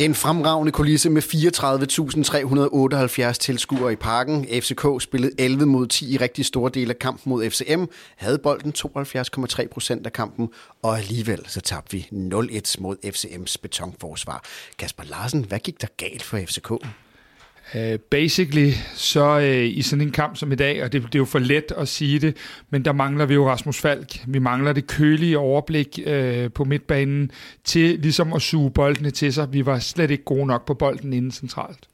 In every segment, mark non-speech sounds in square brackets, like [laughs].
En fremragende kulisse med 34.378 tilskuere i parken. FCK spillede 11 mod 10 i rigtig store dele af kampen mod FCM, havde bolden 72,3 procent af kampen, og alligevel så tabte vi 0-1 mod FCM's betonforsvar. Kasper Larsen, hvad gik der galt for FCK? Uh, basically, så uh, i sådan en kamp som i dag, og det, det er jo for let at sige det, men der mangler vi jo Rasmus Falk. Vi mangler det kølige overblik uh, på midtbanen til ligesom at suge boldene til sig. Vi var slet ikke gode nok på bolden inden centralt.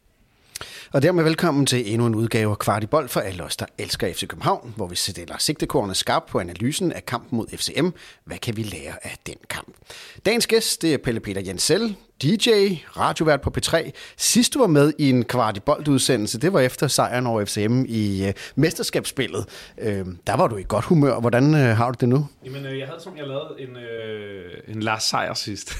Og dermed velkommen til endnu en udgave af Kvartibold for alle os, der elsker FC København, hvor vi sætter sigtekornet skarpt på analysen af kampen mod FCM. Hvad kan vi lære af den kamp? Dagens gæst det er Pelle Peter Jensel, DJ, radiovært på P3. Sidst du var med i en Kvartibold-udsendelse, det var efter sejren over FCM i øh, mesterskabsspillet. Øh, der var du i godt humør. Hvordan øh, har du det nu? Jamen, øh, jeg havde som jeg lavede en, øh, en Lars Sejr sidst.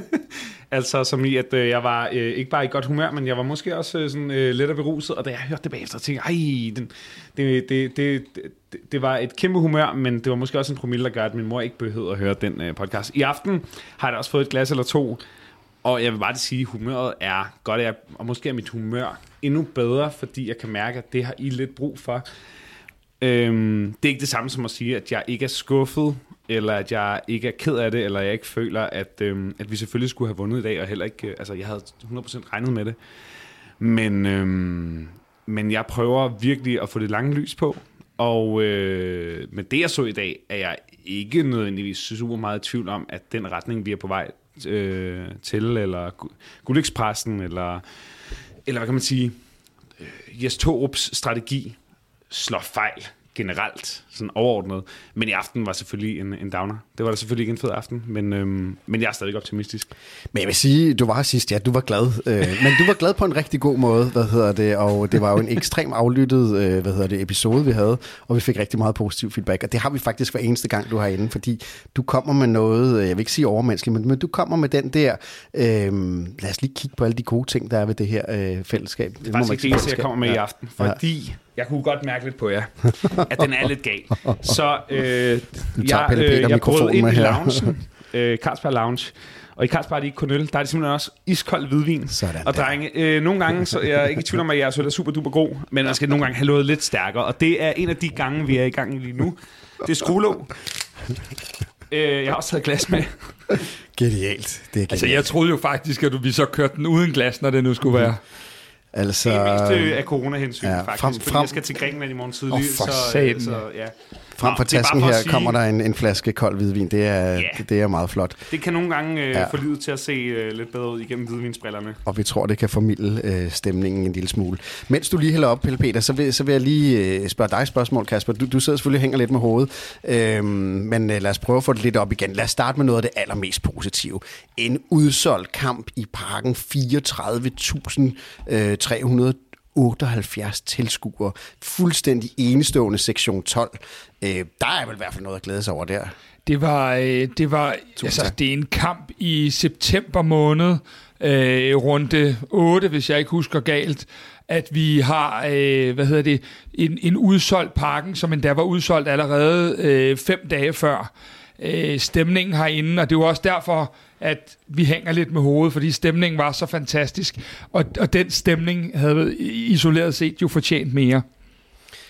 [laughs] altså som i, at øh, jeg var øh, ikke bare i godt humør, men jeg var måske også øh, sådan øh, Øh, lidt af beruset, og da jeg hørte det bagefter, tænkte jeg, ej, den, det, det, det, det, det var et kæmpe humør, men det var måske også en promille, der gør, at min mor ikke behøvede at høre den øh, podcast. I aften har jeg da også fået et glas eller to, og jeg vil bare sige, at humøret er godt, jeg, og måske er mit humør endnu bedre, fordi jeg kan mærke, at det har I lidt brug for. Øhm, det er ikke det samme som at sige, at jeg ikke er skuffet, eller at jeg ikke er ked af det, eller jeg ikke føler, at, øhm, at vi selvfølgelig skulle have vundet i dag, og heller ikke, øh, altså jeg havde 100% regnet med det. Men, øhm, men jeg prøver virkelig at få det lange lys på, og øh, med det jeg så i dag, er jeg ikke nødvendigvis super meget i tvivl om, at den retning, vi er på vej øh, til, eller Guldekspressen, eller, eller hvad kan man sige, øh, Jes Torups strategi slår fejl generelt, sådan overordnet. Men i aften var selvfølgelig en, en downer. Det var da selvfølgelig ikke en fed aften, men, øhm, men jeg er stadig optimistisk. Men jeg vil sige, du var sidst, ja, du var glad. Øh, men du var glad på en rigtig god måde, hvad hedder det, og det var jo en ekstrem aflyttet, øh, hvad hedder det, episode, vi havde, og vi fik rigtig meget positiv feedback, og det har vi faktisk hver eneste gang, du har inde, fordi du kommer med noget, øh, jeg vil ikke sige overmenneskeligt, men, men du kommer med den der, øh, lad os lige kigge på alle de gode ting, der er ved det her øh, fællesskab. Det er faktisk ikke det eneste, jeg kommer med ja. i aften, fordi... Ja jeg kunne godt mærke lidt på jer, at den er lidt gal. [laughs] Så øh, jeg, øh, jeg prøvede ind i loungen, [laughs] øh, Carlsberg Lounge, og i Carlsberg er det ikke kun øl, der er det simpelthen også iskold hvidvin. Sådan og drenge, øh, nogle gange, så jeg er ikke i tvivl om, at jeres øl er super duper god, men man skal nogle gange have noget lidt stærkere, og det er en af de gange, vi er i gang lige nu. Det er skruelåg. Øh, jeg har også taget glas med. Genialt. Det er genialt. Altså, jeg troede jo faktisk, at vi så kørte den uden glas, når det nu skulle være. Altså, det er mest af corona-hensyn, ja, faktisk, frem, frem, jeg skal til Grækenland i morgen tidlig. Oh, så, så, ja. Frem for tasken her sige, kommer der en, en flaske kold hvidvin. Det er, yeah. det, det er meget flot. Det kan nogle gange øh, ja. få livet til at se øh, lidt bedre ud igennem hvidvinsbrillerne. Og vi tror, det kan formidle øh, stemningen en lille smule. Mens du lige hælder op, Pelle Peter, så vil, så vil jeg lige øh, spørge dig spørgsmål, Kasper. Du, du sidder selvfølgelig og hænger lidt med hovedet. Øh, men øh, lad os prøve at få det lidt op igen. Lad os starte med noget af det allermest positive. En udsolgt kamp i parken. 34.300 øh, 78 tilskuere. Fuldstændig enestående sektion 12. Øh, der er vel i hvert fald noget at glæde sig over der. Det var, øh, det var altså, det er en kamp i september måned, øh, runde 8, hvis jeg ikke husker galt, at vi har, øh, hvad hedder det, en, en udsolgt parken, som endda var udsolgt allerede øh, fem dage før øh, stemningen herinde, og det var også derfor, at vi hænger lidt med hovedet, fordi stemningen var så fantastisk, og, og den stemning havde isoleret set jo fortjent mere.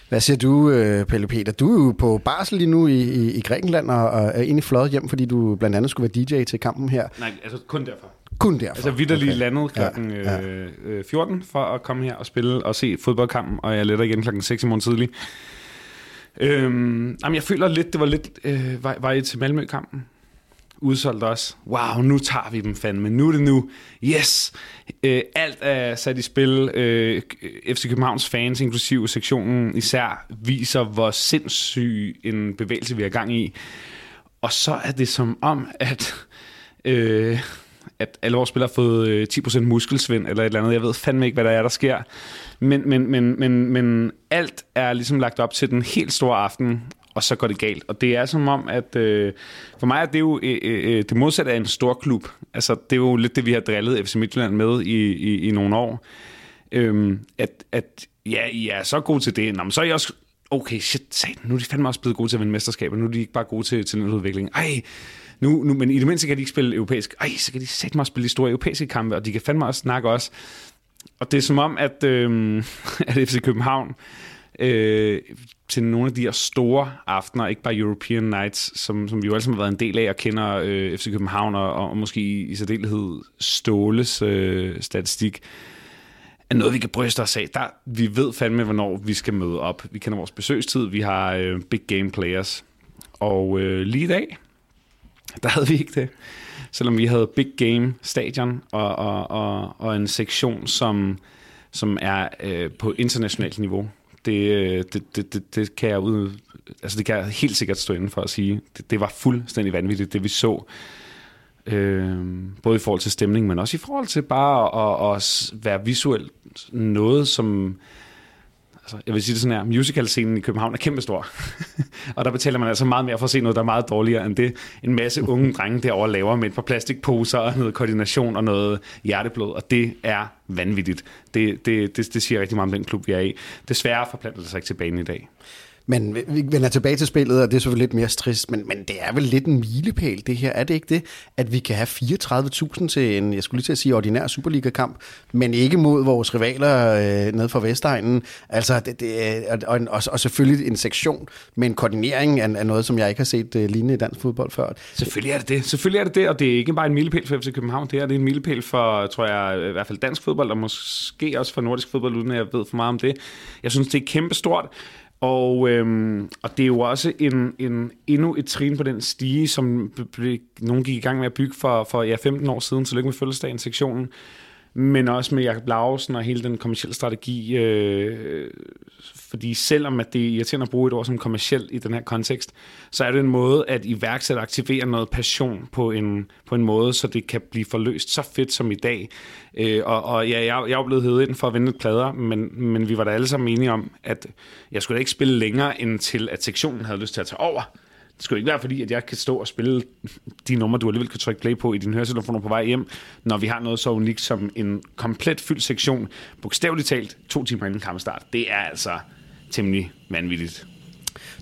Hvad siger du, øh, Pelle Peter? Du er jo på barsel lige nu i, i, i Grækenland og, og er egentlig fløjet hjem, fordi du blandt andet skulle være DJ til kampen her. Nej, altså kun derfor. Kun derfor? Altså vi der lige okay. landet klokken ja, ja. Øh, 14 for at komme her og spille og se fodboldkampen, og jeg letter igen klokken 6 i morgen tidlig. Øhm, jamen, jeg føler lidt, det var lidt, øh, var, var I til Malmø-kampen? Udsolgt også. Wow, nu tager vi dem fandme. Nu er det nu. Yes! Øh, alt er sat i spil. Øh, FC Københavns fans, inklusive sektionen især, viser, hvor sindssyg en bevægelse vi er gang i. Og så er det som om, at... Øh, at alle vores spillere har fået øh, 10% muskelsvind eller et eller andet. Jeg ved fandme ikke, hvad der er, der sker. Men, men, men, men, men alt er ligesom lagt op til den helt store aften, og så går det galt. Og det er som om, at øh, for mig er det jo øh, øh, øh det modsatte af en stor klub. Altså, det er jo lidt det, vi har drillet FC Midtjylland med i, i, i nogle år. Øhm, at, at ja, I er så gode til det. Nå, men så er I også okay, shit, satan, nu er de fandme også blevet gode til at vinde mesterskaber. Nu er de ikke bare gode til, til udvikling. Ej, nu, nu, men i det mindste kan de ikke spille europæisk. Ej, så kan de satme også spille de store europæiske kampe, og de kan fandme også snakke også. Og det er som om, at, øh, [laughs] at FC København øh, til nogle af de her store aftener, ikke bare European Nights, som, som vi jo alle sammen har været en del af og kender øh, FC København og, og måske i, i særdeleshed Ståles øh, statistik, er noget, vi kan bryste os af. Der, vi ved fandme, hvornår vi skal møde op. Vi kender vores besøgstid, vi har øh, big game players. Og øh, lige i dag, der havde vi ikke det. Selvom vi havde big game stadion og, og, og, og en sektion, som, som er øh, på internationalt niveau. Det, øh, det, det, det, det kan jeg ud, altså det kan jeg helt sikkert stå inden for at sige. Det, det var fuldstændig vanvittigt, det vi så. Øh, både i forhold til stemning, men også i forhold til bare at, at være visuelt noget, som altså, jeg vil sige det sådan her, musicalscenen i København er kæmpestor. [laughs] og der betaler man altså meget mere for at se noget, der er meget dårligere end det. En masse unge [laughs] drenge derovre laver med et par plastikposer og noget koordination og noget hjerteblod, og det er vanvittigt. Det, det, det, det siger rigtig meget om den klub, vi er i. Desværre forplanter det sig ikke til banen i dag. Men vi vender tilbage til spillet, og det er selvfølgelig lidt mere trist, men, men det er vel lidt en milepæl, det her. Er det ikke det, at vi kan have 34.000 til en, jeg skulle lige til at sige, ordinær Superliga-kamp, men ikke mod vores rivaler øh, nede fra Vestegnen. Altså, det, det, øh, og, og, og selvfølgelig en sektion med en koordinering af, af noget, som jeg ikke har set øh, lignende i dansk fodbold før. Selvfølgelig er det det. Selvfølgelig er det det, og det er ikke bare en milepæl for FC København. Det er, det er en milepæl for, tror jeg, i hvert fald dansk fodbold, og måske også for nordisk fodbold, uden at jeg ved for meget om det. Jeg synes, det er kæmpestort. Og, øhm, og det er jo også en, en, endnu et trin på den stige, som nogen gik i gang med at bygge for, for ja, 15 år siden, lykke med fødselsdagen sektionen men også med Jakob Lausen og hele den kommersielle strategi. Øh, fordi selvom at det er irriterende at bruge et ord som kommersiel i den her kontekst, så er det en måde at iværksætte og aktivere noget passion på en, på en måde, så det kan blive forløst så fedt som i dag. Øh, og, og ja, jeg, jeg er blevet hævet ind for at vinde plader, men, men vi var da alle sammen enige om, at jeg skulle da ikke spille længere, end til at sektionen havde lyst til at tage over. Det skal jo ikke være fordi, at jeg kan stå og spille de numre, du alligevel kan trykke play på i din høretelefoner på vej hjem, når vi har noget så unikt som en komplet fyldt sektion, bogstaveligt talt to timer inden kampstart. Det er altså temmelig vanvittigt.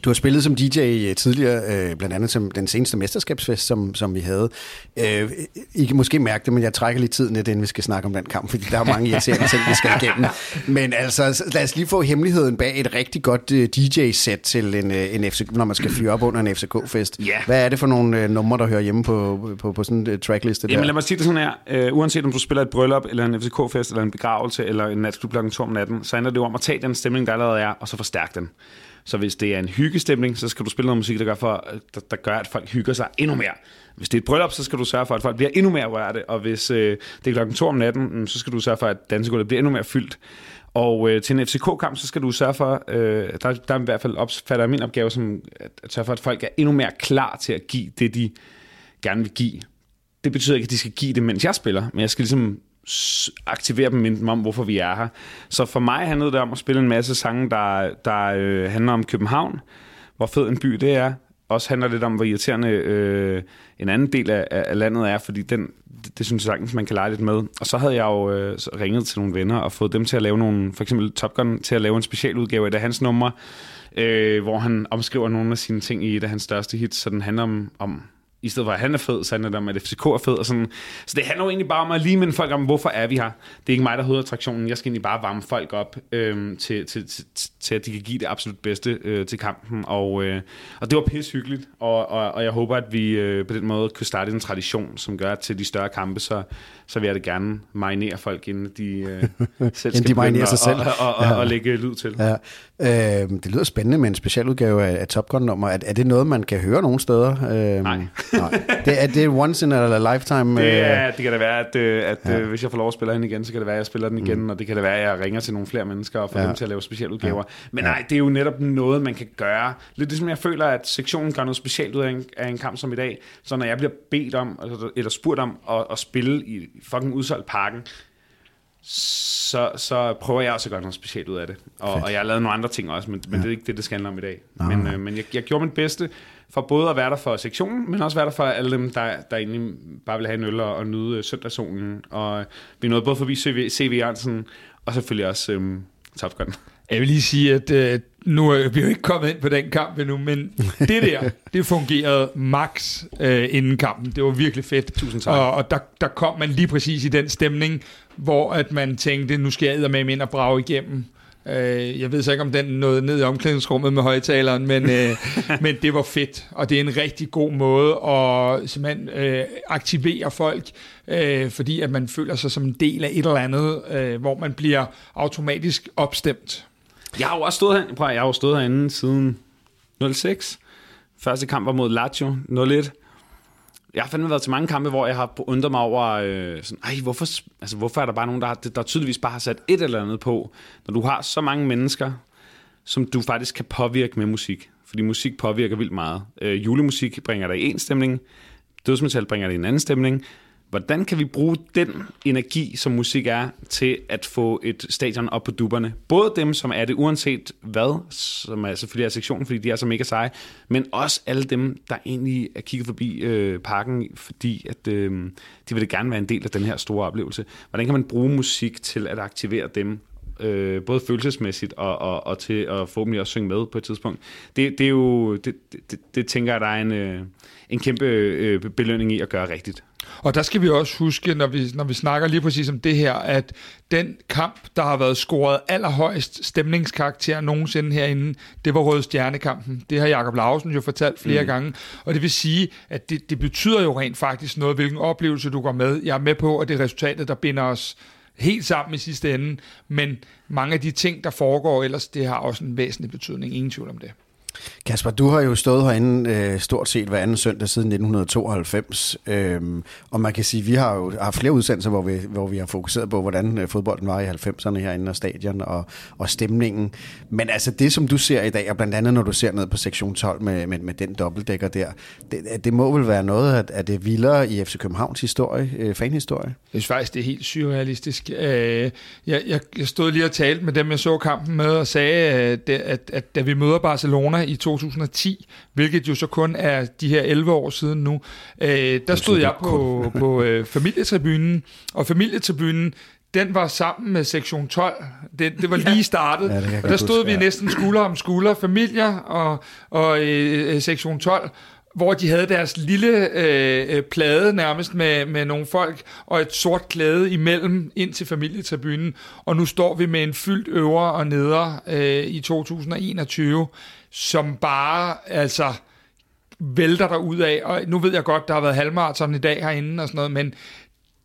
Du har spillet som DJ øh, tidligere, øh, blandt andet som den seneste mesterskabsfest, som, som vi havde. Øh, I kan måske mærke det, men jeg trækker lidt tid ned, inden vi skal snakke om den kamp, fordi der er mange irriterende ting, vi skal igennem. Men altså, lad os lige få hemmeligheden bag et rigtig godt DJ-sæt til en, en FC, når man skal fyre op under en FCK-fest. Yeah. Hvad er det for nogle numre, der hører hjemme på, på, på sådan en trackliste der? Jamen lad mig sige det sådan her. Uh, uanset om du spiller et bryllup, eller en FCK-fest, eller en begravelse, eller en natklub klokken 2 om natten, så handler det om at tage den stemning, der allerede er, og så forstærke den. Så hvis det er en hyggestemning, så skal du spille noget musik, der gør, for, der, der gør at folk hygger sig endnu mere. Hvis det er et bryllup, så skal du sørge for, at folk bliver endnu mere rørte. Og hvis øh, det er klokken to om natten, mm, så skal du sørge for, at dansegulvet bliver endnu mere fyldt. Og øh, til en FCK-kamp, så skal du sørge for, øh, der, der er i hvert fald opfatter min opgave som at, at sørge for, at folk er endnu mere klar til at give det, de gerne vil give. Det betyder ikke, at de skal give det, mens jeg spiller, men jeg skal ligesom aktivere dem, minde om, hvorfor vi er her. Så for mig handlede det om at spille en masse sange, der, der øh, handler om København, hvor fed en by det er. Også handler lidt om, hvor irriterende øh, en anden del af, af landet er, fordi den, det, det synes jeg sagtens, man kan lege lidt med. Og så havde jeg jo øh, ringet til nogle venner og fået dem til at lave nogle, for eksempel Top Gun, til at lave en specialudgave af det hans nummer, øh, hvor han omskriver nogle af sine ting i et af hans største hits, så den handler om, om i stedet for at han er fed, så handler det om, at FCK er fed. Og sådan. Så det handler jo egentlig bare om at lige minde folk om, hvorfor er vi her. Det er ikke mig, der hedder attraktionen. Jeg skal egentlig bare varme folk op øhm, til, til, til, til, at de kan give det absolut bedste øh, til kampen. Og, øh, og det var pisse hyggeligt, og, og, og jeg håber, at vi øh, på den måde kan starte en tradition, som gør, at til de større kampe, så, så vil jeg det gerne marinere folk, inden de øh, [laughs] selv skal de marinerer sig selv. [laughs] Og, og, og, ja. og lægge lyd til. Ja. Øh, det lyder spændende med en specialudgave af, af Top Gun-nummer. Er, er det noget, man kan høre nogen steder? Øh, nej. Nej. Det, er det once in a lifetime? Det, er, det kan da være, at, øh, at ja. hvis jeg får lov at spille den igen, så kan det være, at jeg spiller den igen, mm. og det kan da være, at jeg ringer til nogle flere mennesker og får ja. dem til at lave specialudgaver. Ja. Men nej, det er jo netop noget, man kan gøre. Lidt ligesom jeg føler, at sektionen gør noget specielt ud af en, af en kamp som i dag. Så når jeg bliver bedt om, eller spurgt om at, at spille i fucking udsolgt parken, så, så prøver jeg også at gøre noget specielt ud af det. Og, og jeg har lavet nogle andre ting også, men, men ja. det er ikke det, det skal handle om i dag. Nå. Men, øh, men jeg, jeg gjorde mit bedste for både at være der for sektionen, men også være der for alle dem, der, der egentlig bare vil have en øl og, og nyde øh, søndagssolen. Og vi nåede både forbi CV, CV Jørgensen, og selvfølgelig også øhm, Top Gun. Jeg vil lige sige, at øh, nu er vi jo ikke kommet ind på den kamp endnu, men [laughs] det der, det fungerede max øh, inden kampen. Det var virkelig fedt. Tusind tak. Og, og der, der kom man lige præcis i den stemning, hvor at man tænkte, nu skal jeg med ind og brage igennem. Øh, jeg ved så ikke, om den nåede ned i omklædningsrummet med højtaleren, men, øh, [laughs] men det var fedt, og det er en rigtig god måde at simpelthen øh, aktivere folk, øh, fordi at man føler sig som en del af et eller andet, øh, hvor man bliver automatisk opstemt. Jeg har jo også stået, her, prøv, jeg har jo stået herinde siden 06. Første kamp var mod Lazio, 0-1. Jeg har fandme været til mange kampe, hvor jeg har undret mig over, øh, sådan, Ej, hvorfor, altså, hvorfor er der bare nogen, der, har, der tydeligvis bare har sat et eller andet på, når du har så mange mennesker, som du faktisk kan påvirke med musik. Fordi musik påvirker vildt meget. Øh, julemusik bringer dig i en stemning, dødsmetal bringer dig i en anden stemning. Hvordan kan vi bruge den energi, som musik er, til at få et stadion op på duberne? Både dem, som er det uanset hvad, som er selvfølgelig er sektionen, fordi de er så mega seje, men også alle dem, der egentlig er kigget forbi øh, parken, fordi at, øh, de vil gerne være en del af den her store oplevelse. Hvordan kan man bruge musik til at aktivere dem øh, både følelsesmæssigt og, og, og til at forhåbentlig også synge med på et tidspunkt. Det, det er jo, det, det, det tænker jeg, der er en, øh, en kæmpe øh, belønning i at gøre rigtigt. Og der skal vi også huske, når vi, når vi snakker lige præcis om det her, at den kamp, der har været scoret allerhøjst stemningskarakter nogensinde herinde, det var Røde Stjernekampen. Det har Jakob Lausen jo fortalt flere mm. gange. Og det vil sige, at det, det betyder jo rent faktisk noget, hvilken oplevelse du går med. Jeg er med på, at det er resultatet, der binder os helt sammen i sidste ende, men mange af de ting, der foregår ellers, det har også en væsentlig betydning. Ingen tvivl om det. Kasper, du har jo stået herinde øh, stort set hver anden søndag siden 1992, øhm, og man kan sige, at vi har jo haft flere udsendelser, hvor vi, hvor vi har fokuseret på, hvordan øh, fodbolden var i 90'erne herinde og stadion og, og stemningen. Men altså det, som du ser i dag, og blandt andet når du ser ned på sektion 12 med, med, med den dobbeltdækker der, det, det må vel være noget af, af det vildere i FC Københavns historie, øh, fanhistorie? Jeg synes faktisk, det er helt surrealistisk. Øh, jeg, jeg, jeg stod lige og talte med dem, jeg så kampen med, og sagde, øh, at, at, at da vi møder Barcelona i 2010, hvilket jo så kun er de her 11 år siden nu, øh, der stod jeg på, på øh, familietribunen, og familietribunen, den var sammen med sektion 12. Det, det var lige startet. Ja, det og der stod huske, vi næsten skulder om skulder, familier og, og øh, sektion 12 hvor de havde deres lille øh, øh, plade nærmest med, med nogle folk, og et sort klæde imellem ind til familietribunen. Og nu står vi med en fyldt øvre og neder øh, i 2021, som bare altså vælter der ud af. Og nu ved jeg godt, der har været halvmarathon i dag herinde og sådan noget, men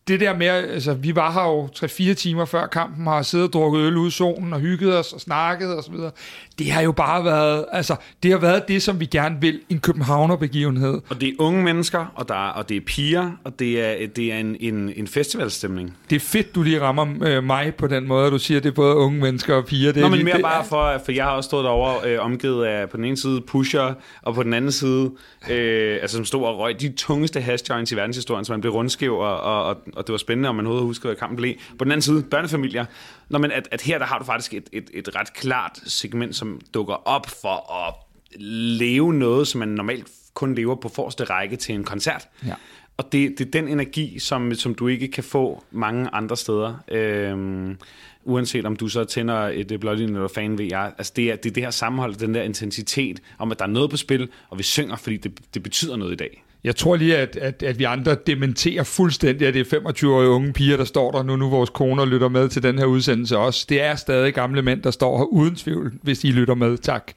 det der med, altså vi var her jo 3-4 timer før kampen, har siddet og drukket øl ude i solen og hygget os og snakket og så videre. Det har jo bare været, altså det har været det, som vi gerne vil, en Københavner-begivenhed. Og det er unge mennesker, og, der er, og det er piger, og det er, det er en, en, en festivalstemning. Det er fedt, du lige rammer øh, mig på den måde, at du siger, at det er både unge mennesker og piger. Det Nå, men lige, mere det, bare for, for jeg har også stået derovre øh, omgivet af på den ene side pusher, og på den anden side, øh, altså som stod og røg de tungeste hash joints i verdenshistorien, så man blev rundskæv, og, og, og, og det var spændende, om man overhovedet huskede, hvad kampen blev. På den anden side, børnefamilier. Nå, men at, at her der har du faktisk et, et, et ret klart segment, som dukker op for at leve noget, som man normalt kun lever på forreste række til en koncert. Ja. Og det, det er den energi, som, som du ikke kan få mange andre steder. Øhm, uanset om du så tænder et blålin eller fan ved jeg. Altså det er, det er det her sammenhold, den der intensitet, om at der er noget på spil, og vi synger, fordi det, det betyder noget i dag. Jeg tror lige, at, at, at vi andre dementerer fuldstændig, at det er 25-årige unge piger, der står der nu, nu vores koner lytter med til den her udsendelse også. Det er stadig gamle mænd, der står her uden tvivl, hvis I lytter med. Tak. [laughs]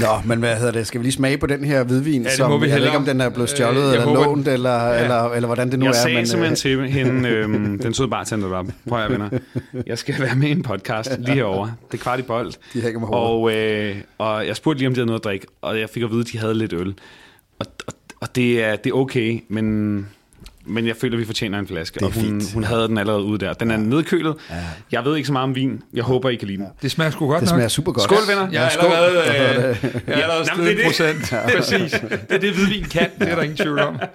Nå, men hvad hedder det? Skal vi lige smage på den her hvidvin, Ja, det som må vi jeg ved ikke, om den er blevet stjålet, Øh, jeg eller håber- lånt, eller, Ja. eller, eller hvordan det nu jeg er. sagde men, simpelthen øh, til [laughs] hende, øhm, den søde bartender der var, prøv at venner, jeg skal være med i en podcast lige herovre. Det er kvart i bold. De hænger hovedet. og, øh, og jeg spurgte lige, om de havde noget at drikke, og jeg fik at vide, at de havde lidt øl. Og, og, og det, er, det er okay, men, men jeg føler, at vi fortjener en flaske. Det er og hun, fint, hun ja. havde den allerede ude der. Den er nedkølet. Ja. Jeg ved ikke så meget om vin. Jeg håber, I kan lide den. Det smager sgu godt det nok. smager super godt. Skål, venner. Jeg er skål. allerede, øh, [laughs] jeg er allerede Jamen, det er en procent. Præcis. Det er det, hvidvin kan. Det er der ingen tvivl om. [laughs]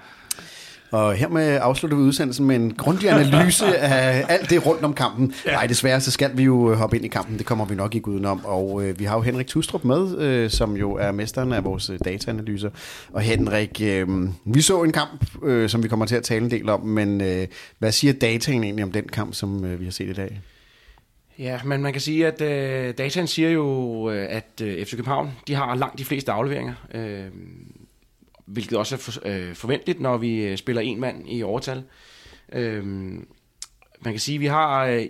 Og hermed afslutter vi udsendelsen med en grundig analyse [laughs] af alt det rundt om kampen. Ja. Nej, desværre så skal vi jo hoppe ind i kampen. Det kommer vi nok ikke udenom. Og øh, vi har jo Henrik Tustrup med, øh, som jo er mesteren af vores øh, dataanalyser. Og Henrik, øh, vi så en kamp, øh, som vi kommer til at tale en del om, men øh, hvad siger dataen egentlig om den kamp, som øh, vi har set i dag? Ja, men man kan sige, at øh, dataen siger jo, øh, at øh, FC København de har langt de fleste afleveringer. Øh, hvilket også er for, øh, forventeligt, når vi øh, spiller en mand i overtal. Øh, man kan sige, at vi har øh,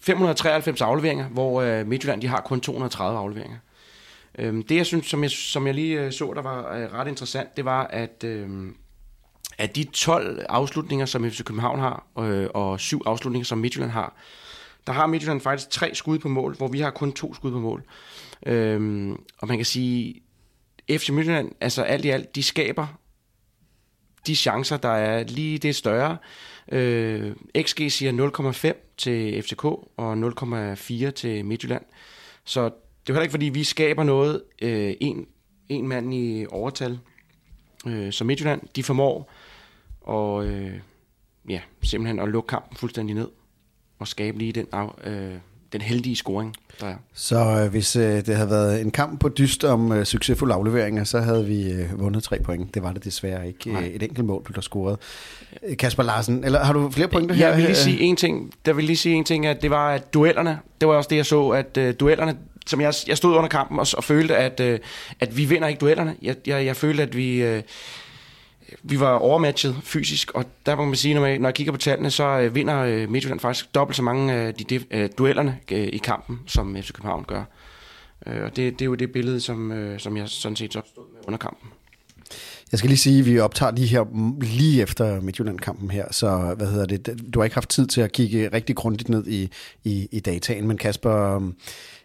593 afleveringer, hvor øh, Midtjylland de har kun 230 afleveringer. Øh, det, jeg synes, som jeg, som jeg lige øh, så, der var øh, ret interessant, det var, at, øh, at de 12 afslutninger, som FC København har, øh, og syv afslutninger, som Midtjylland har, der har Midtjylland faktisk tre skud på mål, hvor vi har kun to skud på mål. Øhm, og man kan sige, FC Midtjylland, altså alt i alt, de skaber de chancer, der er lige det større. Øh, XG siger 0,5 til FCK og 0,4 til Midtjylland. Så det er heller ikke, fordi vi skaber noget øh, en, en mand i overtal. Øh, så Midtjylland, de formår og øh, ja, simpelthen at lukke kampen fuldstændig ned og skabe lige den, øh, den heldige scoring, der er. Så øh, hvis øh, det havde været en kamp på dyst om øh, succesfulde afleveringer, så havde vi øh, vundet tre point. Det var det desværre ikke. Nej. Et enkelt mål blev der scoret. Øh, Kasper Larsen, eller har du flere pointer her? Jeg vil lige sige en ting. Der vil lige sige en ting, at det var at duellerne. Det var også det, jeg så, at uh, duellerne, som jeg, jeg stod under kampen og, og følte, at, uh, at vi vinder ikke duellerne. Jeg, jeg, jeg følte, at vi... Uh, vi var overmatchet fysisk, og der må man sige, når, når jeg kigger på tallene, så øh, vinder øh, Midtjylland faktisk dobbelt så mange af de, de øh, duellerne i kampen, som FC København gør. Øh, og det, det er jo det billede, som, som jeg sådan set så stod med under kampen. Jeg skal lige sige, at vi optager lige her lige efter Midtjylland-kampen her, så hvad hedder det? Du har ikke haft tid til at kigge rigtig grundigt ned i, i, i dataen, men Kasper, øhm,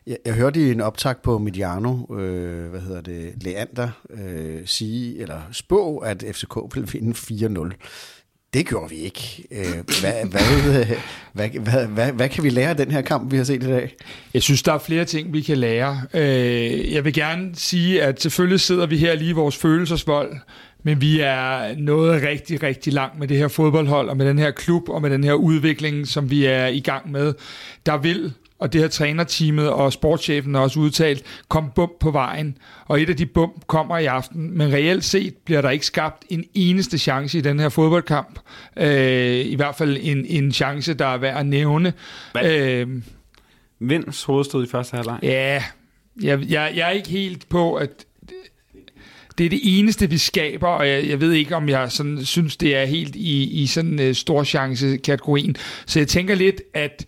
jeg, jeg hørte i en optag på Mediano, øh, hvad hedder det, Leander, øh, sige, eller spå, at FCK ville vinde 4-0. Det gjorde vi ikke. Øh, hvad, hvad, hvad, hvad, hvad, hvad kan vi lære af den her kamp, vi har set i dag? Jeg synes, der er flere ting, vi kan lære. Øh, jeg vil gerne sige, at selvfølgelig sidder vi her lige i vores følelsesvold, men vi er nået rigtig, rigtig langt med det her fodboldhold, og med den her klub, og med den her udvikling, som vi er i gang med. Der vil og det har trænerteamet og sportschefen også udtalt, kom bump på vejen. Og et af de bump kommer i aften, men reelt set bliver der ikke skabt en eneste chance i den her fodboldkamp. Øh, I hvert fald en, en chance, der er værd at nævne. Øh, Vinds hovedstød i første halvleg. Ja, jeg, jeg, jeg er ikke helt på, at det er det eneste, vi skaber, og jeg, jeg ved ikke, om jeg sådan, synes, det er helt i, i sådan en uh, stor chance-kategorien. Så jeg tænker lidt, at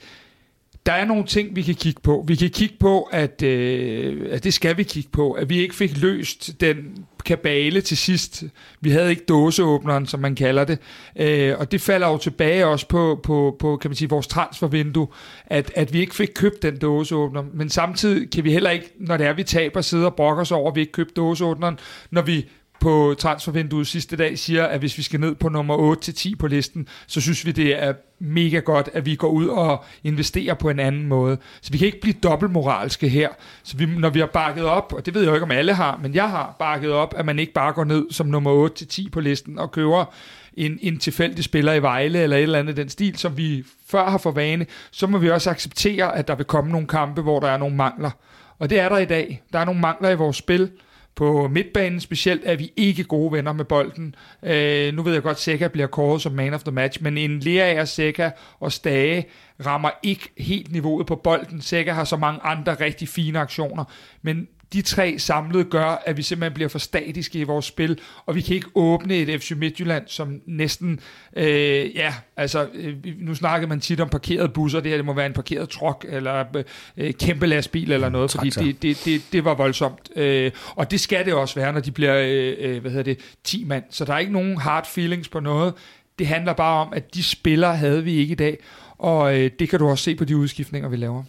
der er nogle ting, vi kan kigge på. Vi kan kigge på, at, øh, at det skal vi kigge på, at vi ikke fik løst den kabale til sidst. Vi havde ikke dåseåbneren, som man kalder det. Øh, og det falder jo tilbage også på, på, på kan man sige, vores transfervindue, at, at vi ikke fik købt den dåseåbner. Men samtidig kan vi heller ikke, når det er, vi taber, sidde og brokke os over, at vi ikke købte dåseåbneren, når vi på transfervinduet sidste dag siger, at hvis vi skal ned på nummer 8-10 på listen, så synes vi, det er mega godt, at vi går ud og investerer på en anden måde. Så vi kan ikke blive dobbeltmoralske her. Så vi, når vi har bakket op, og det ved jeg jo ikke, om alle har, men jeg har bakket op, at man ikke bare går ned som nummer 8-10 på listen og køber en, en tilfældig spiller i Vejle eller et eller andet den stil, som vi før har for vane, så må vi også acceptere, at der vil komme nogle kampe, hvor der er nogle mangler. Og det er der i dag. Der er nogle mangler i vores spil. På midtbanen specielt er vi ikke gode venner med bolden. Øh, nu ved jeg godt, at Seca bliver kåret som man of the match, men en Lea, Seca og Stage rammer ikke helt niveauet på bolden. Seca har så mange andre rigtig fine aktioner, men de tre samlet gør, at vi simpelthen bliver for statiske i vores spil, og vi kan ikke åbne et FC Midtjylland, som næsten, øh, ja, altså, øh, nu snakkede man tit om parkerede busser, det her det må være en parkeret truck, eller øh, kæmpe lastbil, eller noget, fordi det, det, det, det var voldsomt. Øh, og det skal det også være, når de bliver, øh, øh hvad hedder det, 10 mand. Så der er ikke nogen hard feelings på noget. Det handler bare om, at de spillere havde vi ikke i dag, og øh, det kan du også se på de udskiftninger, vi laver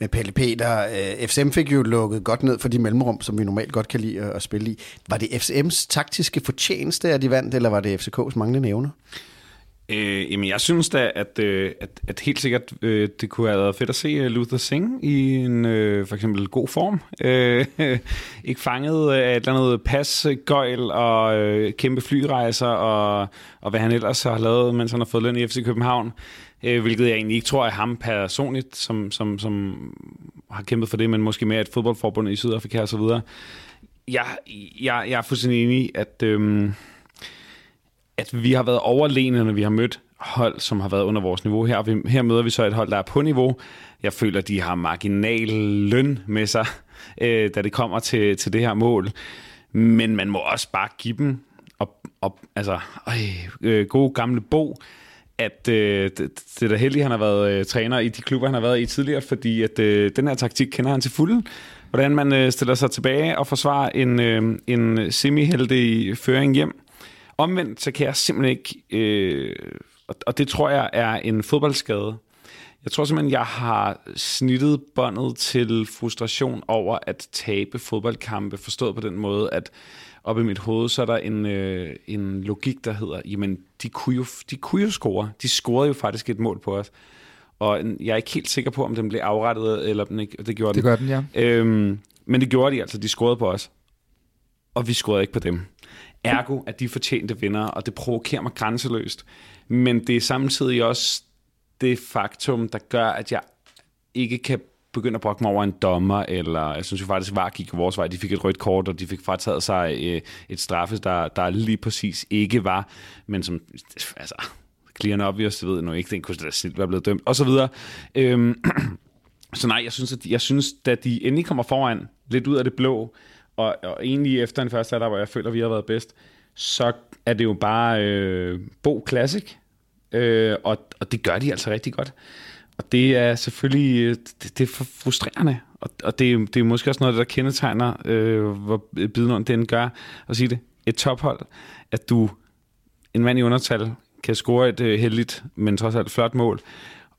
med Pelle Peter. Øh, FCM fik jo lukket godt ned for de mellemrum, som vi normalt godt kan lide at spille i. Var det FCM's taktiske fortjeneste, at de vandt, eller var det FCK's manglende evner? Øh, jamen, jeg synes da, at, øh, at, at helt sikkert øh, det kunne have været fedt at se øh, Luther Singh i en øh, for eksempel god form. Øh, [laughs] ikke fanget af et eller andet pasgøjl og øh, kæmpe flyrejser og, og hvad han ellers har lavet, mens han har fået løn i FC København. Øh, hvilket jeg egentlig ikke tror er ham personligt, som, som, som har kæmpet for det, men måske mere et fodboldforbund i Sydafrika osv. Jeg, jeg, jeg er fuldstændig enig i, at... Øh, at vi har været overlegne, når vi har mødt hold, som har været under vores niveau. Her, Vi, her møder vi så et hold, der er på niveau. Jeg føler, de har marginal løn med sig, [laughs] øh, da det kommer til, til det her mål. Men man må også bare give dem og, og, altså, øj, øh, gode gamle Bo, at øh, det, det er da heldigt, at han har været øh, træner i de klubber, han har været i tidligere, fordi at øh, den her taktik kender han til fulde. Hvordan man øh, stiller sig tilbage og forsvarer en, øh, en semi-heldig føring hjem. Omvendt, så kan jeg simpelthen ikke, øh, og det tror jeg er en fodboldskade. Jeg tror simpelthen, jeg har snittet båndet til frustration over at tabe fodboldkampe, forstået på den måde, at op i mit hoved, så er der en, øh, en logik, der hedder, jamen, de kunne, jo, de kunne jo score. De scorede jo faktisk et mål på os. Og jeg er ikke helt sikker på, om den blev afrettet, eller den ikke, det gjorde den. Det gør den, ja. Øhm, men det gjorde de altså, de scorede på os. Og vi scorede ikke på dem. Ergo at de fortjente vinder, og det provokerer mig grænseløst. Men det er samtidig også det faktum, der gør, at jeg ikke kan begynde at brokke mig over en dommer, eller jeg synes jo faktisk, at VAR gik vores vej. De fik et rødt kort, og de fik frataget sig øh, et straffe, der, der lige præcis ikke var, men som, altså, clear and obvious, det ved jeg nu ikke, den kunne da selv være blevet dømt, og så videre. Øhm, [clears throat] så nej, jeg synes, at, jeg synes, da de endelig kommer foran, lidt ud af det blå, og, og egentlig efter den første halvleg, hvor jeg føler, at vi har været bedst, så er det jo bare øh, Bo Classic, øh, og, og det gør de altså rigtig godt. Og det er selvfølgelig øh, det, det er for frustrerende, og, og det, det er måske også noget, der kendetegner, øh, hvor Bidlund den gør, at sige det, et tophold, at du, en mand i undertal, kan score et øh, heldigt, men trods alt flot mål,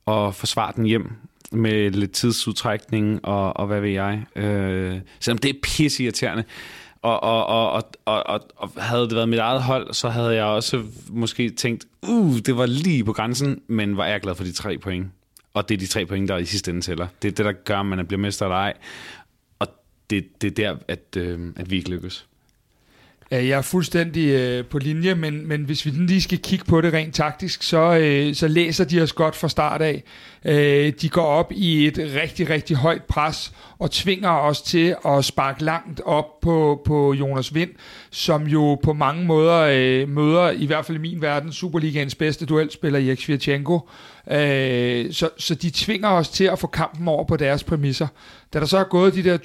og forsvare den hjem med lidt tidsudtrækning og, og hvad ved jeg. Øh, selvom det er pissirriterende. Og, og, og, og, og, og, og havde det været mit eget hold, så havde jeg også måske tænkt, uh, det var lige på grænsen, men var jeg glad for de tre point. Og det er de tre point, der i sidste ende tæller. Det er det, der gør, at man bliver mester eller ej. Og det, det er der, at, øh, at vi ikke lykkes. Jeg er fuldstændig øh, på linje, men, men hvis vi lige skal kigge på det rent taktisk, så, øh, så læser de os godt fra start af. Øh, de går op i et rigtig, rigtig højt pres og tvinger os til at sparke langt op på, på Jonas Vind, som jo på mange måder øh, møder, i hvert fald i min verden, Superligaens bedste duelspiller, Erik Svirchenko. Øh, så, så de tvinger os til at få kampen over på deres præmisser. Da der så er gået de der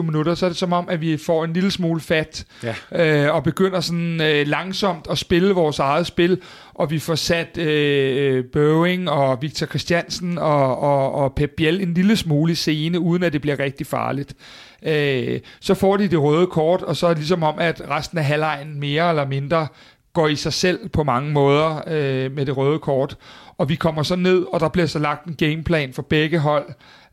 20-25 minutter, så er det som om, at vi får en lille smule fat, ja. øh, og begynder sådan øh, langsomt at spille vores eget spil, og vi får sat øh, Boeing og Victor Christiansen og, og, og Pep Biel en lille smule i scene, uden at det bliver rigtig farligt. Øh, så får de det røde kort, og så er det ligesom om, at resten af halvlejen mere eller mindre går i sig selv på mange måder øh, med det røde kort. Og vi kommer så ned, og der bliver så lagt en gameplan for begge hold,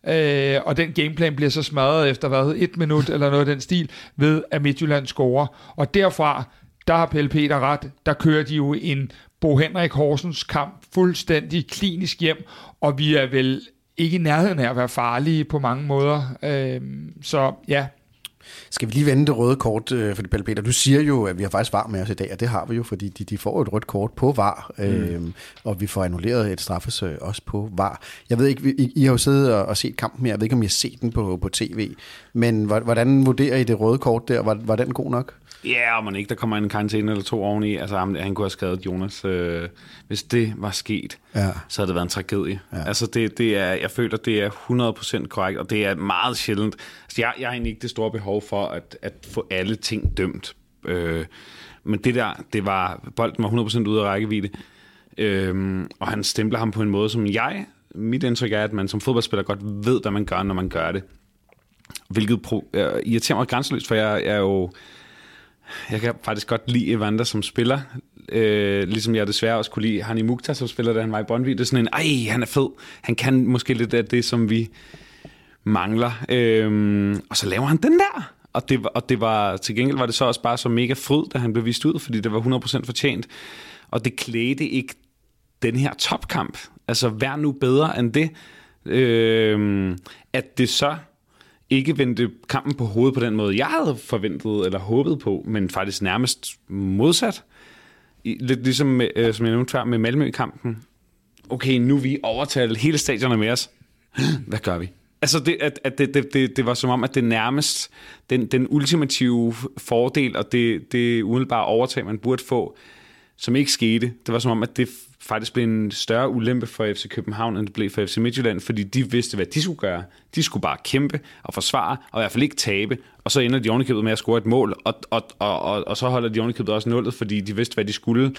øh, og den gameplan bliver så smadret efter hvad, et minut eller noget af den stil, ved at Midtjylland scorer. Og derfra, der har Pelle Peter ret, der kører de jo en Bo Henrik Horsens kamp fuldstændig klinisk hjem, og vi er vel ikke i nærheden af at være farlige på mange måder. Øh, så ja, skal vi lige vende det røde kort, øh, for det, Peter? Du siger jo, at vi har faktisk var med os i dag, og det har vi jo, fordi de, de får et rødt kort på var, mm. øh, og vi får annulleret et straffesøg også på var. Jeg ved ikke, I, I har jo siddet og, og set kampen her, jeg ved ikke, om I har set den på, på tv, men hvordan vurderer I det røde kort der? Var, var den god nok? Ja, yeah, men ikke, der kommer en karantæne eller to oveni. Altså, han, han kunne have skadet Jonas. Øh, hvis det var sket, ja. så havde det været en tragedie. Ja. Altså, det, det er, jeg føler, det er 100% korrekt, og det er meget sjældent. Altså, jeg, jeg har egentlig ikke det store behov for at, at få alle ting dømt. Øh, men det der, det var, bolden var 100% ude af rækkevidde. Øh, og han stempler ham på en måde, som jeg, mit indtryk er, at man som fodboldspiller godt ved, hvad man gør, når man gør det. Hvilket pro, øh, irriterer mig grænseløst, for jeg, jeg er jo jeg kan faktisk godt lide Evander som spiller, øh, ligesom jeg desværre også kunne lide Hani Mukhtar som spiller, da han var i Brøndby. Det er sådan en, ej, han er fed. Han kan måske lidt af det, som vi mangler. Øh, og så laver han den der. Og det, og det var, til gengæld var det så også bare så mega fryd, da han blev vist ud, fordi det var 100% fortjent. Og det klædte ikke den her topkamp. Altså, vær nu bedre end det. Øh, at det så ikke vendte kampen på hovedet på den måde, jeg havde forventet eller håbet på, men faktisk nærmest modsat. Lidt ligesom, med, øh, som jeg nævnte før, med Malmø-kampen. Okay, nu er vi overtalt hele stadionet med os. [gasps] Hvad gør vi? Altså, det, at, at det, det, det, det var som om, at det nærmest den, den ultimative fordel og det, det umiddelbare overtag, man burde få, som ikke skete. Det var som om, at det faktisk blev en større ulempe for FC København, end det blev for FC Midtjylland, fordi de vidste, hvad de skulle gøre. De skulle bare kæmpe og forsvare, og i hvert fald ikke tabe. Og så ender de ovenikøbet med at score et mål, og, og, og, og, og så holder de ovenikøbet også nullet, fordi de vidste, hvad de skulle.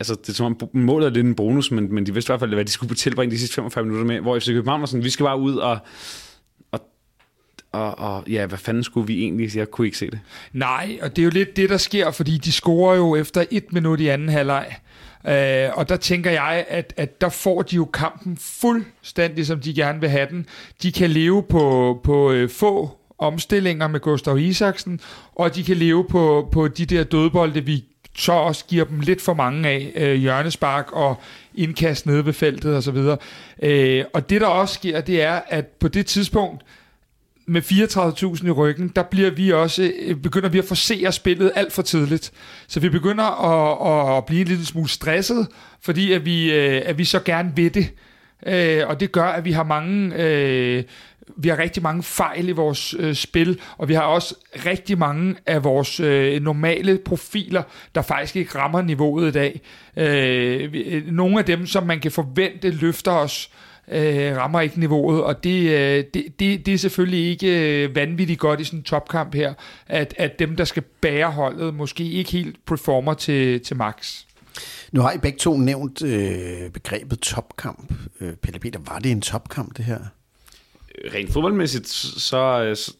Altså, det er som om målet er lidt en bonus, men, men de vidste i hvert fald, hvad de skulle tilbringe de sidste 45 minutter med, hvor FC København var sådan, vi skal bare ud og, og, og, og ja, hvad fanden skulle vi egentlig? Jeg kunne ikke se det. Nej, og det er jo lidt det, der sker, fordi de scorer jo efter et minut i anden halvleg. Øh, og der tænker jeg, at, at der får de jo kampen fuldstændig, som de gerne vil have den. De kan leve på, på øh, få omstillinger med Gustav Isaksen, og de kan leve på, på de der dødbolde, vi så også giver dem lidt for mange af, øh, hjørnespark og indkast nede ved feltet osv. Øh, og det der også sker, det er, at på det tidspunkt, med 34.000 i ryggen, der bliver vi også, øh, begynder vi at forsere spillet alt for tidligt. Så vi begynder at, at blive en lille smule stresset, fordi at vi, øh, at vi så gerne vil det. Øh, og det gør, at vi har mange øh, vi har rigtig mange fejl i vores øh, spil, og vi har også rigtig mange af vores øh, normale profiler, der faktisk ikke rammer niveauet i dag. Øh, øh, nogle af dem, som man kan forvente løfter os, øh, Øh, rammer ikke niveauet, og det, øh, det, det, det er selvfølgelig ikke øh, vanvittigt godt i sådan en topkamp her, at, at dem, der skal bære holdet, måske ikke helt performer til, til max. Nu har I begge to nævnt øh, begrebet topkamp. Øh, Pelle Peter, var det en topkamp, det her? Rent fodboldmæssigt, så, så,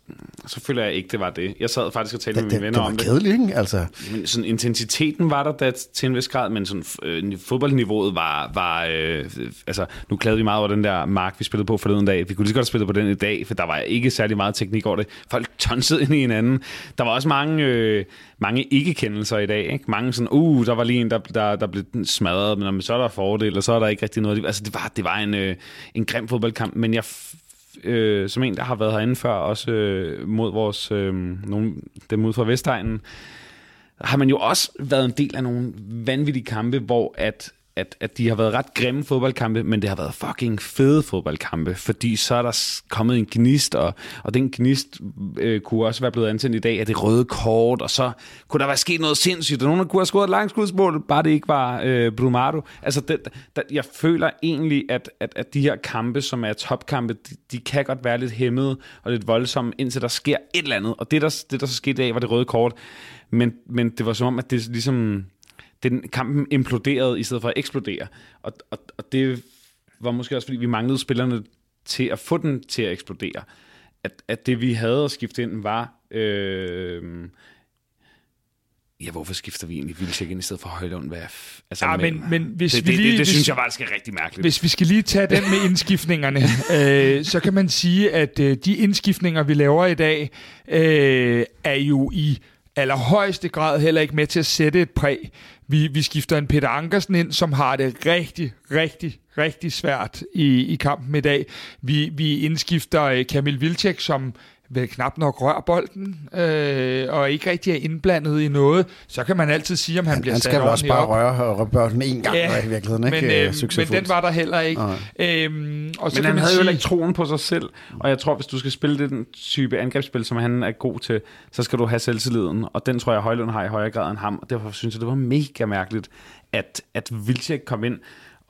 så føler jeg ikke, det var det. Jeg sad faktisk og talte med mine venner om det. Det var kedeligt, ikke? Altså. Men sådan, intensiteten var der da, til en vis grad, men sådan, øh, fodboldniveauet var... var øh, altså, nu klagede vi meget over den der mark, vi spillede på forleden dag. Vi kunne lige så godt spille på den i dag, for der var ikke særlig meget teknik over det. Folk tonsede ind i hinanden. Der var også mange... Øh, mange ikke-kendelser i dag. Ikke? Mange sådan, uh, der var lige en, der, der, der blev smadret, men så er der fordel, og så er der ikke rigtig noget. Altså, det var, det var en, øh, en grim fodboldkamp, men jeg øh, som en, der har været herinde før, også øh, mod vores, øh, nogle, dem ud fra Vestegnen, har man jo også været en del af nogle vanvittige kampe, hvor at at, at de har været ret grimme fodboldkampe, men det har været fucking fede fodboldkampe, fordi så er der kommet en gnist, og, og den gnist øh, kunne også være blevet antændt i dag af det røde kort, og så kunne der være sket noget sindssygt, og nogen kunne have scoret et langt skudsmål, bare det ikke var øh, Brumado. Altså, det, det, jeg føler egentlig, at, at, at de her kampe, som er topkampe, de, de kan godt være lidt hæmmede og lidt voldsomme, indtil der sker et eller andet, og det, der, det, der så skete i dag, var det røde kort, men, men det var som om, at det ligesom den kampen imploderede i stedet for at eksplodere. Og, og, og det var måske også, fordi vi manglede spillerne til at få den til at eksplodere. At, at det, vi havde at skifte ind, var... Øh, Ja, hvorfor skifter vi egentlig Vildtjek ind i stedet for Højlund? Hvad altså, ja, men, men hvis det, vi lige, det, det, det synes jeg faktisk er rigtig mærkeligt. Hvis vi skal lige tage den med indskiftningerne, [laughs] øh, så kan man sige, at øh, de indskiftninger, vi laver i dag, øh, er jo i allerhøjeste grad heller ikke med til at sætte et præg. Vi, vi skifter en Peter Ankersen ind, som har det rigtig, rigtig, rigtig svært i, i kampen i dag. Vi, vi indskifter øh, Kamil Vilcek, som vel knap nok rører bolden, øh, og ikke rigtig er indblandet i noget, så kan man altid sige, om han, han bliver sat Han skal også bare røre, røre bolden en gang ja, i virkeligheden, ikke? Men, øh, men den var der heller ikke. Øhm, og så men kan han man havde sige, jo ikke troen på sig selv, og jeg tror, hvis du skal spille den type angrebsspil, som han er god til, så skal du have selvtilliden, og den tror jeg, Højlund har i højere grad end ham, og derfor synes jeg, det var mega mærkeligt, at, at Vilcek kom ind,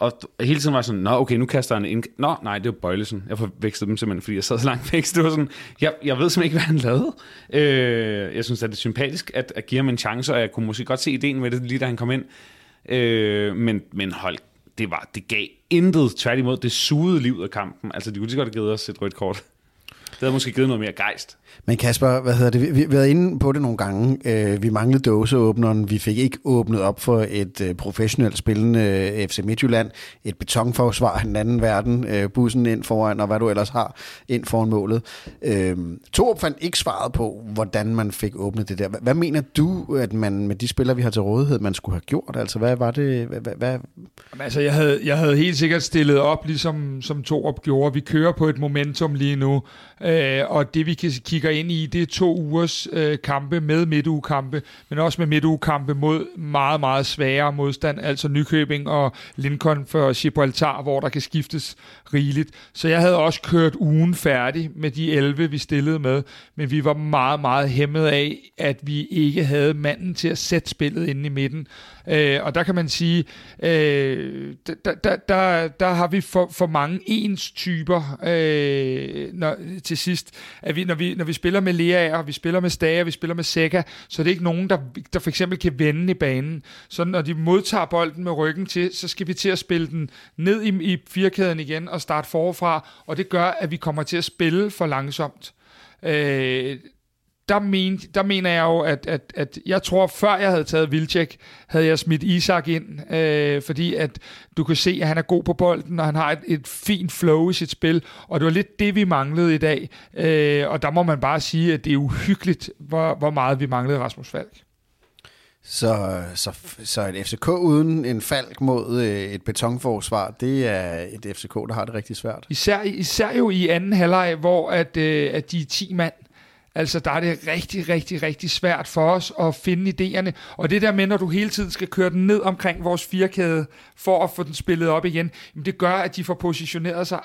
og hele tiden var sådan, nå okay, nu kaster han ind. Nå, nej, det var Bøjlesen. Jeg forvekslede dem simpelthen, fordi jeg sad så langt væk. det var sådan, jeg, jeg ved simpelthen ikke, hvad han lavede. Øh, jeg synes, at det er sympatisk at, at give ham en chance, og jeg kunne måske godt se ideen med det, lige da han kom ind. Øh, men, men hold, det, var, det gav intet. Tværtimod, det sugede livet af kampen. Altså, de kunne lige godt have givet os et rødt kort. Det havde måske givet noget mere gejst. Men Kasper, hvad hedder det? Vi, vi har været inde på det nogle gange. Øh, vi manglede dåseåbneren. Vi fik ikke åbnet op for et øh, professionelt spillende øh, FC Midtjylland. Et betonforsvar af den anden verden. Øh, bussen ind foran, og hvad du ellers har ind foran målet. Øh, Torup fandt ikke svaret på, hvordan man fik åbnet det der. Hvad, hvad mener du, at man med de spillere, vi har til rådighed, man skulle have gjort? Altså, hvad var det? Hvad, hvad, hvad? Altså, jeg havde, jeg havde helt sikkert stillet op, ligesom som Torup gjorde. Vi kører på et momentum lige nu. Øh, Øh, og det vi kigger ind i, det er to ugers øh, kampe med midtugekampe, men også med midtugekampe mod meget, meget svære modstand, altså Nykøbing og Lincoln for Gibraltar, hvor der kan skiftes rigeligt. Så jeg havde også kørt ugen færdig med de 11, vi stillede med, men vi var meget, meget hæmmet af, at vi ikke havde manden til at sætte spillet inde i midten. Øh, og der kan man sige, øh, der, der, der, der har vi for, for mange ens typer øh, når, til sidst. At vi, når, vi, når vi spiller med Lea, vi spiller med Stager, vi spiller med Seca, så er det ikke nogen, der, der for eksempel kan vende i banen. Så når de modtager bolden med ryggen til, så skal vi til at spille den ned i, i firkæden igen og starte forfra, og det gør, at vi kommer til at spille for langsomt. Øh, der, men, der mener jeg jo, at, at, at jeg tror, før jeg havde taget Vilcek, havde jeg smidt Isak ind, øh, fordi at du kan se, at han er god på bolden, og han har et, et fint flow i sit spil, og det var lidt det, vi manglede i dag. Øh, og der må man bare sige, at det er uhyggeligt, hvor, hvor meget vi manglede Rasmus Falk. Så, så, så et FCK uden en falk mod øh, et betonforsvar, det er et FCK, der har det rigtig svært. Især, især jo i anden halvleg, hvor at, øh, at de er 10 mand, Altså, der er det rigtig, rigtig, rigtig svært for os at finde idéerne. Og det der med, når du hele tiden skal køre den ned omkring vores firkæde, for at få den spillet op igen, jamen det gør, at de får positioneret sig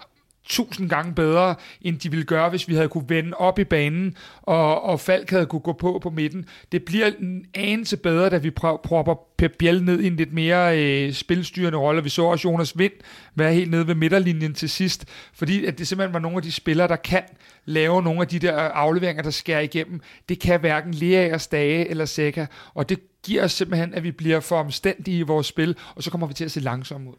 tusind gange bedre, end de ville gøre, hvis vi havde kunne vende op i banen, og, og Falk havde kunne gå på på midten. Det bliver en anelse bedre, da vi prøver, propper Pep Biel ned i en lidt mere øh, spilstyrende rolle. Vi så også Jonas Vind være helt nede ved midterlinjen til sidst, fordi at det simpelthen var nogle af de spillere, der kan lave nogle af de der øh, afleveringer, der skærer igennem. Det kan hverken Leagers Dage eller Seca, og det giver os simpelthen, at vi bliver for omstændige i vores spil, og så kommer vi til at se langsomt ud.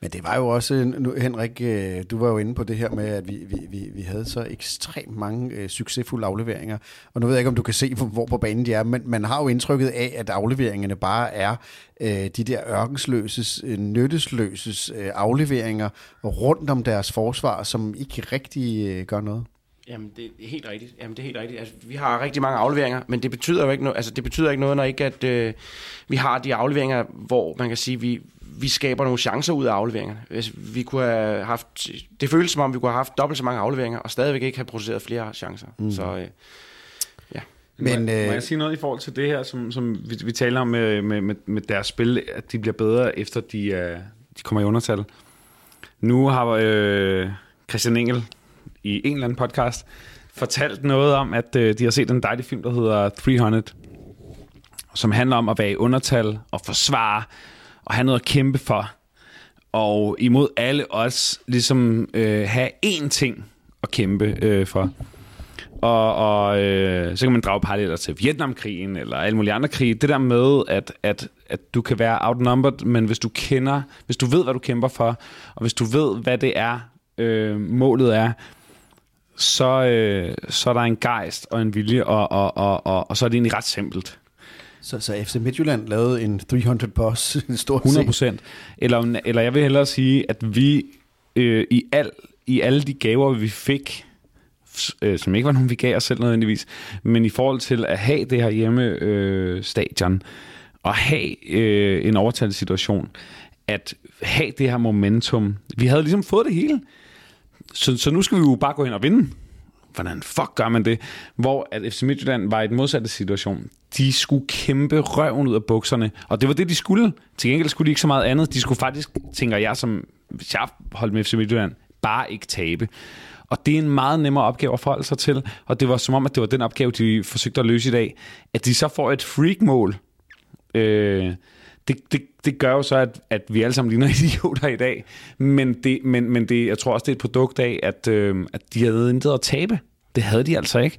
Men det var jo også, øh, nu, Henrik, øh, du var jo inde på det her med, at vi, vi, vi, vi havde så ekstremt mange øh, succesfulde afleveringer. Og nu ved jeg ikke, om du kan se, hvor på banen de er, men man har jo indtrykket af, at afleveringerne bare er øh, de der ørkensløses, øh, nyttesløses øh, afleveringer rundt om deres forsvar, som ikke rigtig øh, gør noget. Jamen, det er helt rigtigt. Jamen, det er helt rigtigt. Altså, vi har rigtig mange afleveringer, men det betyder jo ikke noget, altså, det betyder ikke noget, når ikke at øh, vi har de afleveringer, hvor man kan sige, vi, vi skaber nogle chancer ud af afleveringerne. Hvis vi kunne have haft, det føles som om, vi kunne have haft dobbelt så mange afleveringer, og stadigvæk ikke have produceret flere chancer. Mm. Så øh. Men, må, øh, må jeg sige noget i forhold til det her, som, som vi, vi taler om med, med, med, med deres spil, at de bliver bedre, efter de, uh, de kommer i undertal? Nu har øh, Christian Engel i en eller anden podcast fortalt noget om, at øh, de har set en dejlig film, der hedder 300, som handler om at være i undertal og forsvare og have noget at kæmpe for. Og imod alle os ligesom øh, have én ting at kæmpe øh, for. Og, og øh, så kan man drage paralleller til Vietnamkrigen eller alle mulige andre krige. Det der med, at, at, at du kan være outnumbered, men hvis du kender, hvis du ved, hvad du kæmper for, og hvis du ved, hvad det er, øh, målet er, så, øh, så er der en gejst og en vilje, og, og, og, og, og så er det egentlig ret simpelt. Så, så FC Midtjylland lavede en 300 boss, [laughs] en stor 100 procent. Eller, eller jeg vil hellere sige, at vi øh, i, al, i alle de gaver, vi fik, øh, som ikke var nogen, vi gav os selv nødvendigvis, men i forhold til at have det her hjemme øh, stadion, og have øh, en overtalt situation, at have det her momentum. Vi havde ligesom fået det hele. Så, så nu skal vi jo bare gå ind og vinde. Hvordan fuck gør man det? Hvor at FC Midtjylland var i den modsatte situation. De skulle kæmpe røven ud af bukserne, og det var det, de skulle. Til gengæld skulle de ikke så meget andet. De skulle faktisk, tænker jeg, som hvis jeg holdt med FC Midtjylland, bare ikke tabe. Og det er en meget nemmere opgave at forholde sig til, og det var som om, at det var den opgave, de forsøgte at løse i dag. At de så får et freak-mål, øh, det, det, det gør jo så, at, at vi alle sammen ligner [laughs] idioter i dag. Men, det, men, men det, jeg tror også, det er et produkt af, at, øh, at de havde intet at tabe. Det havde de altså ikke.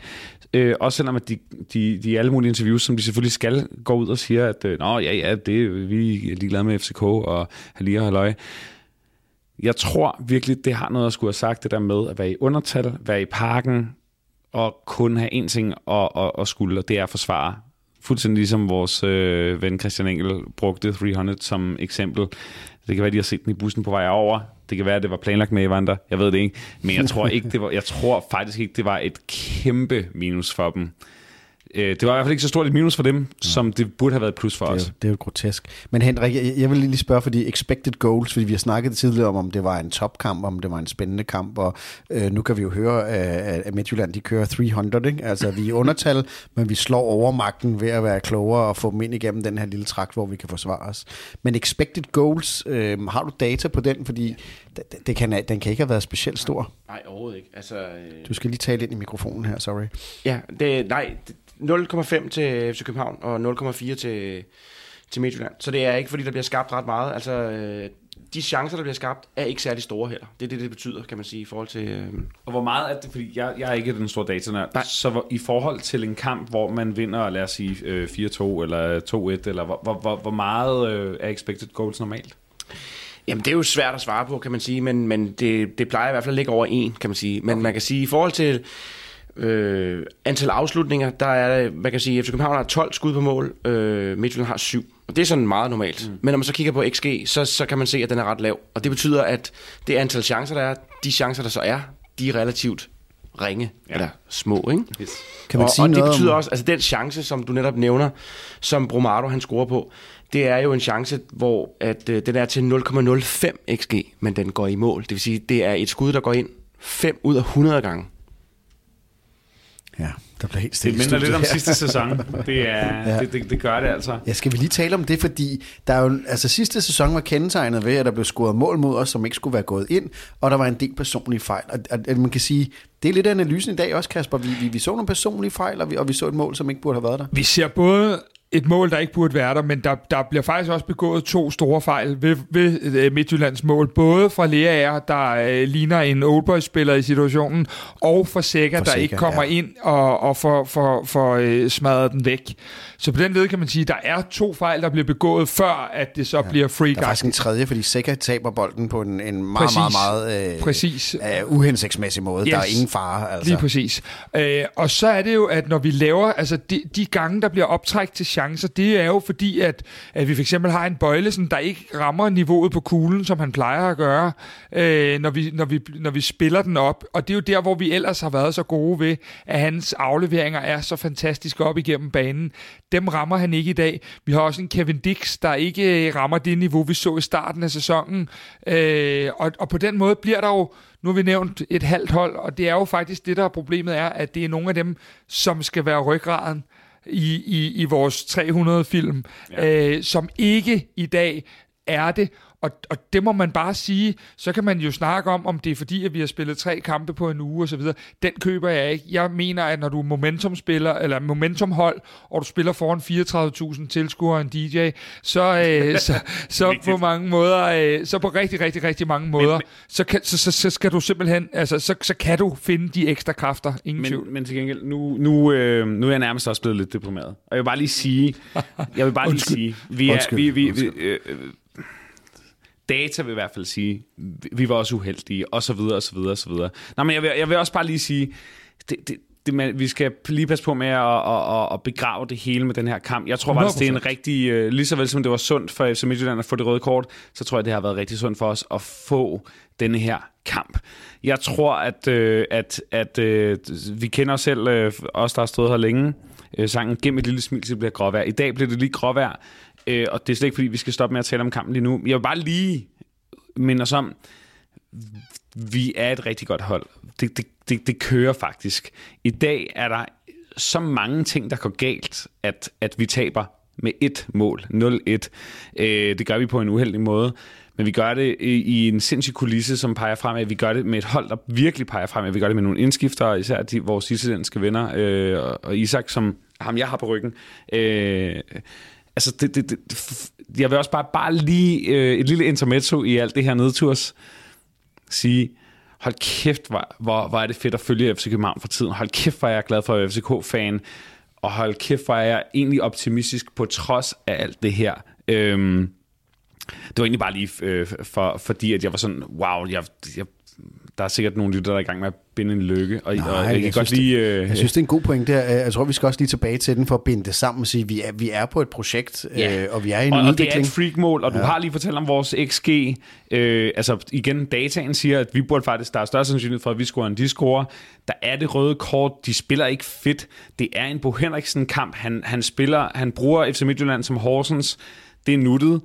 Øh, også selvom at de, de, de alle mulige interviews, som de selvfølgelig skal, gå ud og siger, at øh, Nå, ja, ja, det, vi er ligeglade med FCK og Halia og Halløj. Jeg tror virkelig, det har noget at skulle have sagt, det der med at være i undertal, være i parken, og kun have én ting at, at, at skulle, og det er at forsvare. Fuldstændig ligesom vores øh, ven Christian Engel brugte 300 som eksempel. Det kan være, at de har set den i bussen på vej over. Det kan være, at det var planlagt med Evander. Jeg ved det ikke. Men jeg tror, ikke, det var, jeg tror faktisk ikke, det var et kæmpe minus for dem. Øh, det var i hvert fald ikke så stort et minus for dem, ja. som det burde have været et plus for det er, os. jo- det er jo grotesk. Men Henrik, jeg, jeg vil lige spørge, fordi expected goals, fordi vi har snakket tidligere om, om det var en topkamp, om det var en spændende kamp, og øh, nu kan vi jo høre, at, at Midtjylland, de kører 300, ikke? Altså, vi er undertal, [laughs] men vi slår overmagten ved at være klogere og få dem ind igennem den her lille trakt, hvor vi kan forsvare os. Men expected goals, øh, har du data på den? Fordi det, det kan, den kan ikke have været specielt stor. Nej, overhovedet ikke. Altså, øh, Du skal lige tale ind i mikrofonen her, sorry. ja, det, nej, det- 0,5 til FC København og 0,4 til, til Midtjylland. Så det er ikke, fordi der bliver skabt ret meget. Altså, øh, de chancer, der bliver skabt, er ikke særlig store heller. Det er det, det betyder, kan man sige, i forhold til... Øh, Og hvor meget er det, fordi jeg, jeg er ikke den store datanørd, Nej. så hvor, i forhold til en kamp, hvor man vinder, lad os sige øh, 4-2 eller 2-1, eller hvor, hvor, hvor, hvor meget øh, er expected goals normalt? Jamen, det er jo svært at svare på, kan man sige, men, men det, det plejer i hvert fald at ligge over en, kan man sige. Men okay. man kan sige, i forhold til øh, antal afslutninger, der er, man kan sige, at FC København har 12 skud på mål, øh, Midtjylland har 7. Og det er sådan meget normalt. Mm. Men når man så kigger på XG, så, så kan man se, at den er ret lav. Og det betyder, at det antal chancer, der er, de chancer, der så er, de er relativt ringe, ja. eller små, ikke? Yes. Kan man og, sige og det betyder om, også, altså den chance, som du netop nævner, som Bromado han scorer på, det er jo en chance, hvor at, øh, den er til 0,05 xg, men den går i mål. Det vil sige, det er et skud, der går ind 5 ud af 100 gange. Ja, der bliver helt Det stille i minder lidt om sidste [laughs] sæson. Det, er, Ja. ja. det, det, det gør det altså. Ja, skal vi lige tale om det, fordi der er jo, altså sidste sæson var kendetegnet ved, at der blev scoret mål mod os, som ikke skulle være gået ind, og der var en del personlige fejl. Og, og, og man kan sige, det er lidt af analysen i dag også, Kasper. Vi, vi, vi så nogle personlige fejl, og vi, og vi så et mål, som ikke burde have været der. Vi ser både et mål, der ikke burde være der, men der, der bliver faktisk også begået to store fejl ved, ved øh, Midtjyllands mål. Både fra Lea, der øh, ligner en oldboy-spiller i situationen, og fra Sækker, der ikke kommer ja. ind og, og får for, for, øh, smadret den væk. Så på den led kan man sige, at der er to fejl, der bliver begået, før at det så ja, bliver free Der er faktisk en tredje, fordi Seca taber bolden på en, en meget, Præcis. meget, meget øh, Præcis. øh, uhensigtsmæssig måde. Yes. Der er ingen fare. Altså. Lige præcis. Øh, og så er det jo, at når vi laver, altså de, de gange, der bliver optræk til chancer, det er jo fordi, at, at vi for eksempel har en Bøjlesen, der ikke rammer niveauet på kuglen, som han plejer at gøre, øh, når, vi, når, vi, når vi spiller den op. Og det er jo der, hvor vi ellers har været så gode ved, at hans afleveringer er så fantastiske op igennem banen. Dem rammer han ikke i dag. Vi har også en Kevin Dix, der ikke øh, rammer det niveau, vi så i starten af sæsonen. Øh, og, og på den måde bliver der jo nu har vi nævnt et halvt hold, og det er jo faktisk det, der er problemet er, at det er nogle af dem, som skal være ryggraden i, i, i vores 300 film, ja. øh, som ikke i dag er det. Og, og det må man bare sige, så kan man jo snakke om, om det er fordi, at vi har spillet tre kampe på en uge osv. Den køber jeg ikke. Jeg mener, at når du er momentumspiller, eller momentumhold, og du spiller foran 34.000 tilskuere en DJ, så, øh, [laughs] så, så på mange måder, øh, så på rigtig, rigtig, rigtig mange måder, men- så, kan, så, så, så skal du simpelthen, altså, så, så kan du finde de ekstra kræfter. Ingen tvivl. Men, men til gengæld, nu, nu, øh, nu er jeg nærmest også blevet lidt deprimeret. Og jeg vil bare lige sige, jeg vil bare lige sige, vi er, vi, vi, vi, øh, øh, data vil i hvert fald sige, vi- var også uheldige, og så videre, og så videre, og så videre. Nå, men jeg vil, jeg vil også bare lige sige, det, det, det, man, vi skal lige passe på med at, at, at, at begrave det hele med den her kamp. Jeg tror faktisk, det er en 100%. rigtig, øh, lige så vel som det var sundt for FC Midtjylland at få det røde kort, så tror jeg, det har været rigtig sundt for os at få denne her kamp. Jeg tror, at, øh, at, at øh, vi kender os selv, øh, os der har stået her længe, øh, sangen Gem et lille smil, så bliver gråvejr. I dag bliver det lige gråvejr, øh, og det er slet ikke, fordi vi skal stoppe med at tale om kampen lige nu. Jeg vil bare lige minde os om, vi er et rigtig godt hold. Det, det, det, det kører faktisk. I dag er der så mange ting, der går galt, at, at vi taber med et mål, 0-1. Øh, det gør vi på en uheldig måde, men vi gør det i, i en sindssyg kulisse, som peger fremad. Vi gør det med et hold, der virkelig peger fremad. Vi gør det med nogle indskifter, især de, vores islandske venner, øh, og- og Isak, som ham jeg har på ryggen. Øh, altså, det, det, det, jeg vil også bare, bare lige øh, et lille intermezzo i alt det her nedturs sige, hold kæft, hvor, hvor, hvor er det fedt at følge FC København for tiden. Hold kæft, hvor er jeg glad for at være FCK-fan. Og hold kæft, hvor er jeg egentlig optimistisk på trods af alt det her. Øhm, det var egentlig bare lige øh, for, fordi, at jeg var sådan, wow, jeg, jeg, der er sikkert nogle lytter, der er i gang med at binde en lykke. Og, Nej, og jeg, jeg kan synes, godt lide... Øh, Jeg synes, det er en god point der. Jeg tror, vi skal også lige tilbage til den for at binde det sammen og sige, at vi er, vi er på et projekt, Ja. øh, og vi er i en og, og det er udvikling. et freak-mål, og du har lige fortalt om vores XG. Øh, altså igen, dataen siger, at vi burde faktisk, der er større sandsynlighed for, at vi scorer, end de scorer. Der er det røde kort, de spiller ikke fedt. Det er en Bo Henriksen-kamp. Han, han spiller, han bruger FC Midtjylland som Horsens. Det er nuttet.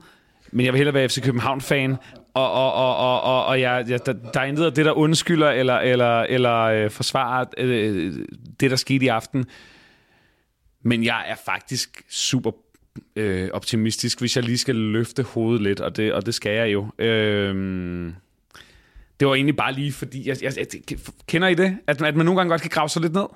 Men jeg vil hellere være FC København-fan, og, og, og, og, og, og jeg, jeg, der, der er intet af det, der undskylder eller, eller, eller øh, forsvarer øh, det, der skete i aften. Men jeg er faktisk super øh, optimistisk, hvis jeg lige skal løfte hovedet lidt, og det, og det skal jeg jo. Øh, det var egentlig bare lige fordi, jeg, jeg, jeg, kender I det? At, at man nogle gange godt kan grave sig lidt ned?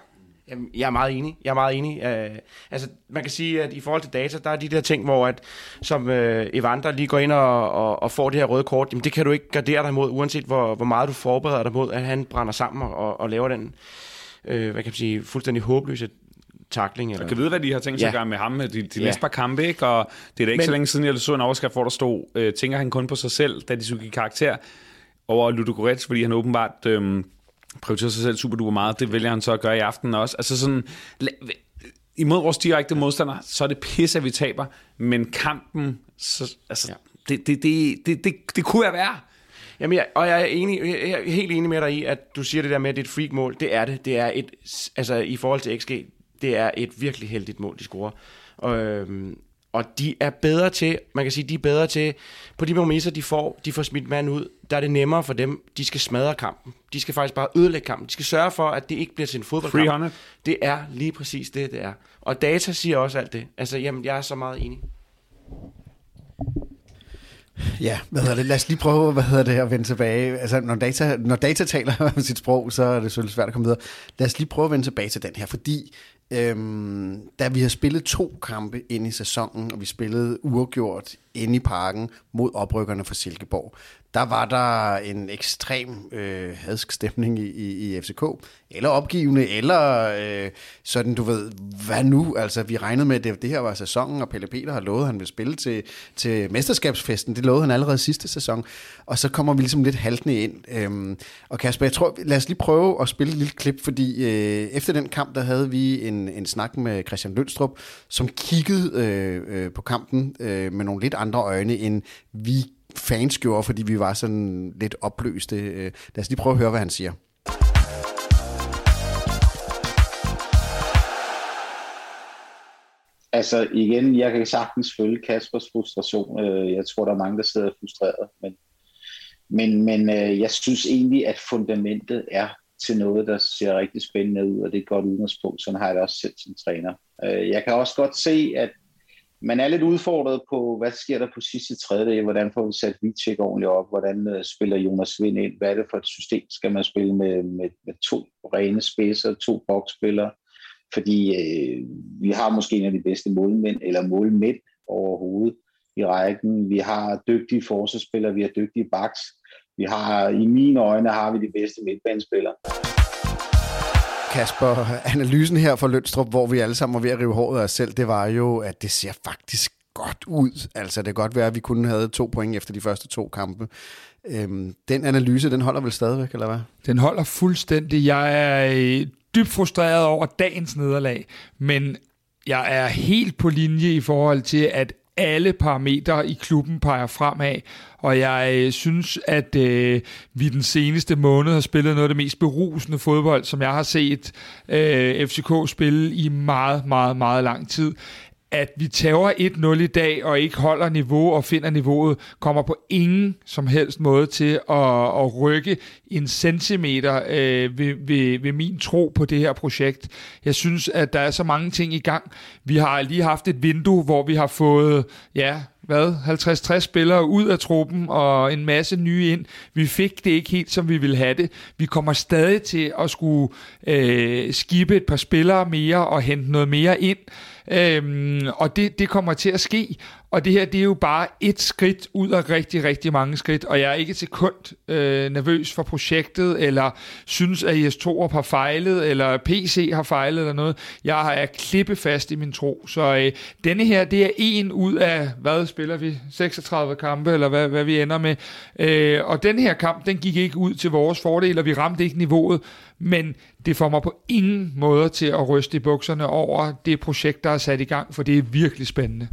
Jamen, jeg er meget enig. Jeg er meget enig. Uh, altså, man kan sige, at i forhold til data, der er de der ting, hvor at, som uh, Evander lige går ind og, og, og får det her røde kort, jamen det kan du ikke gardere dig imod, uanset hvor, hvor meget du forbereder dig mod, at han brænder sammen og, og laver den, uh, hvad kan man sige, fuldstændig håbløse takling. Eller... Jeg kan vide, hvad de har tænkt sig Ja. at gøre med ham de, de Ja. næste par kampe, ikke? Og det er da ikke Men- så længe siden, jeg så en overskrift, hvor der stod, øh, tænker han kun på sig selv, da de skulle give karakter over Ludogorets, fordi han åbenbart øh, prioriterer sig selv super duper meget. Det vælger han så at gøre i aften også. Altså sådan, imod vores direkte modstander, så er det pisse, at vi taber, men kampen, så, altså, ja. det, det, det, det, det, det kunne være værre. Jamen, jeg, og jeg er, enig, jeg er helt enig med dig i, at du siger det der med, at det er et freak-mål. Det er det. Det er et, altså i forhold til XG, det er et virkelig heldigt mål, de scorer. Og, øhm, og de er bedre til, man kan sige, de er bedre til, på de præmisser, de får, de får smidt mand ud, der er det nemmere for dem, de skal smadre kampen. De skal faktisk bare ødelægge kampen. De skal sørge for, at det ikke bliver til en fodboldkamp. 300. Det er lige præcis det, det er. Og data siger også alt det. Altså, jamen, jeg er så meget enig. Ja, hvad hedder det? Lad os lige prøve, hvad hedder det, at vende tilbage. Altså, når data, når data taler om [laughs] sit sprog, så er det selvfølgelig svært at komme videre. Lad os lige prøve at vende tilbage til den her, fordi øhm, da vi har spillet to kampe ind i sæsonen, og vi spillede uafgjort inde i parken mod oprykkerne fra Silkeborg, der var der en ekstrem øh, hadsk stemning i, i, i FCK, eller opgivende, eller øh, sådan, du ved, hvad nu? Altså, vi regnede med, at det, det her var sæsonen, og Pelle Peter har lovet, at han vil spille til, til mesterskabsfesten. Det lovede han allerede sidste sæson. Og så kommer vi ligesom lidt haltende ind. Øhm, og Kasper, jeg tror, lad os lige prøve at spille et lille klip, fordi øh, efter den kamp, der havde vi en, en snak med Christian Lønstrup, som kiggede øh, øh, på kampen øh, med nogle lidt andre øjne, end vi fans gjorde, fordi vi var sådan lidt opløste. Øh, lad os lige prøve at høre, hvad han siger. Altså igen, jeg kan sagtens følge Kaspers frustration. Øh, jeg tror, der er mange, der sidder frustreret. Men, men, men øh, jeg synes egentlig, at fundamentet er til noget, der ser rigtig spændende ud, og det er et godt udgangspunkt. Sådan har jeg det også selv som træner. Jeg kan også godt se, at man er lidt udfordret på, hvad sker der på sidste tredjedel? Hvordan får vi sat Vitek ordentligt op? Hvordan øh, spiller Jonas Vind ind? Hvad er det for et system? Skal man spille med, med, med to rene spidser, to boksspillere? Fordi øh, vi har måske en af de bedste målmænd, eller målmænd overhovedet i rækken. Vi har dygtige forsvarsspillere, vi har dygtige backs. Vi har, i mine øjne har vi de bedste midtbanespillere. Kasper, analysen her for Lønstrup, hvor vi alle sammen var ved at rive håret af os selv, det var jo, at det ser faktisk godt ud. Altså, det kan godt være, at vi kun havde to point efter de første to kampe. Øhm, den analyse, den holder vel stadigvæk, eller hvad? Den holder fuldstændig. Jeg er øh, dybt frustreret over dagens nederlag, men jeg er helt på linje i forhold til, at alle parametre i klubben peger fremad, og jeg øh, synes, at øh, vi den seneste måned har spillet noget af det mest berusende fodbold, som jeg har set øh, FCK spille i meget, meget, meget lang tid at vi tager 1-0 i dag og ikke holder niveau og finder niveauet, kommer på ingen som helst måde til at, at rykke en centimeter øh, ved, ved, ved min tro på det her projekt. Jeg synes, at der er så mange ting i gang. Vi har lige haft et vindue, hvor vi har fået, ja, hvad, 50-60 spillere ud af truppen og en masse nye ind. Vi fik det ikke helt, som vi ville have det. Vi kommer stadig til at skulle øh, skibe et par spillere mere og hente noget mere ind. Øhm, og det, det kommer til at ske, og det her, det er jo bare et skridt ud af rigtig, rigtig mange skridt, og jeg er ikke et sekund øh, nervøs for projektet, eller synes, at IS2 har fejlet, eller PC har fejlet, eller noget. Jeg er klippefast i min tro. Så øh, denne her, det er en ud af, hvad spiller vi? 36 kampe, eller hvad, hvad vi ender med. Øh, og den her kamp, den gik ikke ud til vores fordel, og vi ramte ikke niveauet, men det får mig på ingen måde til at ryste i bukserne over det projekt, der er sat i gang, for det er virkelig spændende.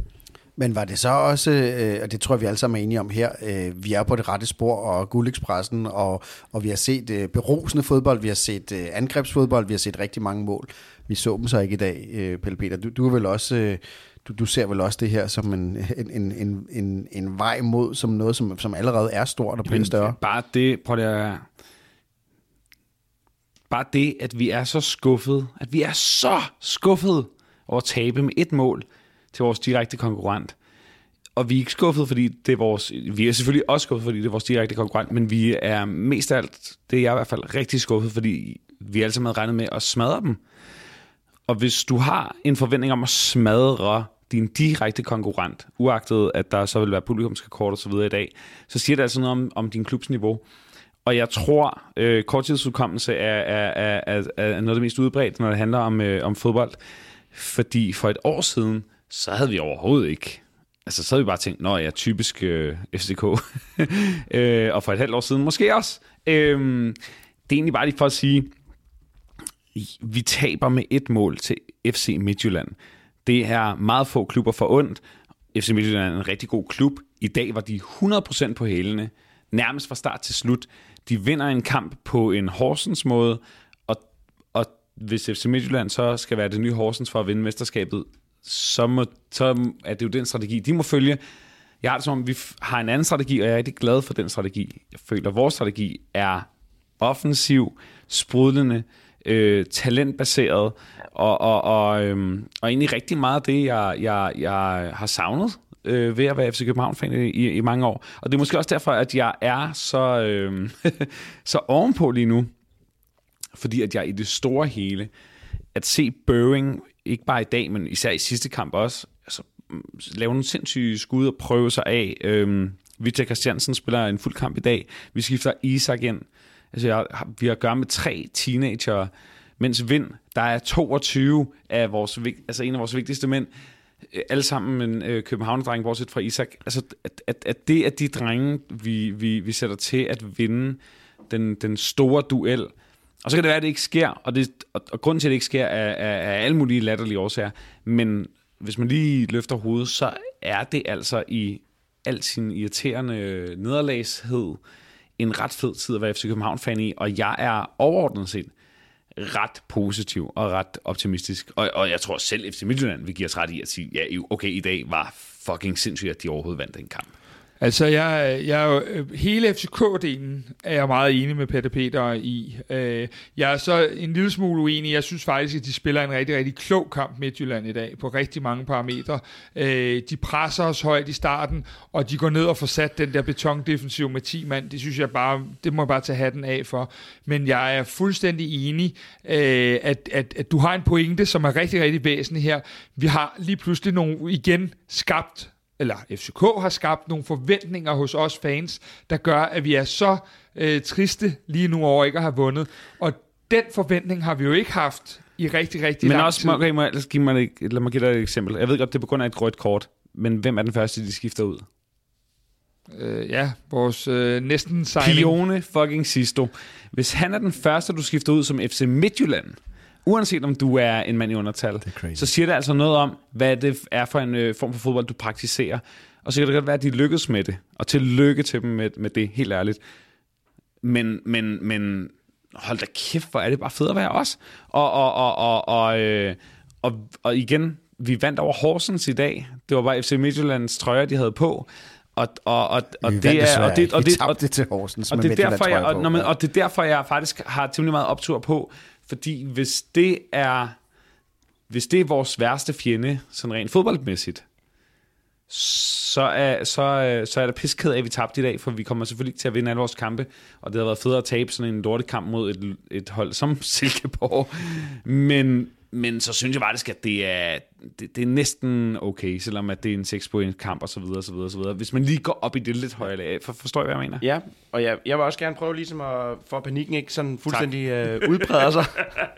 Men var det så også, øh, og det tror jeg, vi alle sammen er enige om her, øh, vi er på det rette spor, og Guldekspressen, og, og vi har set øh, berosende fodbold, vi har set øh, angrebsfodbold, vi har set rigtig mange mål. Vi så dem så ikke i dag, øh, Pelle Peter. Du, du er vel også... Øh, du, du ser vel også det her som en, en, en, en, en vej mod, som noget, som, som allerede er stort og bliver større? Bare det, prøv at bare det, at vi er så skuffet, at vi er så skuffet over at tabe med et mål til vores direkte konkurrent. Og vi er ikke skuffet, fordi det er vores... Vi er selvfølgelig også skuffet, fordi det er vores direkte konkurrent, men vi er mest af alt, det er jeg i hvert fald, rigtig skuffet, fordi vi alle sammen havde regnet med at smadre dem. Og hvis du har en forventning om at smadre din direkte konkurrent, uagtet at der så vil være publikumskort og så videre i dag, så siger det altså noget om, om din klubs niveau. Og jeg tror, øh, korttidsudkommelse er, er, er, er noget af det mest udbredt, når det handler om, øh, om fodbold. Fordi for et år siden, så havde vi overhovedet ikke... Altså, så havde vi bare tænkt, nå, jeg er typisk øh, FCK. [laughs] øh, og for et halvt år siden måske også. Øh, det er egentlig bare lige for at sige, vi taber med et mål til FC Midtjylland. Det er meget få klubber for ondt. FC Midtjylland er en rigtig god klub. I dag var de 100% på hælene, nærmest fra start til slut. De vinder en kamp på en Horsens måde, og, og hvis FC Midtjylland så skal være det nye Horsens for at vinde mesterskabet, så, må, så er det jo den strategi, de må følge. Jeg har det som om, vi har en anden strategi, og jeg er rigtig glad for den strategi. Jeg føler, at vores strategi er offensiv, sprudlende, øh, talentbaseret, og, og, og, øhm, og egentlig rigtig meget af det, jeg, jeg, jeg har savnet øh, ved at være FC København-fan i, i, i mange år. Og det er måske også derfor, at jeg er så, øh, [laughs] så ovenpå lige nu, fordi at jeg i det store hele, at se Børing, ikke bare i dag, men især i sidste kamp også, altså, mm, lave nogle sindssyge skud og prøve sig af. Øhm, Victor Christiansen spiller en fuld kamp i dag. Vi skifter Isak ind. Altså, jeg, vi har at gøre med tre teenager, mens Vind, der er 22 af vores, altså en af vores vigtigste mænd, øh, alle sammen en øh, København-dreng, bortset fra Isak. Altså, at, at, at det er de drenge, vi, vi, vi sætter til at vinde den, den store duel. Og så kan det være, at det ikke sker, og, det, og, og grunden til, at det ikke sker, er, er, er alle mulige latterlige årsager. Men hvis man lige løfter hovedet, så er det altså i al sin irriterende nederlagshed en ret fed tid at være FC København-fan i, og jeg er overordnet set ret positiv og ret optimistisk. Og, og jeg tror selv FC Midtjylland vil give os ret i at sige, ja, okay, i dag var fucking sindssygt, at de overhovedet vandt den kamp. Altså, jeg, jeg, hele FCK-delen er jeg meget enig med Peter Peter i. Øh, jeg er så en lille smule uenig. Jeg synes faktisk, at de spiller en rigtig, rigtig klog kamp Midtjylland i dag, på rigtig mange parametre. Øh, de presser os højt i starten, og de går ned og får sat den der betondefensiv med 10 mand. Det synes jeg bare, det må jeg bare tage hatten af for. Men jeg er fuldstændig enig, øh, at, at, at du har en pointe, som er rigtig, rigtig væsentlig her. Vi har lige pludselig nogle, igen skabt eller FCK har skabt nogle forventninger hos os fans, der gør, at vi er så øh, triste lige nu over ikke at have vundet. Og den forventning har vi jo ikke haft i rigtig, rigtig men lang også, tid. Okay, må, lad, give mig, lad mig give dig et eksempel. Jeg ved godt, det er på grund af et rødt kort, men hvem er den første, de skifter ud? Øh, ja, vores øh, næsten signing. Pione fucking Sisto. Hvis han er den første, du skifter ud som FC Midtjylland, uanset om du er en mand i undertal, så siger det altså noget om, hvad det er for en øh, form for fodbold, du praktiserer. Og så kan det godt være, at de lykkes med det. Og tillykke til dem med, med det, helt ærligt. Men, men, men hold da kæft, hvor er det bare fedt at være os. Og, og, og, og, og, øh, og, og igen, vi vandt over Horsens i dag. Det var bare FC Midtjyllands trøjer, de havde på. Og, og, og, og det er og det og det og det til Horsens og det er derfor jeg og, når man, og det er derfor jeg faktisk har temmelig meget optur på fordi hvis det er hvis det er vores værste fjende, sådan rent fodboldmæssigt, så er, så, så er der pisked af, at vi tabte i dag, for vi kommer selvfølgelig til at vinde alle vores kampe, og det har været federe at tabe sådan en kamp mod et, et hold som [laughs] Silkeborg. Men men så synes jeg faktisk, at det er, det, det er næsten okay, selvom at det er en 6 point kamp og så videre, så videre, så videre. Hvis man lige går op i det lidt højere lag, for, forstår I, hvad jeg mener? Ja, og jeg, jeg vil også gerne prøve ligesom at få panikken ikke sådan fuldstændig øh, udbreder sig.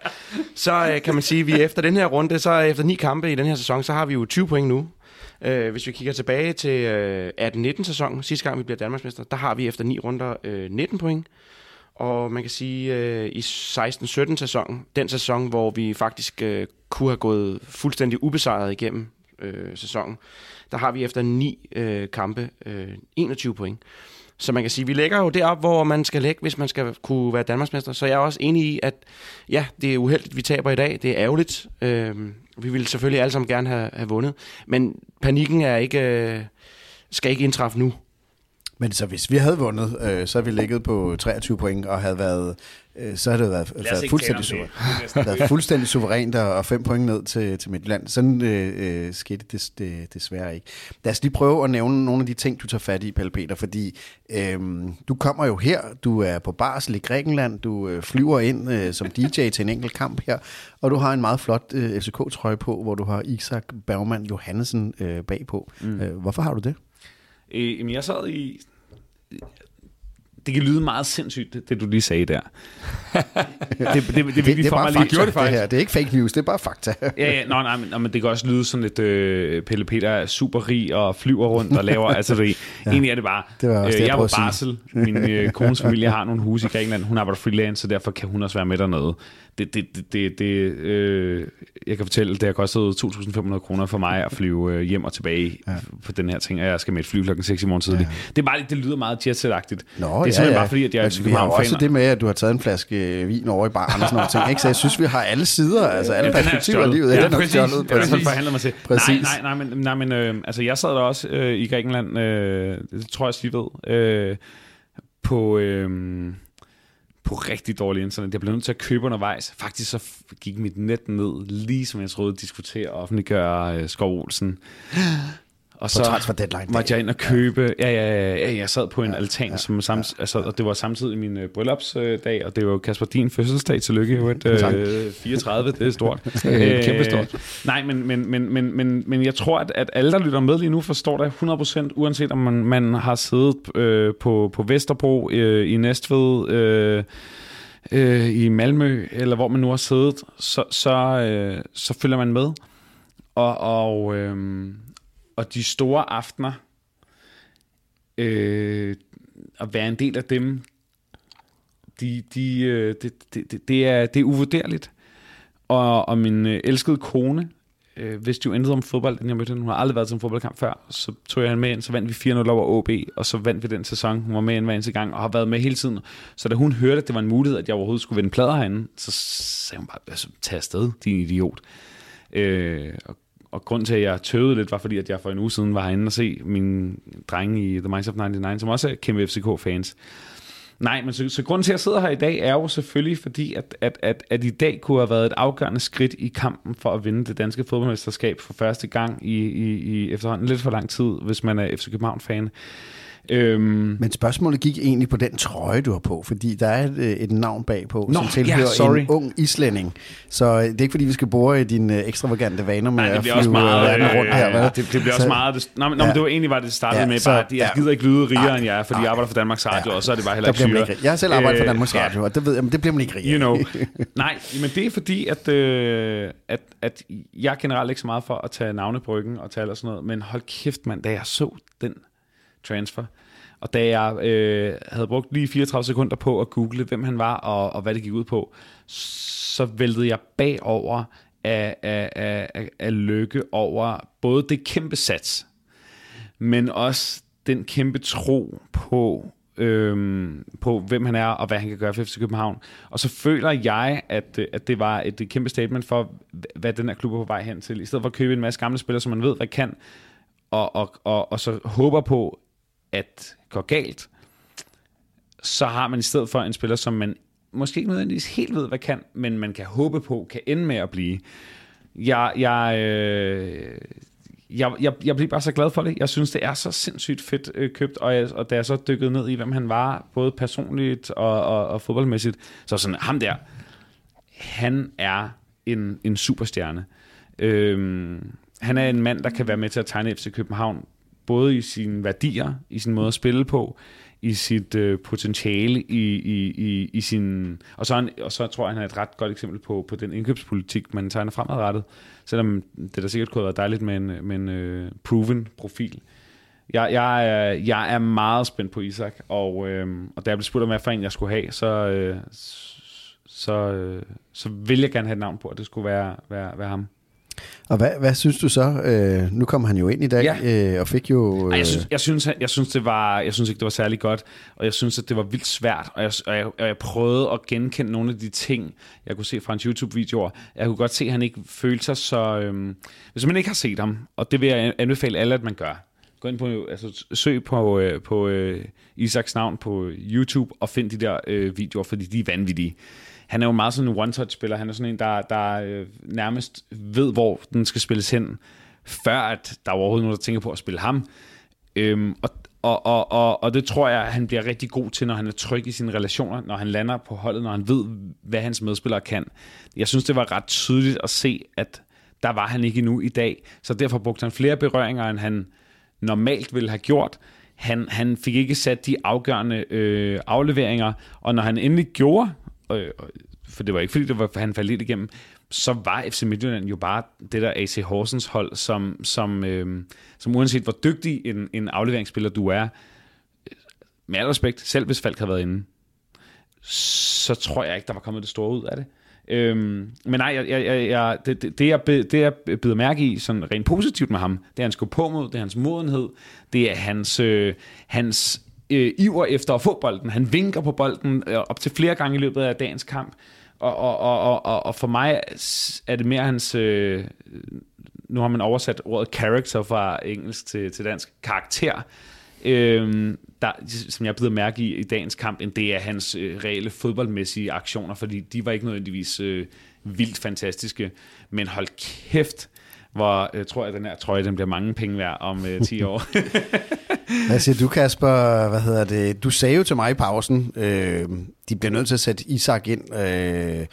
[laughs] så øh, kan man sige, at vi efter den her runde, så efter ni kampe i den her sæson, så har vi jo 20 point nu. Øh, hvis vi kigger tilbage til øh, 18-19 sæsonen, sidste gang vi bliver Danmarksmester, der har vi efter ni runder øh, 19 point. Og man kan sige, øh, i 16-17 sæsonen, den sæson, hvor vi faktisk øh, kunne have gået fuldstændig ubesejret igennem øh, sæsonen, der har vi efter ni øh, kampe øh, 21 point. Så man kan sige, vi ligger jo derop, hvor man skal lægge, hvis man skal kunne være Danmarksmester. Så jeg er også enig i, at ja, det er uheldigt, vi taber i dag. Det er ærgerligt. Øh, vi ville selvfølgelig alle sammen gerne have, have vundet. Men panikken er ikke, øh, skal ikke indtræffe nu. Men så hvis vi havde vundet, øh, så havde vi ligget på 23 point og havde været, øh, så havde det været, været fuldstændig, suverænt, været fuldstændig suverænt og 5 point ned til, til Midtjylland. Sådan øh, øh, skete det, det desværre ikke. Lad os lige prøve at nævne nogle af de ting, du tager fat i, Pelle Peter, fordi øh, du kommer jo her, du er på barsel i Grækenland, du øh, flyver ind øh, som [laughs] DJ til en enkelt kamp her, og du har en meget flot øh, FCK-trøje på, hvor du har Isak Bergman Johansen øh, bagpå. Mm. Øh, hvorfor har du det? Øh, jamen, jeg sad i det kan lyde meget sindssygt, det, det du lige sagde der. [laughs] det, det, det, det, det, det er bare fakta, det, det her. Det er ikke fake news, det er bare fakta. [laughs] ja, ja, nå, nej, men, men det kan også lyde sådan lidt, øh, Pelle Peter er super rig og flyver rundt og laver, [laughs] altså det, ja. egentlig er det bare, det var også øh, det, jeg, jeg var barsel, min øh, kones familie har nogle huse i Grækenland, hun arbejder freelance, så derfor kan hun også være med dernede det, det, det, det, det øh, jeg kan fortælle, det har kostet 2.500 kroner for mig at flyve øh, hjem og tilbage ja. på den her ting, og jeg skal med et fly klokken 6 i morgen tidlig. Ja. Det er bare det lyder meget jetset-agtigt. Nå, det er simpelthen ja, ja. bare fordi, at jeg altså, vi har også det med, at du har taget en flaske vin over i baren og sådan noget ting. Ikke? Så jeg synes, vi har alle sider, altså alle ja, perspektiver af livet. Ja, den er stjålet. Præcis. Den forhandler mig til. Præcis. Nej, nej, nej, men, nej, men øh, altså, jeg sad der også øh, i Grækenland, øh, det tror jeg også, ved, øh, på... Øh, på rigtig dårlig internet. Jeg blev nødt til at købe undervejs. Faktisk så gik mit net ned, lige som jeg troede, diskutere og offentliggøre uh, Skov Olsen. [gasps] Og så transfer deadline måtte jeg ind og købe. Ja, ja, ja, ja jeg sad på en ja, altan, ja, som samt, ja, altså, og det var samtidig min uh, bryllupsdag, og det var Kasper din fødselsdag. Tillykke, jo, et, uh, 34, det er stort. [laughs] Kæmpe stort. Nej, men, men, men, men, men, men jeg tror, at, at alle, der lytter med lige nu, forstår det 100%, uanset om man, man har siddet øh, på, på Vesterbro øh, i Næstved, øh, øh, i Malmø, eller hvor man nu har siddet, så, så, øh, så følger man med. Og, og, øh, og de store aftener, øh, at være en del af dem, de, de, øh, det, det, det, er, det er uvurderligt. Og, og min øh, elskede kone, øh, vidste jo intet om fodbold, den jeg mødte Hun har aldrig været til en fodboldkamp før. Så tog jeg hende med ind, så vandt vi 4-0 over OB, og så vandt vi den sæson. Hun var med ind hver eneste gang, og har været med hele tiden. Så da hun hørte, at det var en mulighed, at jeg overhovedet skulle vinde plader herinde, så sagde hun bare, altså, tag afsted, din idiot. Øh, og og grund til, at jeg tøvede lidt, var fordi, at jeg for en uge siden var herinde og se min drenge i The Minds of 99, som også er kæmpe FCK-fans. Nej, men så, så grunden til, at jeg sidder her i dag, er jo selvfølgelig fordi, at, at, at, at i dag kunne have været et afgørende skridt i kampen for at vinde det danske fodboldmesterskab for første gang i, i, i efterhånden lidt for lang tid, hvis man er FC København-fan. Øhm. Men spørgsmålet gik egentlig på den trøje, du har på, fordi der er et, øh, et navn bagpå, Nå, som tilhører ja, en ung islænding. Så øh, det er ikke fordi, vi skal bore i dine øh, ekstravagante vaner med Nej, det bliver at flyve også meget, øh, rundt her. Ja, det, det bliver så, også meget... Det, nå, men, ja. men det var egentlig, var det startede ja, med, bare, at jeg gider ikke lyde rigere end jeg fordi jeg arbejder for Danmarks Radio, ja, og så er det bare heller ikke syre. Jeg har selv arbejdet for Danmarks Radio, og det, ved jeg, men det bliver man ikke rigere. You know. [laughs] Nej, men det er fordi, at, øh, at, at jeg er generelt ikke så meget for at tage navnebryggen og tage og sådan noget, men hold kæft, mand, da jeg så den transfer, og da jeg øh, havde brugt lige 34 sekunder på at google, hvem han var og, og hvad det gik ud på, så væltede jeg bagover af, af, af, af lykke over både det kæmpe sats, men også den kæmpe tro på, øhm, på hvem han er og hvad han kan gøre for FC København. Og så føler jeg, at, øh, at det var et kæmpe statement for, hvad den her klub er på vej hen til. I stedet for at købe en masse gamle spillere, som man ved, hvad kan, og, og, og, og så håber på, at går galt, så har man i stedet for en spiller, som man måske ikke nødvendigvis helt ved, hvad kan, men man kan håbe på, kan ende med at blive. Jeg, jeg, øh, jeg, jeg, jeg bliver bare så glad for det. Jeg synes, det er så sindssygt fedt øh, købt, og, jeg, og da jeg så dykkede ned i, hvem han var, både personligt og, og, og fodboldmæssigt, så sådan, ham der, han er en, en superstjerne. Øhm, han er en mand, der kan være med til at tegne FC København, både i sine værdier, i sin måde at spille på, i sit øh, potentiale, i, i, i, i sin... Og så, han, og så tror jeg, han er et ret godt eksempel på, på den indkøbspolitik, man tegner fremadrettet. Selvom det der sikkert kunne have været dejligt med en, med en øh, proven profil. Jeg, jeg, er, jeg er meget spændt på Isak, og, øh, og da jeg blev spurgt om, hvad for en jeg skulle have, så, øh, så, øh, så vil jeg gerne have et navn på, at det skulle være, være, være ham. Og hvad, hvad synes du så? Øh, nu kom han jo ind i dag ja. øh, og fik jo... Øh... Ej, jeg, synes, jeg, synes, jeg, synes, det var, jeg synes ikke, det var særlig godt, og jeg synes, at det var vildt svært, og jeg, og jeg, og jeg prøvede at genkende nogle af de ting, jeg kunne se fra hans YouTube-videoer. Jeg kunne godt se, at han ikke følte sig så... Øh, hvis man ikke har set ham, og det vil jeg anbefale alle, at man gør, gå ind på, altså søg på, øh, på øh, Isaks navn på YouTube og find de der øh, videoer, fordi de er vanvittige han er jo meget sådan en one-touch-spiller. Han er sådan en, der, der øh, nærmest ved, hvor den skal spilles hen, før at der er overhovedet nogen, der tænker på at spille ham. Øhm, og, og, og, og, og det tror jeg, han bliver rigtig god til, når han er tryg i sine relationer, når han lander på holdet, når han ved, hvad hans medspillere kan. Jeg synes, det var ret tydeligt at se, at der var han ikke endnu i dag, så derfor brugte han flere berøringer, end han normalt ville have gjort. Han, han fik ikke sat de afgørende øh, afleveringer, og når han endelig gjorde, øh, for det var ikke fordi, det var, han faldt lidt igennem, så var FC Midtjylland jo bare det der AC Horsens hold, som, som, øh, som uanset hvor dygtig en, en afleveringsspiller du er, øh, med al respekt, selv hvis Falk havde været inde, så tror jeg ikke, der var kommet det store ud af det. Øhm, men nej, jeg, jeg, jeg, det, det, det, jeg, det jeg bider mærke i, sådan rent positivt med ham, det er hans gå på mod, det er hans modenhed, det er hans, øh, hans øh, iver efter at få bolden. Han vinker på bolden øh, op til flere gange i løbet af dagens kamp. Og, og, og, og, og for mig er det mere hans... Øh, nu har man oversat ordet character fra engelsk til, til dansk. Karakter. Øh, der, som jeg blevet mærke i i dagens kamp, end det er hans øh, reelle fodboldmæssige aktioner, fordi de var ikke nødvendigvis øh, vildt fantastiske. Men hold kæft, hvor jeg tror jeg, at den her trøje den bliver mange penge værd om øh, 10 [laughs] år. Hvad siger du, Kasper? Hvad hedder det? Du sagde jo til mig i pausen, øh, de bliver nødt til at sætte Isak ind øh, øh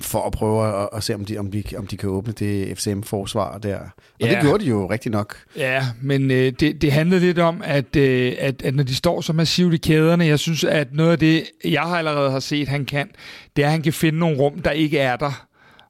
for at prøve at, at se, om de, om, de, om de kan åbne det FCM-forsvar der. Og ja. det gjorde de jo rigtig nok. Ja, men øh, det, det handlede lidt om, at, øh, at, at når de står så massivt i kæderne, jeg synes, at noget af det, jeg har allerede har set, han kan, det er, at han kan finde nogle rum, der ikke er der.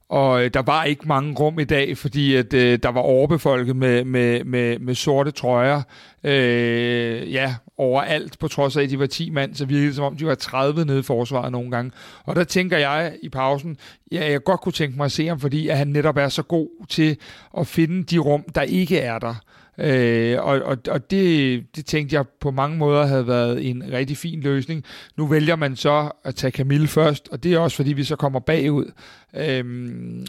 Og øh, der var ikke mange rum i dag, fordi at øh, der var overbefolket med, med, med, med sorte trøjer. Øh, ja, overalt, på trods af, at de var 10 mand, så virkede det som om, de var 30 nede i forsvaret nogle gange. Og der tænker jeg i pausen, ja, jeg godt kunne tænke mig at se ham, fordi at han netop er så god til at finde de rum, der ikke er der. Øh, og og, og det, det tænkte jeg på mange måder havde været en rigtig fin løsning. Nu vælger man så at tage Camille først, og det er også fordi, vi så kommer bagud øh,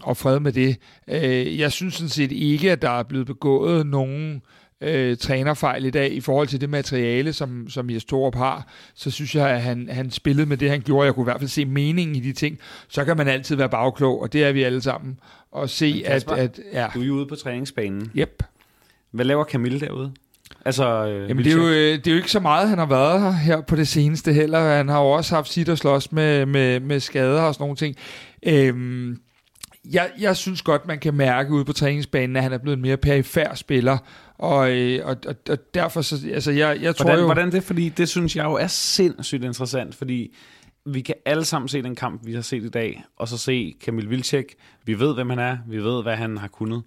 og fred med det. Øh, jeg synes sådan set ikke, at der er blevet begået nogen øh, trænerfejl i dag i forhold til det materiale, som, som Jes Torup har, så synes jeg, at han, han spillede med det, han gjorde. Jeg kunne i hvert fald se meningen i de ting. Så kan man altid være bagklog, og det er vi alle sammen. Og se, Kasper, at, at... Ja. Du er jo ude på træningsbanen. Yep. Hvad laver Camille derude? Altså, øh, Jamen, det er, jo, øh, det er jo ikke så meget, han har været her, her på det seneste heller. Han har jo også haft sit at slås med, med, med skader og sådan nogle ting. Øhm, jeg, jeg synes godt, man kan mærke ude på træningsbanen, at han er blevet en mere perifær spiller. Og, øh, og, og, og derfor så, altså jeg, jeg tror hvordan, jo... Hvordan det? Fordi det synes jeg jo er sindssygt interessant, fordi vi kan alle sammen se den kamp, vi har set i dag, og så se Kamil Vilcek. Vi ved, hvem han er. Vi ved, hvad han har kunnet.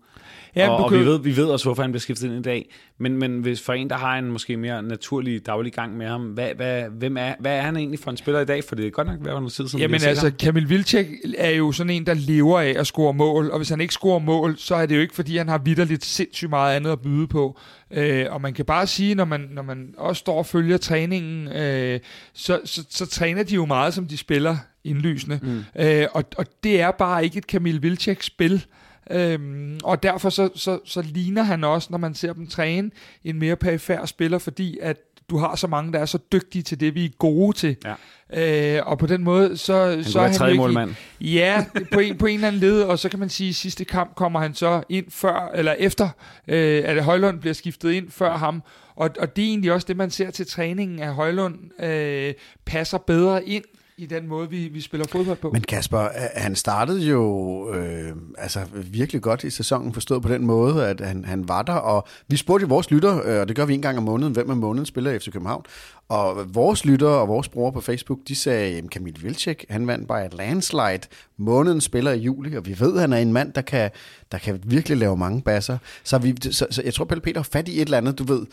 Ja, og, og vi, ved, vi ved også, hvorfor han bliver skiftet ind i dag. Men, men hvis for en, der har en måske mere naturlig daglig gang med ham, hvad, hvad, hvem er, hvad er han egentlig for en spiller i dag? For det er godt nok været noget tid siden. Jamen altså, ham. Kamil Vilcek er jo sådan en, der lever af at score mål. Og hvis han ikke scorer mål, så er det jo ikke, fordi han har vidderligt sindssygt meget andet at byde på. Øh, og man kan bare sige, når man, når man også står og følger træningen, øh, så, så, så træner de jo meget, som de spiller indlysende. Mm. Øh, og, og det er bare ikke et Kamil Vilcek-spil. Øhm, og derfor så, så, så ligner han også, når man ser dem træne, en mere perifær spiller, fordi at du har så mange, der er så dygtige til det, vi er gode til. Ja. Øh, og på den måde, så, han så er han målmand. Ja, på en, på en eller anden led, og så kan man sige, at i sidste kamp kommer han så ind før, eller efter, øh, at Højlund bliver skiftet ind før ham, og, og det er egentlig også det, man ser til træningen, at Højlund øh, passer bedre ind i den måde, vi, vi spiller fodbold på. Men Kasper, han startede jo øh, altså virkelig godt i sæsonen, forstået på den måde, at han, han var der, og vi spurgte jo vores lytter, øh, og det gør vi en gang om måneden, hvem af måneden spiller FC København, og vores lyttere og vores brugere på Facebook, de sagde, at Kamil Vilcek, han vandt bare et landslide. Måneden spiller i juli, og vi ved, at han er en mand, der kan, der kan virkelig lave mange basser. Så, vi, så, så jeg tror, Pelle Peter har fat i et eller andet, du ved.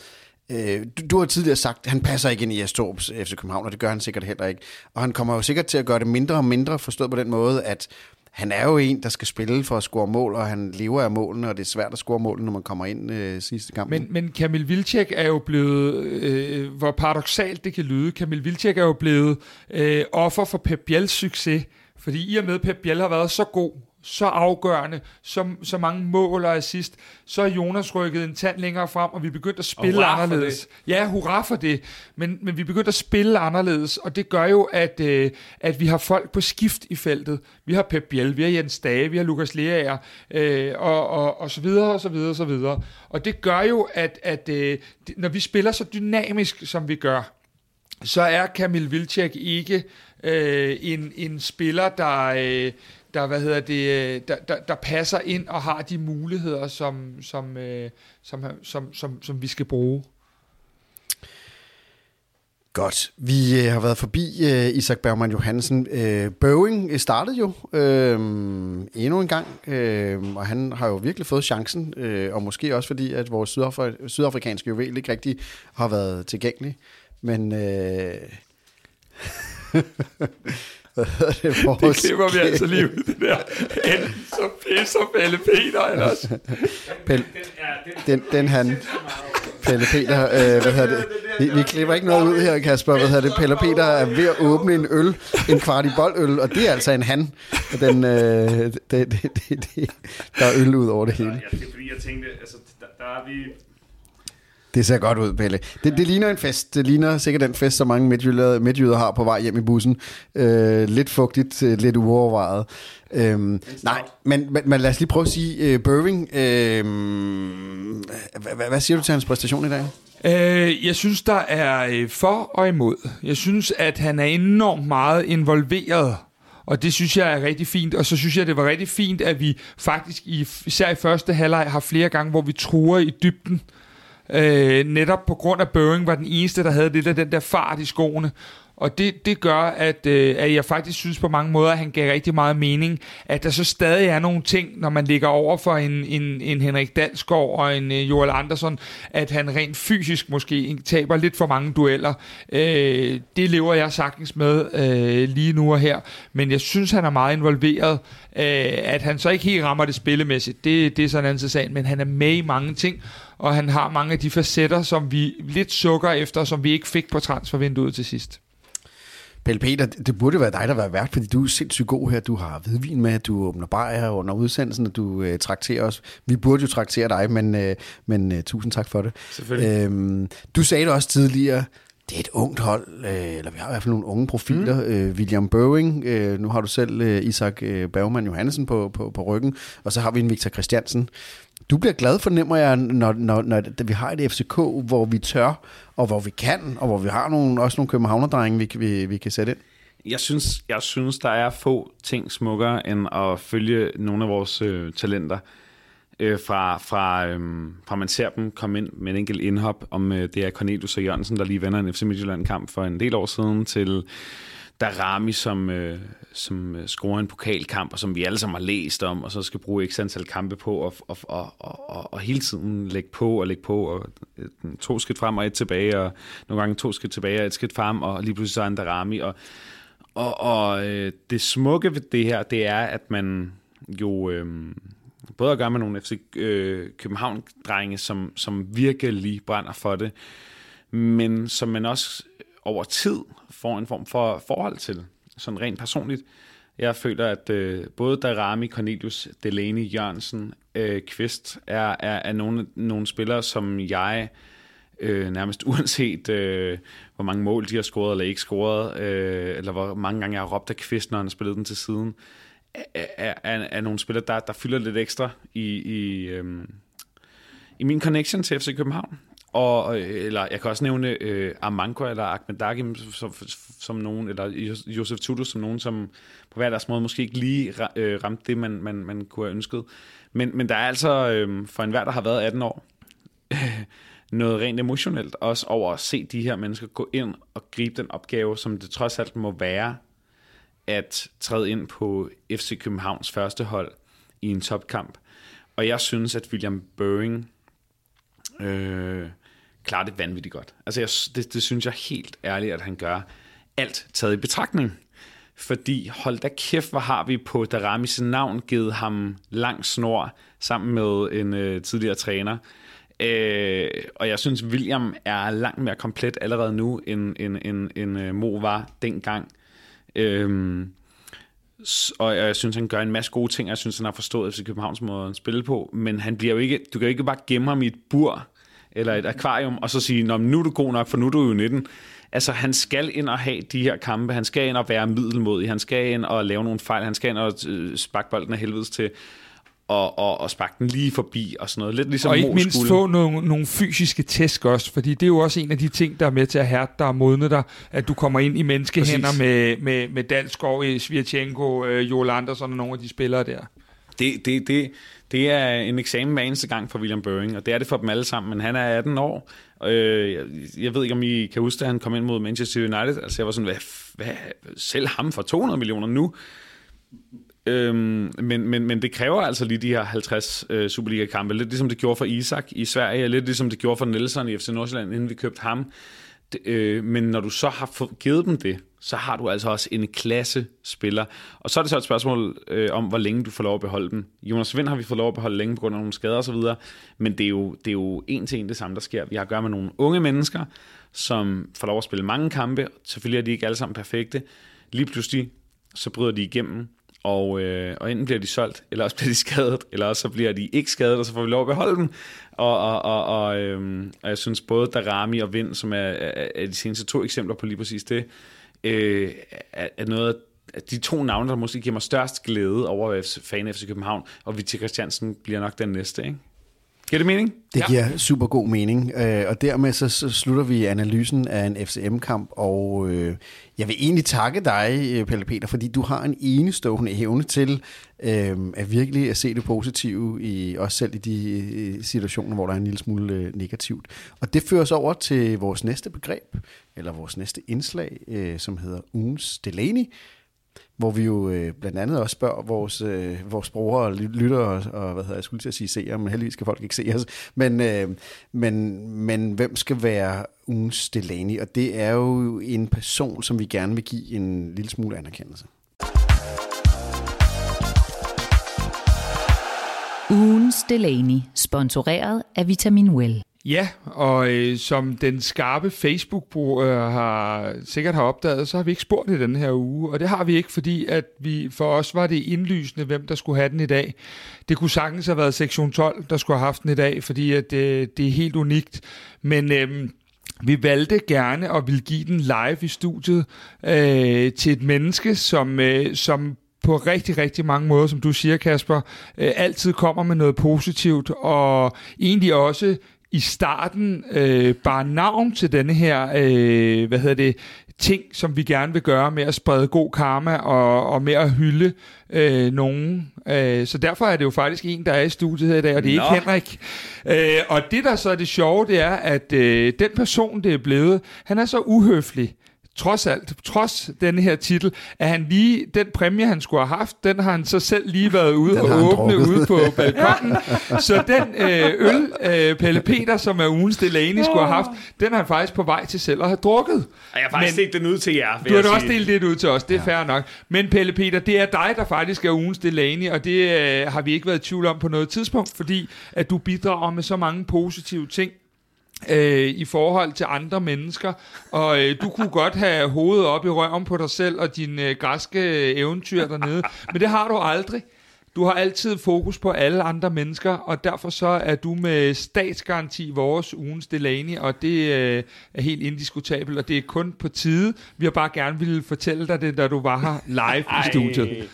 Øh, du, du har tidligere sagt, at han passer ikke ind i Estorps øh, FC København, og det gør han sikkert heller ikke. Og han kommer jo sikkert til at gøre det mindre og mindre, forstået på den måde, at han er jo en, der skal spille for at score mål, og han lever af målene, og det er svært at score målene, når man kommer ind øh, sidste kamp. Men, men Kamil Vilcek er jo blevet, øh, hvor paradoxalt det kan lyde, Kamil Vilcek er jo blevet øh, offer for Pep Biels succes, fordi i og med, at Pep Biel har været så god så afgørende, så, så mange mål og assist, så er Jonas rykket en tand længere frem, og vi begyndte at spille anderledes. Ja, hurra for det. Men, men vi begyndte at spille anderledes, og det gør jo, at, øh, at vi har folk på skift i feltet. Vi har Pep Biel, vi har Jens Dage, vi har Lukas Leaer, øh, og, og, og så videre, og så videre, og så videre. Og det gør jo, at, at øh, når vi spiller så dynamisk, som vi gør, så er Kamil Vilcek ikke øh, en, en spiller, der, øh, der, hvad hedder det, øh, der, der, der passer ind og har de muligheder, som, som, øh, som, som, som, som vi skal bruge. Godt. Vi øh, har været forbi øh, Isak Bergman Johansen. Øh, Boeing øh, startede jo øh, endnu en gang, øh, og han har jo virkelig fået chancen, øh, og måske også fordi, at vores sydafri- sydafrikanske juvel ikke rigtig har været tilgængelig. Men... Øh, [laughs] det? Vores det klipper vi altså lige ud, det der. Enten så pisser Pelle Peter, ellers. Pelle, den, den han... Pelle Peter, øh, hvad hedder det? Vi, vi klipper ikke noget ud her, Kasper. Hvad hedder det? Pelle Peter er ved at åbne en øl, en kvart i boldøl, og det er altså en han. Den, øh, det, det, det, det, der er øl ud over det hele. Ja, det er fordi, jeg tænkte, altså, der, der er vi det ser godt ud, Pelle. Det, det ligner en fest. Det ligner sikkert den fest, som mange midtjyder, midtjyder har på vej hjem i bussen. Øh, lidt fugtigt, øh, lidt uovervejet. Øhm, nej, men, men, men lad os lige prøve at sige, uh, Burving, øh, hvad, hvad siger du til hans præstation i dag? Øh, jeg synes, der er øh, for og imod. Jeg synes, at han er enormt meget involveret og det synes jeg er rigtig fint. Og så synes jeg, det var rigtig fint, at vi faktisk, i, især i første halvleg, har flere gange, hvor vi truer i dybden. Øh, netop på grund af Boeing var den eneste, der havde lidt af den der fart i skoene. Og det, det gør, at, øh, at jeg faktisk synes på mange måder, at han gav rigtig meget mening, at der så stadig er nogle ting, når man ligger over for en, en, en Henrik Dalsgaard og en øh, Joel Andersson, at han rent fysisk måske taber lidt for mange dueller. Øh, det lever jeg sagtens med øh, lige nu og her, men jeg synes, han er meget involveret. Øh, at han så ikke helt rammer det spillemæssigt, det, det er sådan en anden sag, men han er med i mange ting, og han har mange af de facetter, som vi lidt sukker efter, som vi ikke fik på transfervinduet til sidst. Pelle Peter, det burde være dig, der var vært, fordi du er sindssygt god her. Du har hvidvin med, du åbner bajer under udsendelsen, og du øh, trakterer os. Vi burde jo traktere dig, men, øh, men øh, tusind tak for det. Selvfølgelig. Øhm, du sagde det også tidligere, det er et ungt hold, øh, eller vi har i hvert fald nogle unge profiler. Mm. Øh, William Boeing, øh, nu har du selv øh, Isak øh, Bergman Johansen på, på, på ryggen, og så har vi en Victor Christiansen. Du bliver glad, fornemmer jeg, når, når, når vi har et FCK, hvor vi tør, og hvor vi kan, og hvor vi har nogle, også nogle københavnerdrenge, vi, vi, vi kan sætte ind. Jeg synes, jeg synes, der er få ting smukkere, end at følge nogle af vores øh, talenter. Øh, fra, fra, øh, fra man ser dem komme ind med en enkelt indhop, om øh, det er Cornelius og Jørgensen, der lige vender en FC Midtjylland-kamp for en del år siden, til der Rami, som, øh, som øh, scorer en pokalkamp, og som vi alle sammen har læst om, og så skal bruge x antal kampe på, og, og, og, og, og hele tiden lægge på og lægge på, og øh, to skridt frem og et tilbage, og nogle gange to skridt tilbage og et skridt frem, og lige pludselig så er en Darami, og, og, og øh, det smukke ved det her, det er, at man jo... Øh, både at gøre med nogle FC øh, København-drenge, som, som virkelig brænder for det, men som man også over tid får en form for forhold til, sådan rent personligt. Jeg føler, at øh, både Darami, Cornelius, Delaney, Jørgensen, øh, Kvist er, er, er nogle, nogle spillere, som jeg øh, nærmest [laughs] uanset øh, hvor mange mål de har scoret eller ikke scoret, øh, eller hvor mange gange jeg har råbt af Kvist, når han har spillet den til siden, er, er, er, er nogle spillere, der, der fylder lidt ekstra i, i, øh, i min connection til FC København og, øh, eller jeg kan også nævne øh, Amanko eller Ahmed Dagim som, som nogen, eller Josef Tudus som nogen, som på hver deres måde måske ikke lige øh, ramte det, man, man, man kunne have ønsket. Men, men der er altså, øh, for enhver, der har været 18 år, [laughs] noget rent emotionelt også over at se de her mennesker gå ind og gribe den opgave, som det trods alt må være at træde ind på FC Københavns første hold i en topkamp. Og jeg synes, at William Børing øh, klarer det vanvittigt godt. Altså, jeg, det, det synes jeg helt ærligt, at han gør alt taget i betragtning. Fordi hold da kæft, hvor har vi på Daramis navn givet ham lang snor sammen med en øh, tidligere træner. Øh, og jeg synes, William er langt mere komplet allerede nu, end, end, end, end øh, Mo var dengang. Øh, og jeg synes, han gør en masse gode ting, og jeg synes, han har forstået FC Københavns måde at spille på, men han bliver jo ikke, du kan jo ikke bare gemme ham i et bur, eller et akvarium, og så sige, Nå, nu er du god nok, for nu er du jo 19. Altså, han skal ind og have de her kampe, han skal ind og være middelmodig, han skal ind og lave nogle fejl, han skal ind og øh, sparke bolden af helvedes til, og, og, og sparke den lige forbi og sådan noget. Lidt ligesom og ikke mindst skulle. få nogle, nogle fysiske tæsk også, fordi det er jo også en af de ting, der er med til at hærde dig og modne dig, at du kommer ind i menneskehænder med, med, med Dalsgaard, Svirchenko, øh, Joel Andersen og nogle af de spillere der. Det, det, det, det er en eksamen hver eneste gang for William Børing, og det er det for dem alle sammen, men han er 18 år. Øh, jeg, jeg ved ikke, om I kan huske, at han kom ind mod Manchester United. Altså jeg var sådan, hvad, hvad selv ham for 200 millioner nu? Øhm, men, men, men det kræver altså lige de her 50 øh, Superliga-kampe. Lidt ligesom det gjorde for Isak i Sverige, og lidt ligesom det gjorde for Nelson i FC Nordsjælland, inden vi købte ham. Øh, men når du så har fået, givet dem det, så har du altså også en klasse spiller. Og så er det så et spørgsmål øh, om, hvor længe du får lov at beholde dem. Jonas Vind har vi fået lov at beholde længe på grund af nogle skader osv., men det er, jo, det er jo en til en det samme, der sker. Vi har at gøre med nogle unge mennesker, som får lov at spille mange kampe. Selvfølgelig er de ikke alle sammen perfekte. Lige pludselig, så bryder de igennem, og, øh, og enten bliver de solgt, eller også bliver de [laughs] skadet, eller også så bliver de ikke skadet, og så får vi lov at beholde dem. Og, og, og, og, øh, og jeg synes både Darami og Vind, som er, er, er de seneste to eksempler på lige præcis det, øh, er, er noget af de to navne, der måske giver mig størst glæde over fan FC København, og Victor Christiansen bliver nok den næste, ikke? Giver det mening? Det ja. giver super god mening, øh, og dermed så, så slutter vi analysen af en FCM-kamp, og øh, jeg vil egentlig takke dig, øh, Pelle Peter, fordi du har en enestående evne til øh, at virkelig at se det positive, i, også selv i de øh, situationer, hvor der er en lille smule øh, negativt. Og det fører os over til vores næste begreb, eller vores næste indslag, øh, som hedder ugens Delaney, hvor vi jo øh, blandt andet også spørger vores, øh, vores brugere og lytter og, og hvad hedder jeg skulle til at sige seere, men heldigvis skal folk ikke se os. Men, øh, men, men hvem skal være ugens Delaney? Og det er jo en person, som vi gerne vil give en lille smule anerkendelse. Ugens Delaney, sponsoreret af Vitamin Well. Ja, og øh, som den skarpe Facebook-bruger har, sikkert har opdaget, så har vi ikke spurgt i den her uge. Og det har vi ikke, fordi at vi for os var det indlysende, hvem der skulle have den i dag. Det kunne sagtens have været sektion 12, der skulle have haft den i dag, fordi at, øh, det er helt unikt. Men... Øh, vi valgte gerne at vil give den live i studiet øh, til et menneske, som, øh, som på rigtig, rigtig mange måder, som du siger, Kasper, øh, altid kommer med noget positivt, og egentlig også i starten øh, bare navn til denne her, øh, hvad hedder det, ting, som vi gerne vil gøre med at sprede god karma og, og med at hylde øh, nogen. Øh, så derfor er det jo faktisk en, der er i studiet her i dag, og det er Nå. ikke Henrik. Øh, og det, der så er det sjove, det er, at øh, den person, det er blevet, han er så uhøflig, trods alt, trods denne her titel, at han lige, den præmie, han skulle have haft, den har han så selv lige været ude og åbne ude på [laughs] balkongen. så den øh, øl, øh, Pelle Peter, som er ugens Delaney skulle have haft, den er han faktisk på vej til selv at have drukket. Og jeg har faktisk delt den ud til jer. Du har da også delt det ud til os, det er ja. fair nok. Men Pelle Peter, det er dig, der faktisk er ugens Delaney, og det øh, har vi ikke været i tvivl om på noget tidspunkt, fordi at du bidrager med så mange positive ting øh, i forhold til andre mennesker, og øh, du kunne godt have hovedet op i røven på dig selv og din øh, græske eventyr dernede, men det har du aldrig du har altid fokus på alle andre mennesker, og derfor så er du med statsgaranti vores ugens Delaney, og det øh, er helt indiskutabelt, og det er kun på tide. Vi har bare gerne ville fortælle dig det, da du var her live i studiet.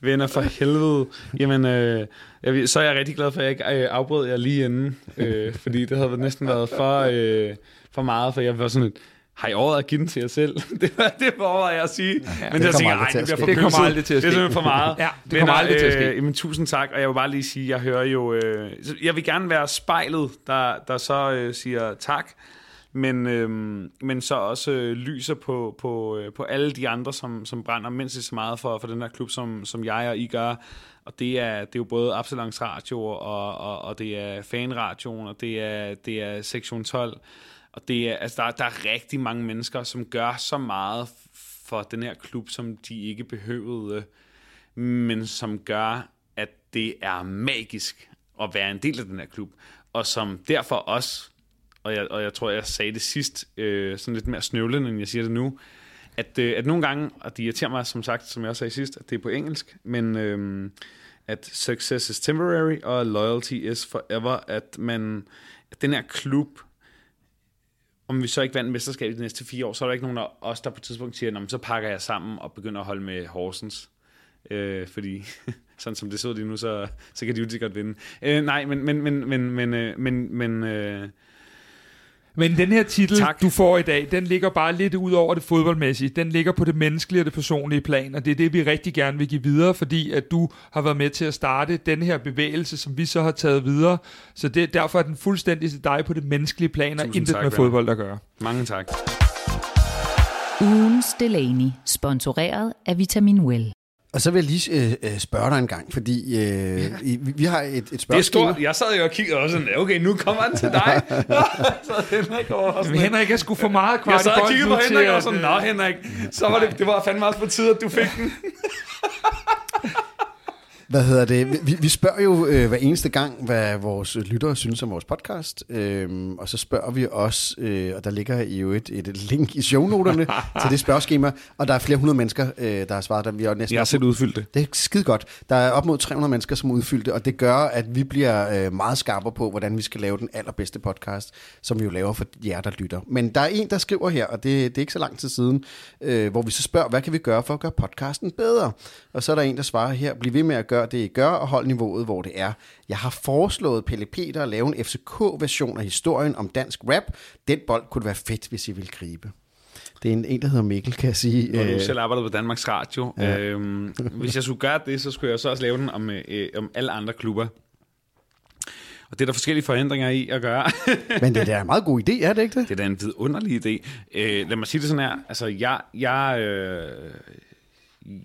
Venner for helvede. Jamen, øh, jeg, så er jeg rigtig glad for, at jeg ikke øh, afbrød jer lige inden, øh, fordi det havde næsten været for, øh, for meget, for jeg var sådan et, har I overvejet at give den til jer selv? [laughs] det var det var jeg at sige. Ja, men det jeg tænker, at det, ske. kommer aldrig til at Det er ske. for meget. [laughs] Ja, det kommer aldrig til at ske. Øh, jamen, tusind tak, og jeg vil bare lige sige, jeg hører jo... Øh, jeg vil gerne være spejlet, der, der så øh, siger tak, men, øh, men så også øh, lyser på, på, øh, på alle de andre, som, som brænder mindst så meget for, for den her klub, som, som jeg og I gør. Og det er, det er jo både Absalons Radio, og, og, og det er Fanradioen, og det er, det er Sektion 12. Og det er, altså, der, der er rigtig mange mennesker, som gør så meget for den her klub, som de ikke behøvede, men som gør, at det er magisk at være en del af den her klub. Og som derfor også, og jeg, og jeg tror, jeg sagde det sidst, øh, sådan lidt mere snøvlende, end jeg siger det nu, at, øh, at nogle gange, og det irriterer mig som sagt, som jeg også sagde sidst, at det er på engelsk, men øh, at success is temporary, og loyalty is forever, at man, at den her klub, om vi så ikke vandt mesterskabet de næste fire år, så er der ikke nogen af os, der på et tidspunkt siger, så pakker jeg sammen og begynder at holde med Horsens. Øh, fordi [laughs] sådan som det ser ud lige nu, så, så kan de jo ikke godt vinde. Øh, nej, men, men, men, men, men, men, men øh, men den her titel, Tak. du får i dag, den ligger bare lidt ud over det fodboldmæssige. Den ligger på det menneskelige og det personlige plan, og det er det, vi rigtig gerne vil give videre, fordi at du har været med til at starte den her bevægelse, som vi så har taget videre. Så det, derfor er den fuldstændig til dig på det menneskelige plan, og intet tak, med fodbold at gøre. mange tak. Ugens Delaney, sponsoreret af Vitamin Well. Og så vil jeg lige øh, øh, spørge dig en gang, fordi øh, i, vi, vi har et, et Det er stort. Jeg sad jo og kiggede og sådan, okay, nu kommer han til dig. [laughs] så Henrik over og sådan, Men Henrik er sgu for meget kvart jeg sad i og kiggede på Henrik og sådan, øh, nå Henrik, så var det, det var fandme også på tide, at du fik den. [laughs] Hvad hedder det? Vi, vi spørger jo øh, hver eneste gang, hvad vores lyttere synes om vores podcast. Øhm, og så spørger vi også, øh, og der ligger jo et, et link i shownoterne [laughs] til det spørgeskema. Og der er flere hundrede mennesker, øh, der har svaret. Der, vi har næsten Jeg har selv udfyldt det. Det er skide godt. Der er op mod 300 mennesker, som har udfyldt det, og det gør, at vi bliver øh, meget skarpere på, hvordan vi skal lave den allerbedste podcast, som vi jo laver for jer, der lytter. Men der er en, der skriver her, og det, det er ikke så lang tid siden, øh, hvor vi så spørger, hvad kan vi gøre for at gøre podcasten bedre? Og så er der en, der svarer her, bliv ved med at gøre det, I gør, og hold niveauet, hvor det er. Jeg har foreslået Pelle Peter at lave en FCK-version af historien om dansk rap. Den bold kunne det være fedt, hvis I vil gribe. Det er en, en der hedder Mikkel, kan jeg sige. Nu har du Øh, selv arbejdet på Danmarks Radio. Ja. Øhm, hvis jeg skulle gøre det, så skulle jeg så også lave den om, øh, om alle andre klubber. Og det er der forskellige forhindringer i at gøre. [laughs] Men det er da en meget god idé, er det ikke det? det er da en vidunderlig idé. Øh, lad mig sige det sådan her. Altså, jeg, jeg, øh,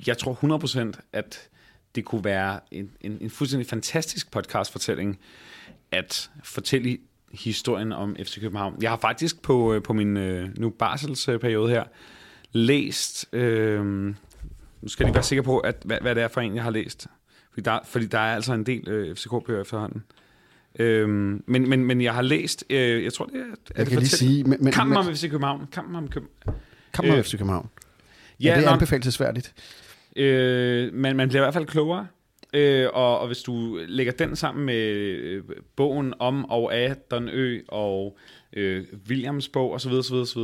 jeg tror 100% at det kunne være en, en, en fuldstændig fantastisk podcastfortælling at fortælle historien om FC København. Jeg har faktisk på, øh, på min øh, nu barselsperiode her læst... Øh, nu skal jeg lige være sikker på, at, hvad, hvad det er for en, jeg har læst. Fordi der, fordi der er altså en del øh, FCK-bøger efterhånden. Øhm, men, men, men jeg har læst, øh, jeg tror det er... er Jeg det kan lige fortæl- sige... Men, men, Kampen om FC København. Kampen om København. Kampen om øh, FC København. Ja, det er nå, anbefalesværdigt øh, men man bliver i hvert fald klogere. Øh, og, og hvis du lægger den sammen med øh, bogen om og af Don Ø og øh, Williams bog osv., osv., osv.,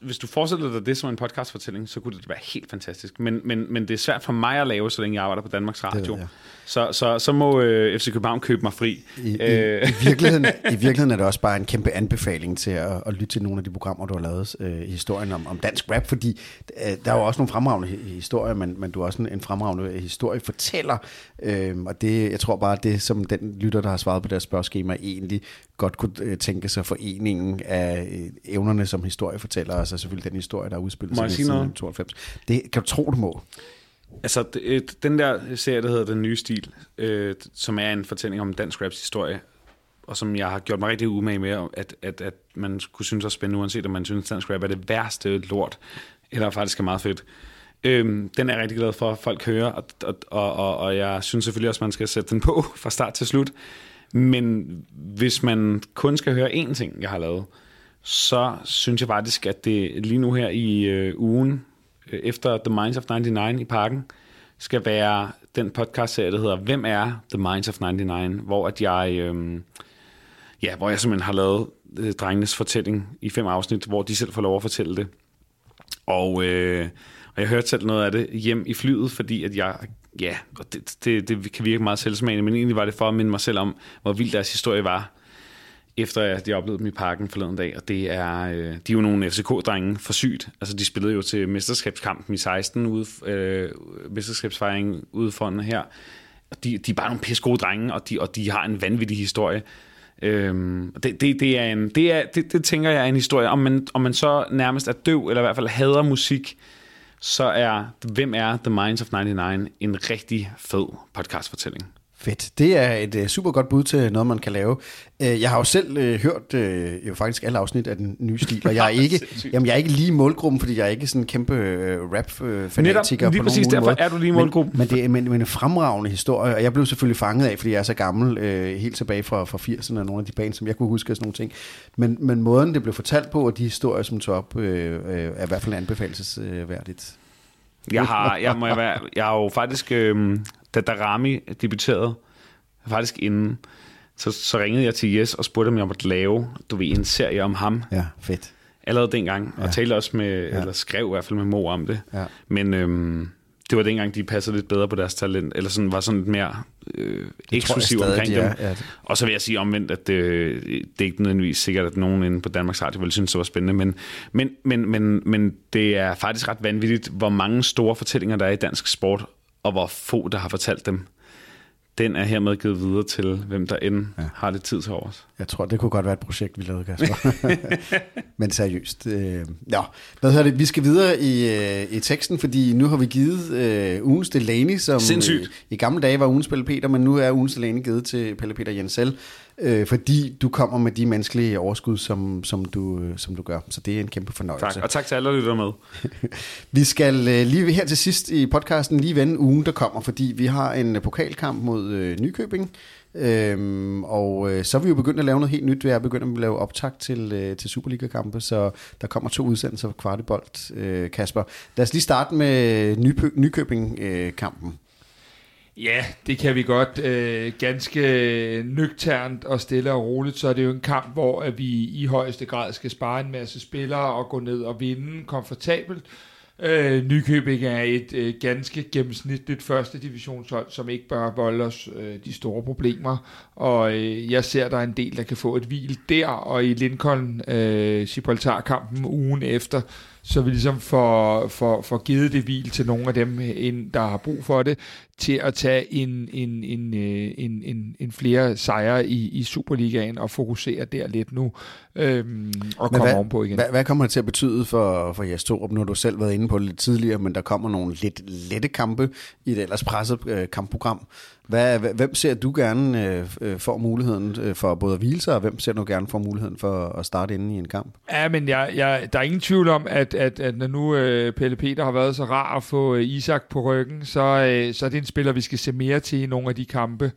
hvis du forestiller dig det som en podcastfortælling, så kunne det være helt fantastisk. Men, men, men det er svært for mig at lave, så længe jeg arbejder på Danmarks Radio. jeg. Så, så, så må øh, FC København købe mig fri. I, Øh. i, i, virkeligheden, I virkeligheden er det også bare en kæmpe anbefaling til at, at lytte til nogle af de programmer, du har lavet øh, i historien om, om dansk rap, fordi øh, der er jo også nogle fremragende hi- historier, men, men du er også en, en fremragende historiefortæller, øh, og det, jeg tror bare, det som den lytter, der har svaret på deres spørgeskema, egentlig godt kunne øh, tænke sig foreningen af øh, evnerne som historiefortæller, og så selvfølgelig den historie, der er udspillet Må jeg sige noget? 92. Det kan du tro, du må. Altså, det- øh, den der serie, der hedder Den Nye Stil, øh, som er en fortælling om dansk raps historie, og som jeg har gjort mig rigtig umage med, at, at, at man kunne synes er spændende, uanset om man synes, dansk rap er det værste lort, eller faktisk er meget fedt. Øhm, den er jeg rigtig glad for, at folk hører, og, og, og, og, jeg synes selvfølgelig også, man skal sætte den på [laughs] fra start til slut. Men hvis man kun skal høre én ting, jeg har lavet, så synes jeg faktisk, at det lige nu her i øh, ugen, øh, efter The Minds of 99 i parken, skal være den podcast der hedder Hvem er The Minds of 99, hvor at jeg, øh, ja, hvor jeg simpelthen har lavet øh, drengenes fortælling i fem afsnit, hvor de selv får lov at fortælle det. Og, øh, og jeg hørte selv noget af det hjem i flyet, fordi at jeg, ja, det, det, det kan virke meget selvsmagende, men egentlig var det for at minde mig selv om, hvor vild deres historie var, efter at jeg oplevede dem i parken forleden dag, og det er, øh, de er jo nogle FCK-drenge for sygt. Altså, de spillede jo til mesterskabskampen i 16, ude, øh, mesterskabsfejringen ude foran her. Og de, de er bare nogle pisse gode drenge, og de, og de har en vanvittig historie. Øhm, det, det, det, er en, det, er, det, det tænker jeg er en historie. Om man, om man så nærmest er døv, eller i hvert fald hader musik, så er Hvem er The Minds of 99 en rigtig fed podcastfortælling. Fedt. Det er et uh, super godt bud til noget, man kan lave. Uh, jeg har jo selv uh, hørt uh, jo faktisk alle afsnit af den nye stil, og jeg er [laughs] ikke, jamen, jeg er ikke lige målgruppen, fordi jeg er ikke sådan en kæmpe uh, rap-fanatiker lige på præcis nogen derfor måde. er du lige målgruppen. Men, men det er men, men en fremragende historie, og jeg blev selvfølgelig fanget af, fordi jeg er så gammel, uh, helt tilbage fra, fra 80'erne, og nogle af de bands, som jeg kunne huske og sådan nogle ting. Men, men måden, det blev fortalt på, og de historier, som tog op, uh, uh, er i hvert fald anbefalesværdigt. Jeg har, jeg, må være, jeg har jo faktisk, øh, da Darami debuterede, faktisk inden, så, så ringede jeg til Jes og spurgte, om jeg måtte lave, du ved, en serie om ham. Ja, fedt. Allerede dengang, og Ja. talte også med, Ja. eller skrev i hvert fald med Mo om det. Ja. Men øhm, det var dengang, de passede lidt bedre på deres talent, eller sådan, var sådan lidt mere øh, eksklusiv omkring de dem. er, ja. Og så vil jeg sige omvendt, at det, det er ikke nødvendigvis sikkert, at nogen inde på Danmarks Radio ville synes, det var spændende, men, men, men, men, men det er faktisk ret vanvittigt, hvor mange store fortællinger der er i dansk sport, og hvor få, der har fortalt dem. Den er hermed givet videre til, hvem der end ja. har lidt tid til overs. Jeg tror, det kunne godt være et projekt, vi lavede, Kasper. [laughs] Men seriøst. Øh, ja. Hvad hedder det? Vi skal videre i, øh, i teksten, fordi nu har vi givet øh, ugens Delaney, som Sindssygt. øh, i gamle dage var ugens Pelle Peter, men nu er ugens Delaney givet til Pelle Peter Jensel, øh, fordi du kommer med de menneskelige overskud, som, som, du, øh, som du gør. Så det er en kæmpe fornøjelse. Tak, og tak til alle, der lytter med. [laughs] Vi skal øh, lige her til sidst i podcasten lige vende ugen, der kommer, fordi vi har en øh, pokalkamp mod øh, Nykøbing. Øhm, og øh, så er vi jo begyndt at lave noget helt nyt. Vi er begyndt at lave optag til, øh, til Superliga-kampe, så der kommer to udsendelser for Kvartibolt, øh, Kasper. Lad os lige starte med Nypø- Nykøbing-kampen. Ja, det kan vi godt. Øh, ganske nøgternt og stille og roligt, så er det jo en kamp, hvor at vi i højeste grad skal spare en masse spillere og gå ned og vinde komfortabelt. Øh, Nykøbing er et øh, ganske gennemsnitligt første divisionshold, som ikke bør volde os øh, de store problemer. Og øh, jeg ser, der er en del, der kan få et hvil der, og i Lincoln øh, Gibraltar-kampen ugen efter, så vi ligesom får, får, får givet det hvil til nogle af dem, ind, der har brug for det, til at tage en, en, en, øh, en, en, en flere sejre i, i Superligaen og fokusere der lidt nu øhm, og komme hvad, ovenpå igen. Hvad, hvad kommer det til at betyde for, for jeres to? Nu har du selv været inde på det lidt tidligere, men der kommer nogle lidt lette kampe i det ellers presset øh, kampprogram. Hvad, hvem ser du gerne øh, øh får muligheden øh, for både at hvile sig, og hvem ser du gerne får muligheden for at starte inden i en kamp? Ja, men jeg, jeg, der er ingen tvivl om, at, at, at når nu øh, Pelle Peter har været så rar at få øh, Isak på ryggen, så, øh, så er det en spiller, vi skal se mere til i nogle af de kampe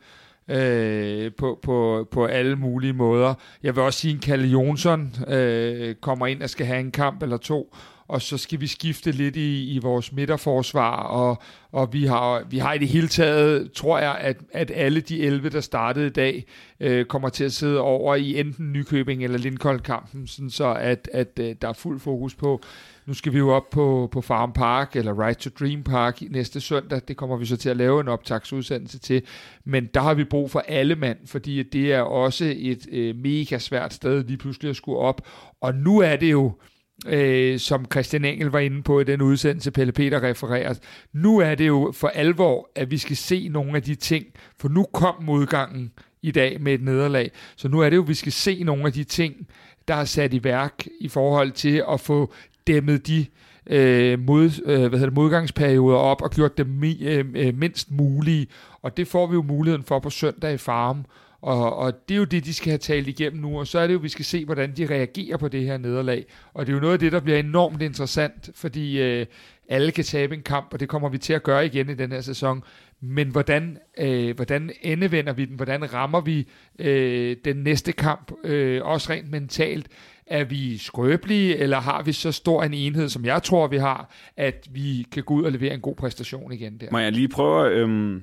øh, på, på, på alle mulige måder. Jeg vil også sige, at Kalle Jonsson øh, kommer ind og skal have en kamp eller to, og så skal vi skifte lidt i, i vores midterforsvar, og, og vi, har, vi har i det hele taget, tror jeg, at, at alle de 11, der startede i dag, øh, kommer til at sidde over i enten Nykøbing eller Lincoln-kampen, sådan så at, at øh, der er fuld fokus på, nu skal vi jo op på, på Farm Park, eller Right to Dream Park næste søndag. Det kommer vi så til at lave en optagsudsendelse til. Men der har vi brug for alle mand, fordi det er også et øh, mega svært sted lige pludselig at skulle op. Og nu er det jo, øh, Øh, som Christian Engel var inde på i den udsendelse, Pelle Peter refererer, nu er det jo for alvor, at vi skal se nogle af de ting, for nu kom modgangen i dag med et nederlag. Så nu er det jo, at vi skal se nogle af de ting, der er sat i værk i forhold til at få dæmmet de øh, mod, øh, hvad hedder det, modgangsperioder op og gjort dem mi, øh, øh mindst mulige. Og det får vi jo muligheden for på søndag i Farm. Og, og det er jo det, de skal have talt igennem nu, og så er det jo, vi skal se, hvordan de reagerer på det her nederlag. Og det er jo noget af det, der bliver enormt interessant, fordi øh, alle kan tabe en kamp, og det kommer vi til at gøre igen i den her sæson. Men hvordan, øh, hvordan endevender vi den? Hvordan rammer vi øh, den næste kamp? Øh, også rent mentalt. Er vi skrøbelige, eller har vi så stor en enhed, som jeg tror, vi har, at vi kan gå ud og levere en god præstation igen der? Må jeg lige prøve, Øh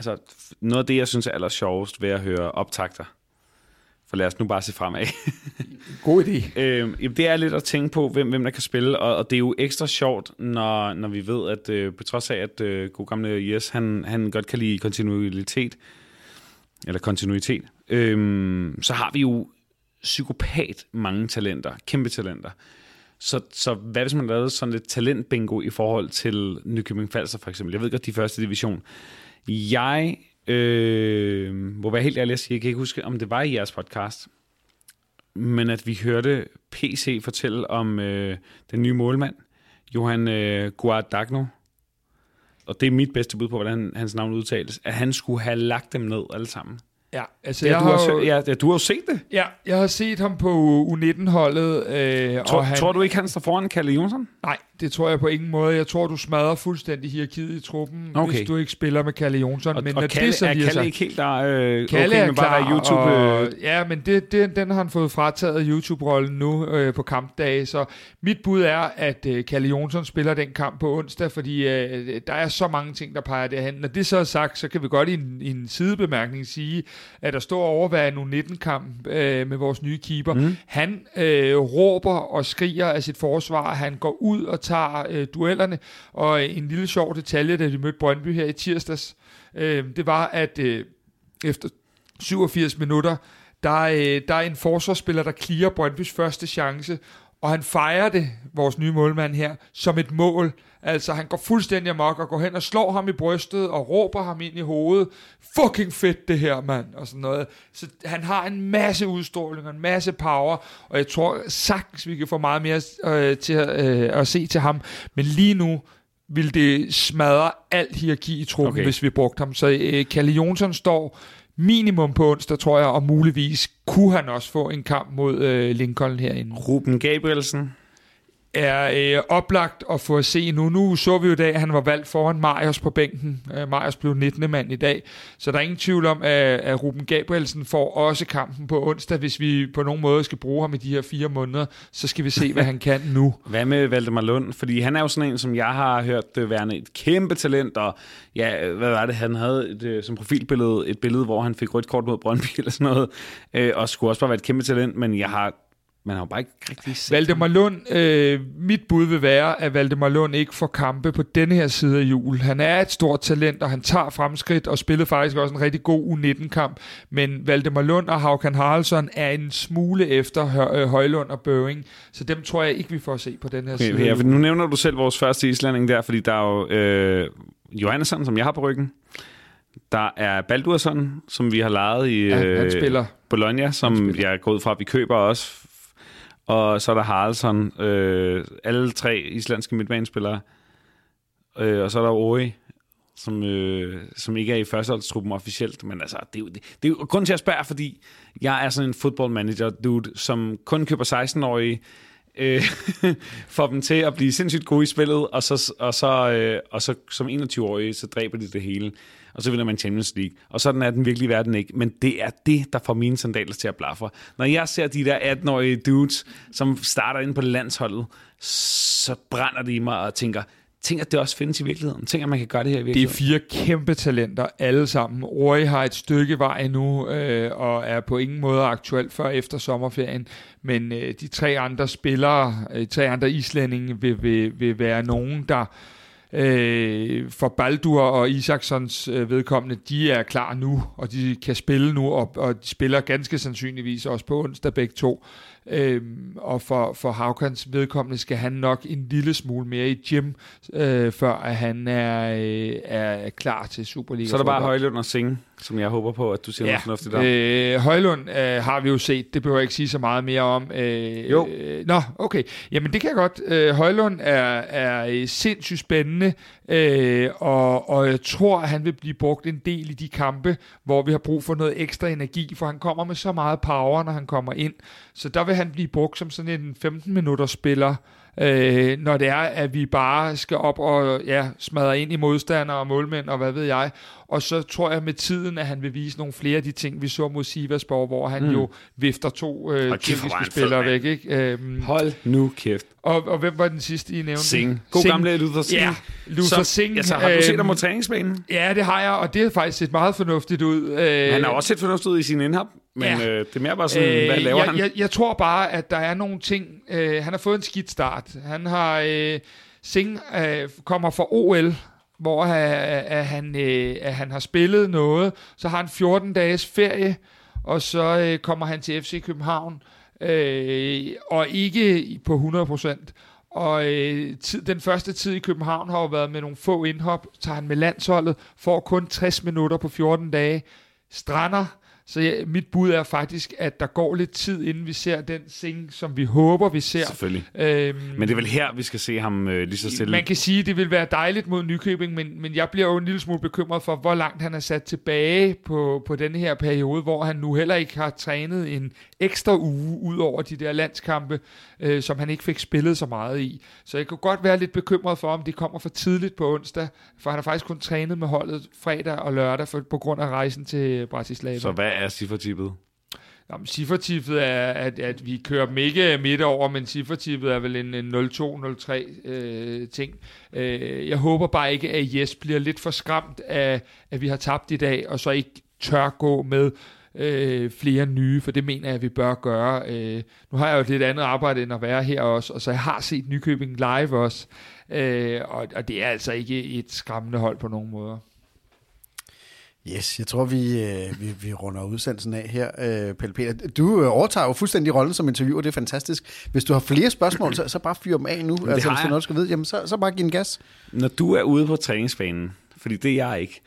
altså noget af det, jeg synes er aller sjovest ved at høre optagter, for lad os nu bare se fremad. [laughs] God idé. øhm, jamen, det er lidt at tænke på, hvem, hvem der kan spille, og, og det er jo ekstra sjovt, når, når vi ved, at øh, på trods af, at øh, god gamle Jes, han, han godt kan lide kontinuitet, eller kontinuitet, øhm, så har vi jo psykopat mange talenter, kæmpe talenter. Så, så hvad hvis man lavede sådan lidt talentbingo i forhold til Nykøbing Falster for eksempel? Jeg ved godt, de første division. Jeg øh, må være helt ærlig at sige, jeg kan ikke huske, om det var i jeres podcast, men at vi hørte PC fortælle om øh, den nye målmand, Johan øh, Guardagno, og det er mit bedste bud på, hvordan hans navn udtales, at han skulle have lagt dem ned alle sammen. Ja, altså Ja, jeg du, har, har, jo- ja, ja, du har jo set det. ja, jeg har set ham på U19-holdet. Øh, Tror, og han, tror du ikke, han står foran Kalle Jonsson? Nej, det tror jeg på ingen måde. Jeg tror, du smadrer fuldstændig hierarkiet i truppen, Okay. hvis du ikke spiller med Kalle Jonsson. Og, men og når Kalle, det så er Kalle sagt- ikke helt der? Øh, Kalle okay, er men bare klar, YouTube... og, øh, ja, men det, det, den har han fået frataget YouTube-rollen nu øh, på kampdage, så mit bud er, at øh, Kalle Jonsson spiller den kamp på onsdag, fordi øh, der er så mange ting, der peger derhen. Når det så er sagt, så kan vi godt i en, i en sidebemærkning sige, at der står overvær en U19-kamp øh, med vores nye keeper. Mm. Han øh, råber og skriger af sit forsvar, han går ud og tager øh, duellerne, og øh, en lille sjov detalje, da vi mødte Brøndby her i tirsdags, øh, det var, at øh, efter 87 minutter, der, øh, der er en forsvarsspiller, der clearer Brøndbys første chance, og han fejrer det, vores nye målmand her, som et mål. Altså, han går fuldstændig amok og går hen og slår ham i brystet og råber ham ind i hovedet. Fucking fedt det her, mand, og sådan noget. Så han har en masse udstråling og en masse power, og jeg tror sagtens, vi kan få meget mere øh, til at, øh, at se til ham. Men lige nu vil det smadre alt hierarki i truppen, okay. hvis vi brugte ham. Så øh, Kalle Jonsson står minimum på onsdag, tror jeg, og muligvis kunne han også få en kamp mod øh, Lincoln herinde. Ruben Gabrielsen. Er øh, oplagt at få at se nu. Nu så vi jo i dag, at han var valgt foran Marius på bænken. Øh, Marius blev 19. mand i dag, så der er ingen tvivl om, at, at Ruben Gabrielsen får også kampen på onsdag. Hvis vi på nogen måde skal bruge ham i de her fire måneder, så skal vi se, hvad han kan nu. [laughs] Hvad med Valdemar Lund? Fordi han er jo sådan en, som jeg har hørt øh, et kæmpe talent, og ja, øh, hvad var det, han havde et, øh, som profilbillede, et billede, hvor han fik rødt kort mod Brøndby eller sådan noget, øh, og skulle også bare være et kæmpe talent, men jeg har, man har jo bare ikke rigtig set Valdemar Lund, øh, mit bud vil være, at Valdemar Lund ikke får kampe på denne her side af jul. Han er et stort talent, og han tager fremskridt, og spillede faktisk også en rigtig god U19-kamp. Men Valdemar Lund og Haukan Haraldsson er en smule efter Hø- øh, Højlund og Bøving, så dem tror jeg ikke, vi får se på den her side. Okay, af ja, for jul. nu nævner du selv vores første islanding der, fordi der er jo øh, Johannesson, som jeg har på ryggen. Der er Baldursson, som vi har lejet i Ja, han øh, spiller. Bologna, som Han spiller. jeg går ud fra, at vi køber også. Og så er der Haraldsson, øh, alle tre islandske midtbanespillere. Øh, og så er der Ori, som, øh, som ikke er i førsteholdstruppen officielt. Men altså, det er jo, det, det er jo grund til at spørge, fordi jeg er sådan en football manager dude, som kun køber 16-årige, øh, [laughs] får dem til at blive sindssygt gode i spillet, og så, og så, øh, og så som 21-årige, så dræber de det hele. Og så vinder man Champions League. Og sådan er den virkelige verden ikke. Men det er det, der får mine sandaler til at blafre. Når jeg ser de der 18-årige dudes, som starter ind på landsholdet, så brænder det i mig og tænker, tænk at det også findes i virkeligheden. Tænk at man kan gøre det her i Det er virkeligheden. fire kæmpe talenter, alle sammen. Roy har et stykke vej nu, øh, og er på ingen måde aktuel før efter sommerferien. Men øh, de tre andre spillere, øh, tre andre islændinge, vil, vil, vil være nogen, der øh, for Baldur og Isaacsons øh, vedkommende, de er klar nu, og de kan spille nu, og, og de spiller ganske sandsynligvis også på onsdag begge to. Øhm, og for, for Haukans vedkommende skal han nok en lille smule mere i gym, øh, før at han er, øh, er klar til Superliga. Så er der bare. Højlund og Singh, som jeg håber på, at du siger ja. noget fornuftigt om. Øh, Højlund øh, har vi jo set, det behøver jeg ikke sige så meget mere om. Øh, Jo. Øh, nå, okay. Jamen det kan jeg godt. Øh, Højlund er, er øh, sindssygt spændende, øh, og, og jeg tror, at han vil blive brugt en del i de kampe, hvor vi har brug for noget ekstra energi, for han kommer med så meget power, når han kommer ind. Så der vil han blive brugt som sådan en 15-minutters spiller, øh, når det er, at vi bare skal op og ja, smadre ind i modstandere og målmænd og hvad ved jeg. Og så tror jeg med tiden, at han vil vise nogle flere af de ting, vi så mod Siversborg, hvor han mm. jo vifter to øh, tyrkiske spillere væk. Ikke? Øhm, Hold nu kæft. Og, og hvem var den sidste, I nævnte? Sing. God Sing. gamle Luther Sing. Ja, Luther Sing. Altså, har du set ham på træningsbanen? Ja, det har jeg, og det er faktisk set meget fornuftigt ud. Øh, han har også set fornuftigt ud i sin indhop, men ja. øh, det er mere bare sådan, øh, hvad laver jeg, han? Jeg, jeg tror bare, at der er nogle ting. Øh, han har fået en skidt start. Han har... Øh, Sing øh, kommer fra OL, hvor øh, at han, øh, at han har spillet noget. Så har han 14 dages ferie, og så øh, kommer han til FC København. Øh, og ikke på 100 procent. Og øh, tid, den første tid i København har jo været med nogle få indhop. Tager han med landsholdet, får kun 60 minutter på 14 dage. Strander så ja, mit bud er faktisk, at der går lidt tid, inden vi ser den sing, som vi håber, vi ser. Selvfølgelig. Øhm, men det er vel her, vi skal se ham øh, lige så stille. Man kan sige, at det vil være dejligt mod Nykøbing, men, men jeg bliver jo en lille smule bekymret for, hvor langt han er sat tilbage på, på denne her periode, hvor han nu heller ikke har trænet en ekstra uge ud over de der landskampe, øh, som han ikke fik spillet så meget i. Så jeg kunne godt være lidt bekymret for, om det kommer for tidligt på onsdag, for han har faktisk kun trænet med holdet fredag og lørdag for, på grund af rejsen til Bratislava. Så hvad er ciffertippet? Jamen, ciffertippet er, at, at vi kører dem ikke midt over, men ciffertippet er vel en, en 0-2-0-3 øh, ting. Øh, jeg håber bare ikke, at Jes bliver lidt for skræmt af, at vi har tabt i dag, og så ikke tør gå med øh, flere nye, for det mener jeg, at vi bør gøre. Øh, nu har jeg jo et lidt andet arbejde end at være her også, og så jeg har set Nykøbing live også, øh, og, og det er altså ikke et skræmmende hold på nogen måder. Yes, jeg tror, vi, øh, vi, vi runder udsendelsen af her, øh, Pelle Peter. Du øh, overtager jo fuldstændig rollen som interviewer, det er fantastisk. Hvis du har flere spørgsmål, så, så bare fyr dem af nu. Det altså, hvis du noget skal vide, jamen, så, så bare giv en gas. Når du er ude på træningsbanen, fordi det er jeg ikke,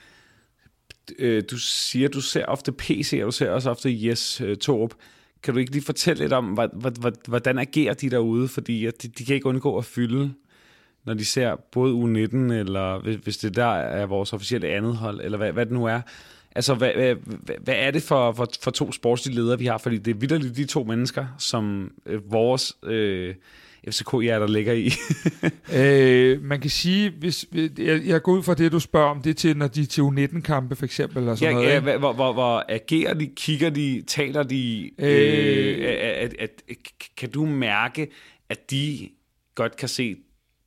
øh, du siger, du ser ofte PC, og du ser også ofte Yes øh, Torup. Kan du ikke lige fortælle lidt om, hvordan agerer de derude? Fordi de, de kan ikke undgå at fylde, når de ser både U19, eller hvis det der er vores officielle andet hold, eller hvad, hvad det nu er. Altså, hvad, hvad, hvad er det for, for, for to sportslige ledere, vi har? Fordi det er vidderligt de to mennesker, som øh, vores... Øh, FCK-hjerter ligger i? [laughs] øh, man kan sige, hvis jeg, jeg går ud fra det, du spørger om, det er til, når de er til U19-kampe for eksempel. Eller sådan ja, noget, ja, hvor, hvor, hvor agerer de, kigger de, taler de? Øh, øh, at, at, at, kan du mærke, at de godt kan se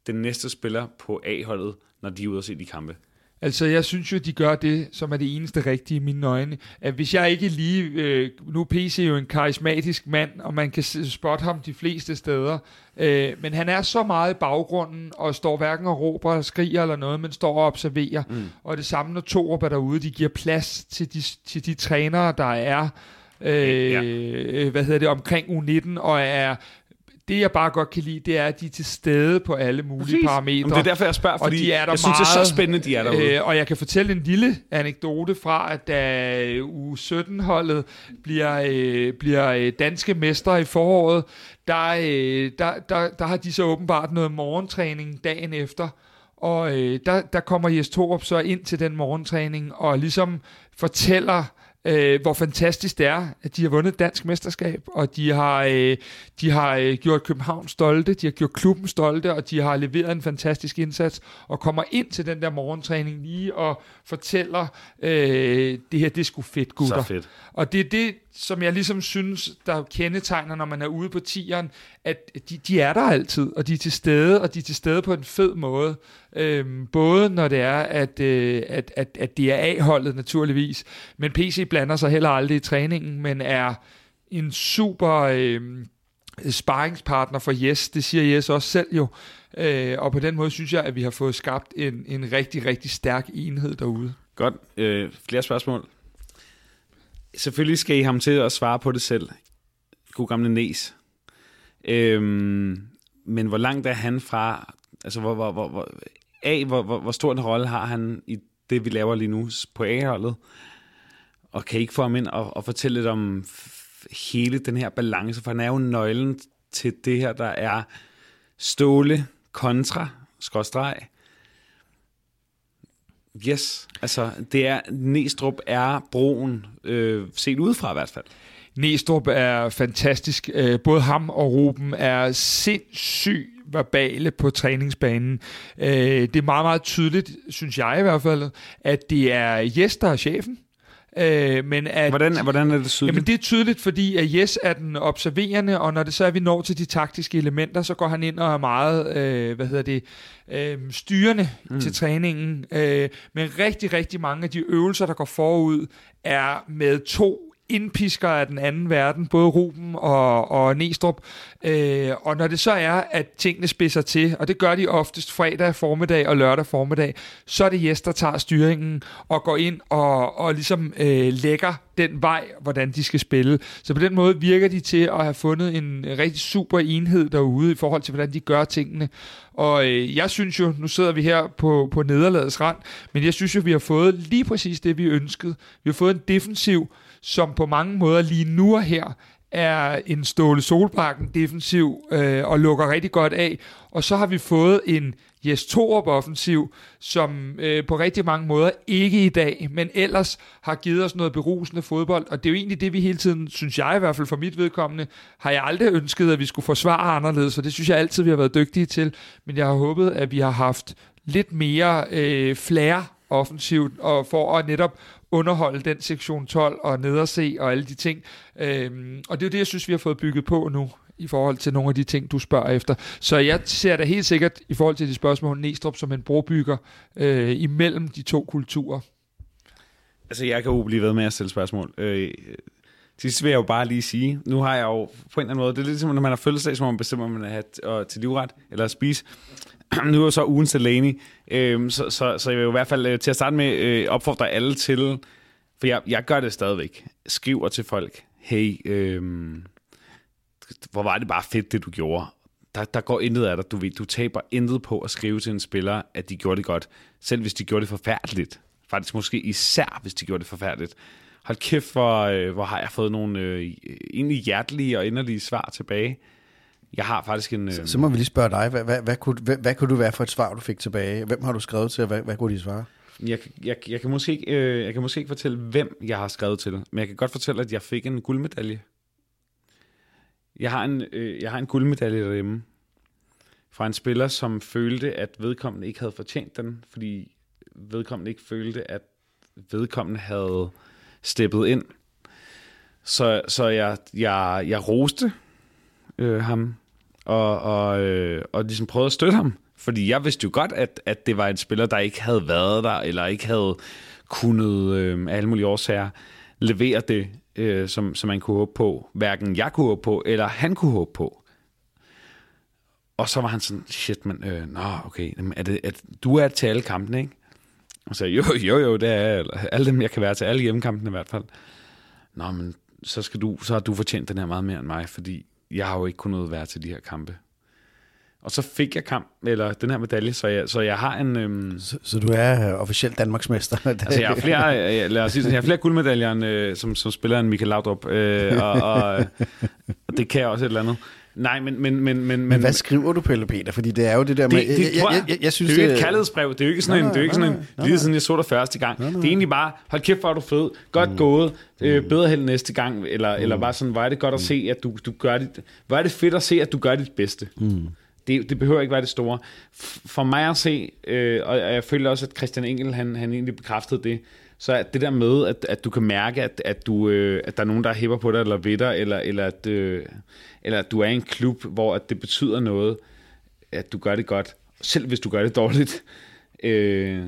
den næste spiller på A-holdet, når de er ude og se de kampe? Altså, jeg synes jo, de gør det, som er det eneste rigtige i mine øjne. At hvis jeg ikke lige... Øh, nu er PC jo en karismatisk mand, og man kan spotte ham de fleste steder. Øh, men han er så meget i baggrunden, og står hverken og råber og skriger eller noget, men står og observerer. Mm. Og det samme, når Torup er derude, de giver plads til de, til de trænere, der er... Øh, ja. hvad hedder det, omkring U19, og er det jeg bare godt kan lide, det er, at de er til stede på alle mulige Præcis. parametre. Jamen, det er derfor, jeg spørger, fordi de er der jeg synes, det er så spændende, de er derude. Øh, og jeg kan fortælle en lille anekdote fra, at da U17-holdet bliver, øh, bliver øh, danske mestre i foråret, der, øh, der, der, der har de så åbenbart noget morgentræning dagen efter, og øh, der, der kommer Jes Torup så ind til den morgentræning og ligesom fortæller øh, hvor fantastisk det er, at de har vundet dansk mesterskab, og de har, øh, de har øh, gjort København stolte, de har gjort klubben stolte, og de har leveret en fantastisk indsats, og kommer ind til den der morgentræning lige og fortæller, øh, det her, det er sgu fedt, gutter. Så fedt. Og det er det, som jeg ligesom synes, der kendetegner, når man er ude på tieren, at de, de er der altid, og de er til stede, og de er til stede på en fed måde. Øhm, både når det er, at, øh, at, at, at det er A-holdet naturligvis, men PC blander sig heller aldrig i træningen, men er en super øh, sparringspartner for Jes, det siger Jes også selv jo, øh, og på den måde synes jeg, at vi har fået skabt en, en rigtig, rigtig stærk enhed derude. Godt. Øh, flere spørgsmål? Selvfølgelig skal I ham til at svare på det selv. God gamle Næs. Øhm, men hvor langt er han fra... Altså, hvor, hvor, hvor, hvor, A, hvor, hvor, hvor stor en rolle har han i det, vi laver lige nu på A-holdet? Og kan I ikke få ham ind og, og fortælle lidt om hele den her balance? For han er jo nøglen til det her, der er ståle kontra, skråstreg, Yes, altså det er, Næstrup er broen, øh, set udefra i hvert fald. Næstrup er fantastisk. Øh, både ham og Ruben er sindssygt verbale på træningsbanen. Øh, det er meget, meget tydeligt, synes jeg i hvert fald, at det er Jes, der er chefen. Øh, men at, hvordan, hvordan er det tydeligt? Jamen det er tydeligt, fordi at Jes er den observerende, og når det så er, vi når til de taktiske elementer, så går han ind og er meget, øh, hvad hedder det, øh, styrende mm. til træningen. Øh, men rigtig, rigtig mange af de øvelser, der går forud, er med to indpisker af den anden verden, både Ruben og, og Næstrup. Øh, og når det så er, at tingene spidser til, og det gør de oftest fredag formiddag og lørdag formiddag, så er det Jes, der tager styringen og går ind og, og ligesom øh, lægger den vej, hvordan de skal spille. Så på den måde virker de til at have fundet en rigtig super enhed derude i forhold til, hvordan de gør tingene. Og øh, jeg synes jo, nu sidder vi her på, på nederlagets rand, men jeg synes jo, vi har fået lige præcis det, vi ønskede. Vi har fået en defensiv, som på mange måder lige nu og her er en Ståle Solbakken defensiv øh, og lukker rigtig godt af. Og så har vi fået en Jes Torup offensiv, som øh, på rigtig mange måder ikke i dag, men ellers har givet os noget berusende fodbold. Og det er jo egentlig det, vi hele tiden, synes jeg i hvert fald for mit vedkommende, har jeg aldrig ønsket, at vi skulle forsvare anderledes, for det synes jeg altid, vi har været dygtige til. Men jeg har håbet, at vi har haft lidt mere øh, flere offensivt, og for at netop underholde den sektion 12 og nederse og alle de ting. Øhm, og det er jo det, jeg synes, vi har fået bygget på nu i forhold til nogle af de ting, du spørger efter. Så jeg ser da helt sikkert i forhold til de spørgsmål Næstrup som en brobygger øh, imellem de to kulturer. Altså, jeg kan jo blive ved med at stille spørgsmål. Øh, sidst vil jeg jo bare lige sige, nu har jeg jo på en eller anden måde, det er lidt som, når man har fødselsdag, som man bestemmer, man have og til livret eller at spise. [clears throat] nu er jo så ugen Delaney, øh, så, så, så jeg vil jo i hvert fald øh, til at starte med øh, opfordre alle til, for jeg, jeg gør det stadigvæk, skriver til folk, hey, øh, hvor var det bare fedt, det du gjorde. Der, der går intet af dig, du ved, du taber intet på at skrive til en spiller, at de gjorde det godt, selv hvis de gjorde det forfærdeligt. Faktisk måske især, hvis de gjorde det forfærdeligt. Hold kæft, hvor, øh, hvor har jeg fået nogle øh, egentlig hjertelige og inderlige svar tilbage. Jeg har faktisk en... Øh... Så, så må vi lige spørge dig, hvad, hvad, hvad, kunne, hvad, hvad kunne du være for et svar, du fik tilbage? Hvem har du skrevet til, og hvad, hvad kunne de svare? Jeg, jeg, jeg, kan måske ikke, øh, jeg kan måske ikke fortælle, hvem jeg har skrevet til, men jeg kan godt fortælle, at jeg fik en guldmedalje. Jeg har en, øh, jeg har en guldmedalje derhjemme fra en spiller, som følte, at vedkommende ikke havde fortjent den, fordi vedkommende ikke følte, at vedkommende havde steppet ind. Så, så jeg, jeg, jeg roste øh, ham, og, og, øh, og ligesom prøvede at støtte ham. Fordi jeg vidste jo godt, at, at det var en spiller, der ikke havde været der, eller ikke havde kunnet øh, af alle mulige årsager levere det, øh, som, som man kunne håbe på. Hverken jeg kunne håbe på, eller han kunne håbe på. Og så var han sådan, shit, men, øh, nå, okay, er det, at du er til alle kampene, ikke? Og så jo, jo, jo, det er alle dem, jeg kan være til alle hjemmekampene i hvert fald. Nå, men så, skal du, så har du fortjent den her meget mere end mig, fordi jeg har jo ikke kunnet være til de her kampe. Og så fik jeg kamp, eller den her medalje, så jeg, så jeg har en... Øhm, så, så du er uh, officielt Danmarksmester? [laughs] altså jeg har flere, øh, lad os sige, jeg har flere guldmedaljer, end, øh, som, som spiller en Michael Laudrup, øh, og, og, og det kan jeg også et eller andet. Nej, men... Men, men, men, men hvad skriver du, Pelle Peter? Fordi det er jo det der med... Det, det, jeg, jeg, jeg, jeg, synes, det er jo et kærlighedsbrev. Det er jo ikke sådan nej, en... Det er jo ikke sådan en... Nej, lige siden jeg så dig første gang. Nej, nej. Det er egentlig bare, hold kæft, hvor er du fed. Godt mm. gået. Øh, mm. bedre held næste gang. Eller, mm. eller bare sådan, hvor er det godt at mm. se, at du, du gør dit... Hvor er det fedt at se, at du gør dit bedste. Mm. Det, det behøver ikke være det store. For mig at se, øh, og jeg føler også, at Christian Engel, han, han egentlig bekræftede det, så at det der med, at, at du kan mærke, at, at, du, øh, at der er nogen, der hæpper på dig, eller ved dig, eller, eller, at, øh, eller at du er i en klub, hvor at det betyder noget, at du gør det godt, selv hvis du gør det dårligt, øh,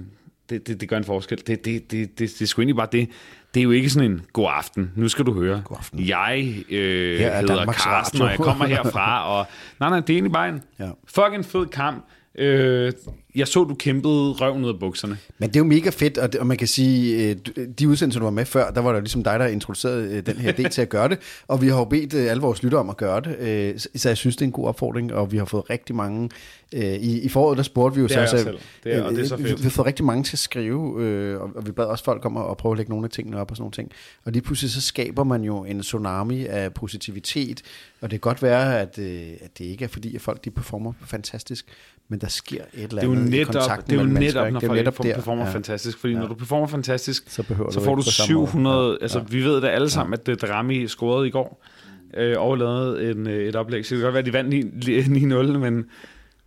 det, det, det gør en forskel. Det, det, det, det, det er sgu egentlig bare det. Det er jo ikke sådan en god aften. Nu skal du høre. God aften. Jeg øh, hedder Danmarks Carsten, og jeg kommer herfra. Og, nej, nej, det er egentlig bare en ja. fucking fed kamp. Øh, jeg så, du kæmpede røven ud af bukserne. Men det er jo mega fedt, og, det, og man kan sige, øh, de udsendelser, du var med før, der var det ligesom dig, der introducerede øh, den her del til at gøre det, og vi har jo bedt øh, alle vores lyttere om at gøre det, så jeg synes, det er en god opfordring, og vi har fået rigtig mange, i, i foråret, der spurgte vi jo det så, så, det er, og det er så fedt. Vi, har fået rigtig mange til at skrive, og vi bad også folk om at, at prøve at lægge nogle af tingene op og sådan nogle ting, og lige pludselig så skaber man jo en tsunami af positivitet, og det kan godt være, at, at det ikke er fordi, at folk de performer fantastisk, men der sker et eller andet. Det er netop, i kontakten det er jo mellem netop, mennesker, når er netop der, performer ja. fantastisk. Fordi Ja. når du performer fantastisk, Så behøver så du får du måde. 700... Ja. Altså, vi ved da alle sammen, at uh, Drami scorede i går. Øh, og lavede en, øh, et oplæg. Så det kan godt være, at de vandt 9 9-0, men,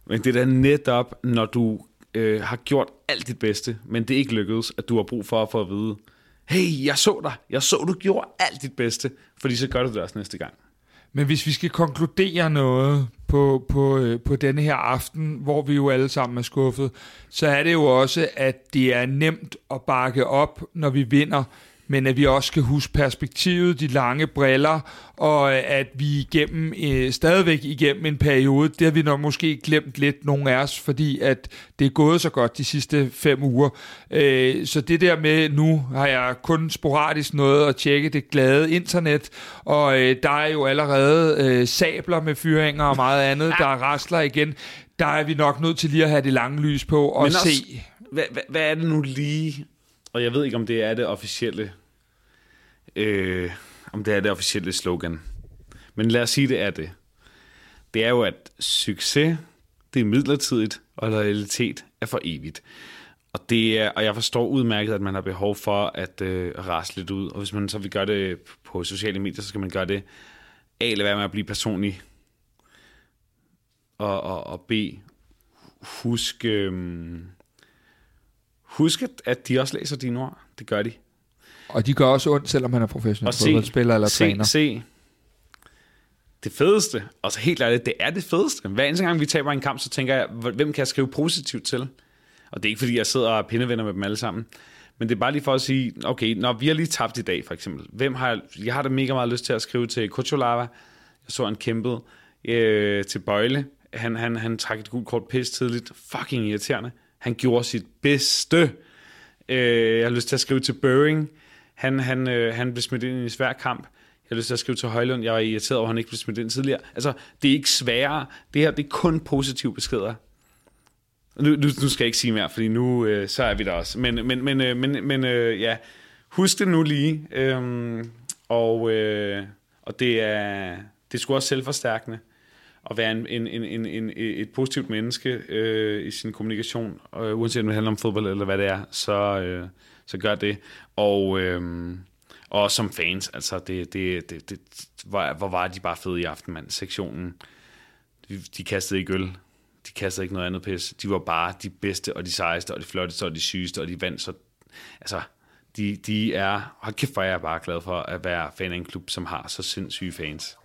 men det er da netop, når du øh, har gjort alt dit bedste, men det ikke lykkedes, at du har brug for at få at vide, hey, jeg så dig. Jeg så, du gjorde alt dit bedste. Fordi så gør du det også næste gang. Men hvis vi skal konkludere noget på, på, øh, på denne her aften, hvor vi jo alle sammen er skuffet, så er det jo også, at det er nemt at bakke op, når vi vinder, men at vi også skal huske perspektivet, de lange briller, og at vi igennem, øh, stadigvæk igennem en periode, det har vi nok måske glemt lidt, nogle af os, fordi at det er gået så godt de sidste fem uger. Øh, så det der med, nu har jeg kun sporadisk noget at tjekke det glade internet, og øh, der er jo allerede øh, sabler med fyringer og meget andet, der rasler igen. Der er vi nok nødt til lige at have det lange lys på og Men se. også- Hvad, hvad, hvad er det nu lige? Og jeg ved ikke, om det er det officielle... Øh, om det er det officielle slogan. Men lad os sige, det er det. Det er jo, at succes, det er midlertidigt, og loyalitet er for evigt. Og, det er, og jeg forstår udmærket, at man har behov for at øh, rase lidt ud. Og hvis man så vil gøre det på sociale medier, så skal man gøre det A, lade være med at blive personlig. Og, og, og B, husk, øh, husk, at- at de også læser dine ord. Det gør de. Og de gør også ondt, selvom han er professionel Og se, fodboldspiller eller se, træner. se, det fedeste, og så helt ærligt, det er det fedeste. Hver eneste gang, vi taber en kamp, så tænker jeg, hvem kan jeg skrive positivt til? Og det er ikke, fordi jeg sidder og er pindevenner med dem alle sammen. Men det er bare lige for at sige, okay, når vi har lige tabt i dag, for eksempel. Hvem har, jeg- jeg har da mega meget lyst til at skrive til Kucholava. Jeg så, han kæmpede øh, til Bøjle. Han, han, han trak et gult kort pis tidligt. Fucking irriterende. Han gjorde sit bedste. Øh, jeg har lyst til at skrive til Børing. Han, han, øh, han blev smidt ind i en svær kamp. Jeg har lyst til at skrive til Højlund. Jeg var irriteret over, at han ikke blev smidt ind tidligere. Altså, det er ikke sværere. Det her, det er kun positive beskeder. Nu, nu, nu skal jeg ikke sige mere, fordi nu øh, så er vi der også. Men, men, men, øh, men, men øh, ja, husk det nu lige. Øhm, og, øh, og det er, det er sgu også selvforstærkende at være en, en, en, en, en, et positivt menneske øh, i sin kommunikation, øh, uanset om det handler om fodbold eller hvad det er, så, øh, så gør det. Og, øhm, og som fans, altså det, det, det, det, hvor, hvor var de bare fede i aften, mand. Sektionen, de, de kastede ikke øl, de kastede ikke noget andet pis. De var bare de bedste, og de sejeste, og de flotteste, og de sygeste, og de vandt. Så, altså, de, de er, hold kæft, hvor er bare glad for at være fan af en klub, som har så sindssyge fans.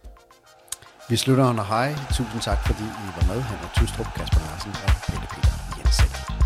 Vi slutter under hej. Tusind tak, fordi I var med. Han var Tystrup, Kasper Larsen og Pelle Peter Jensen.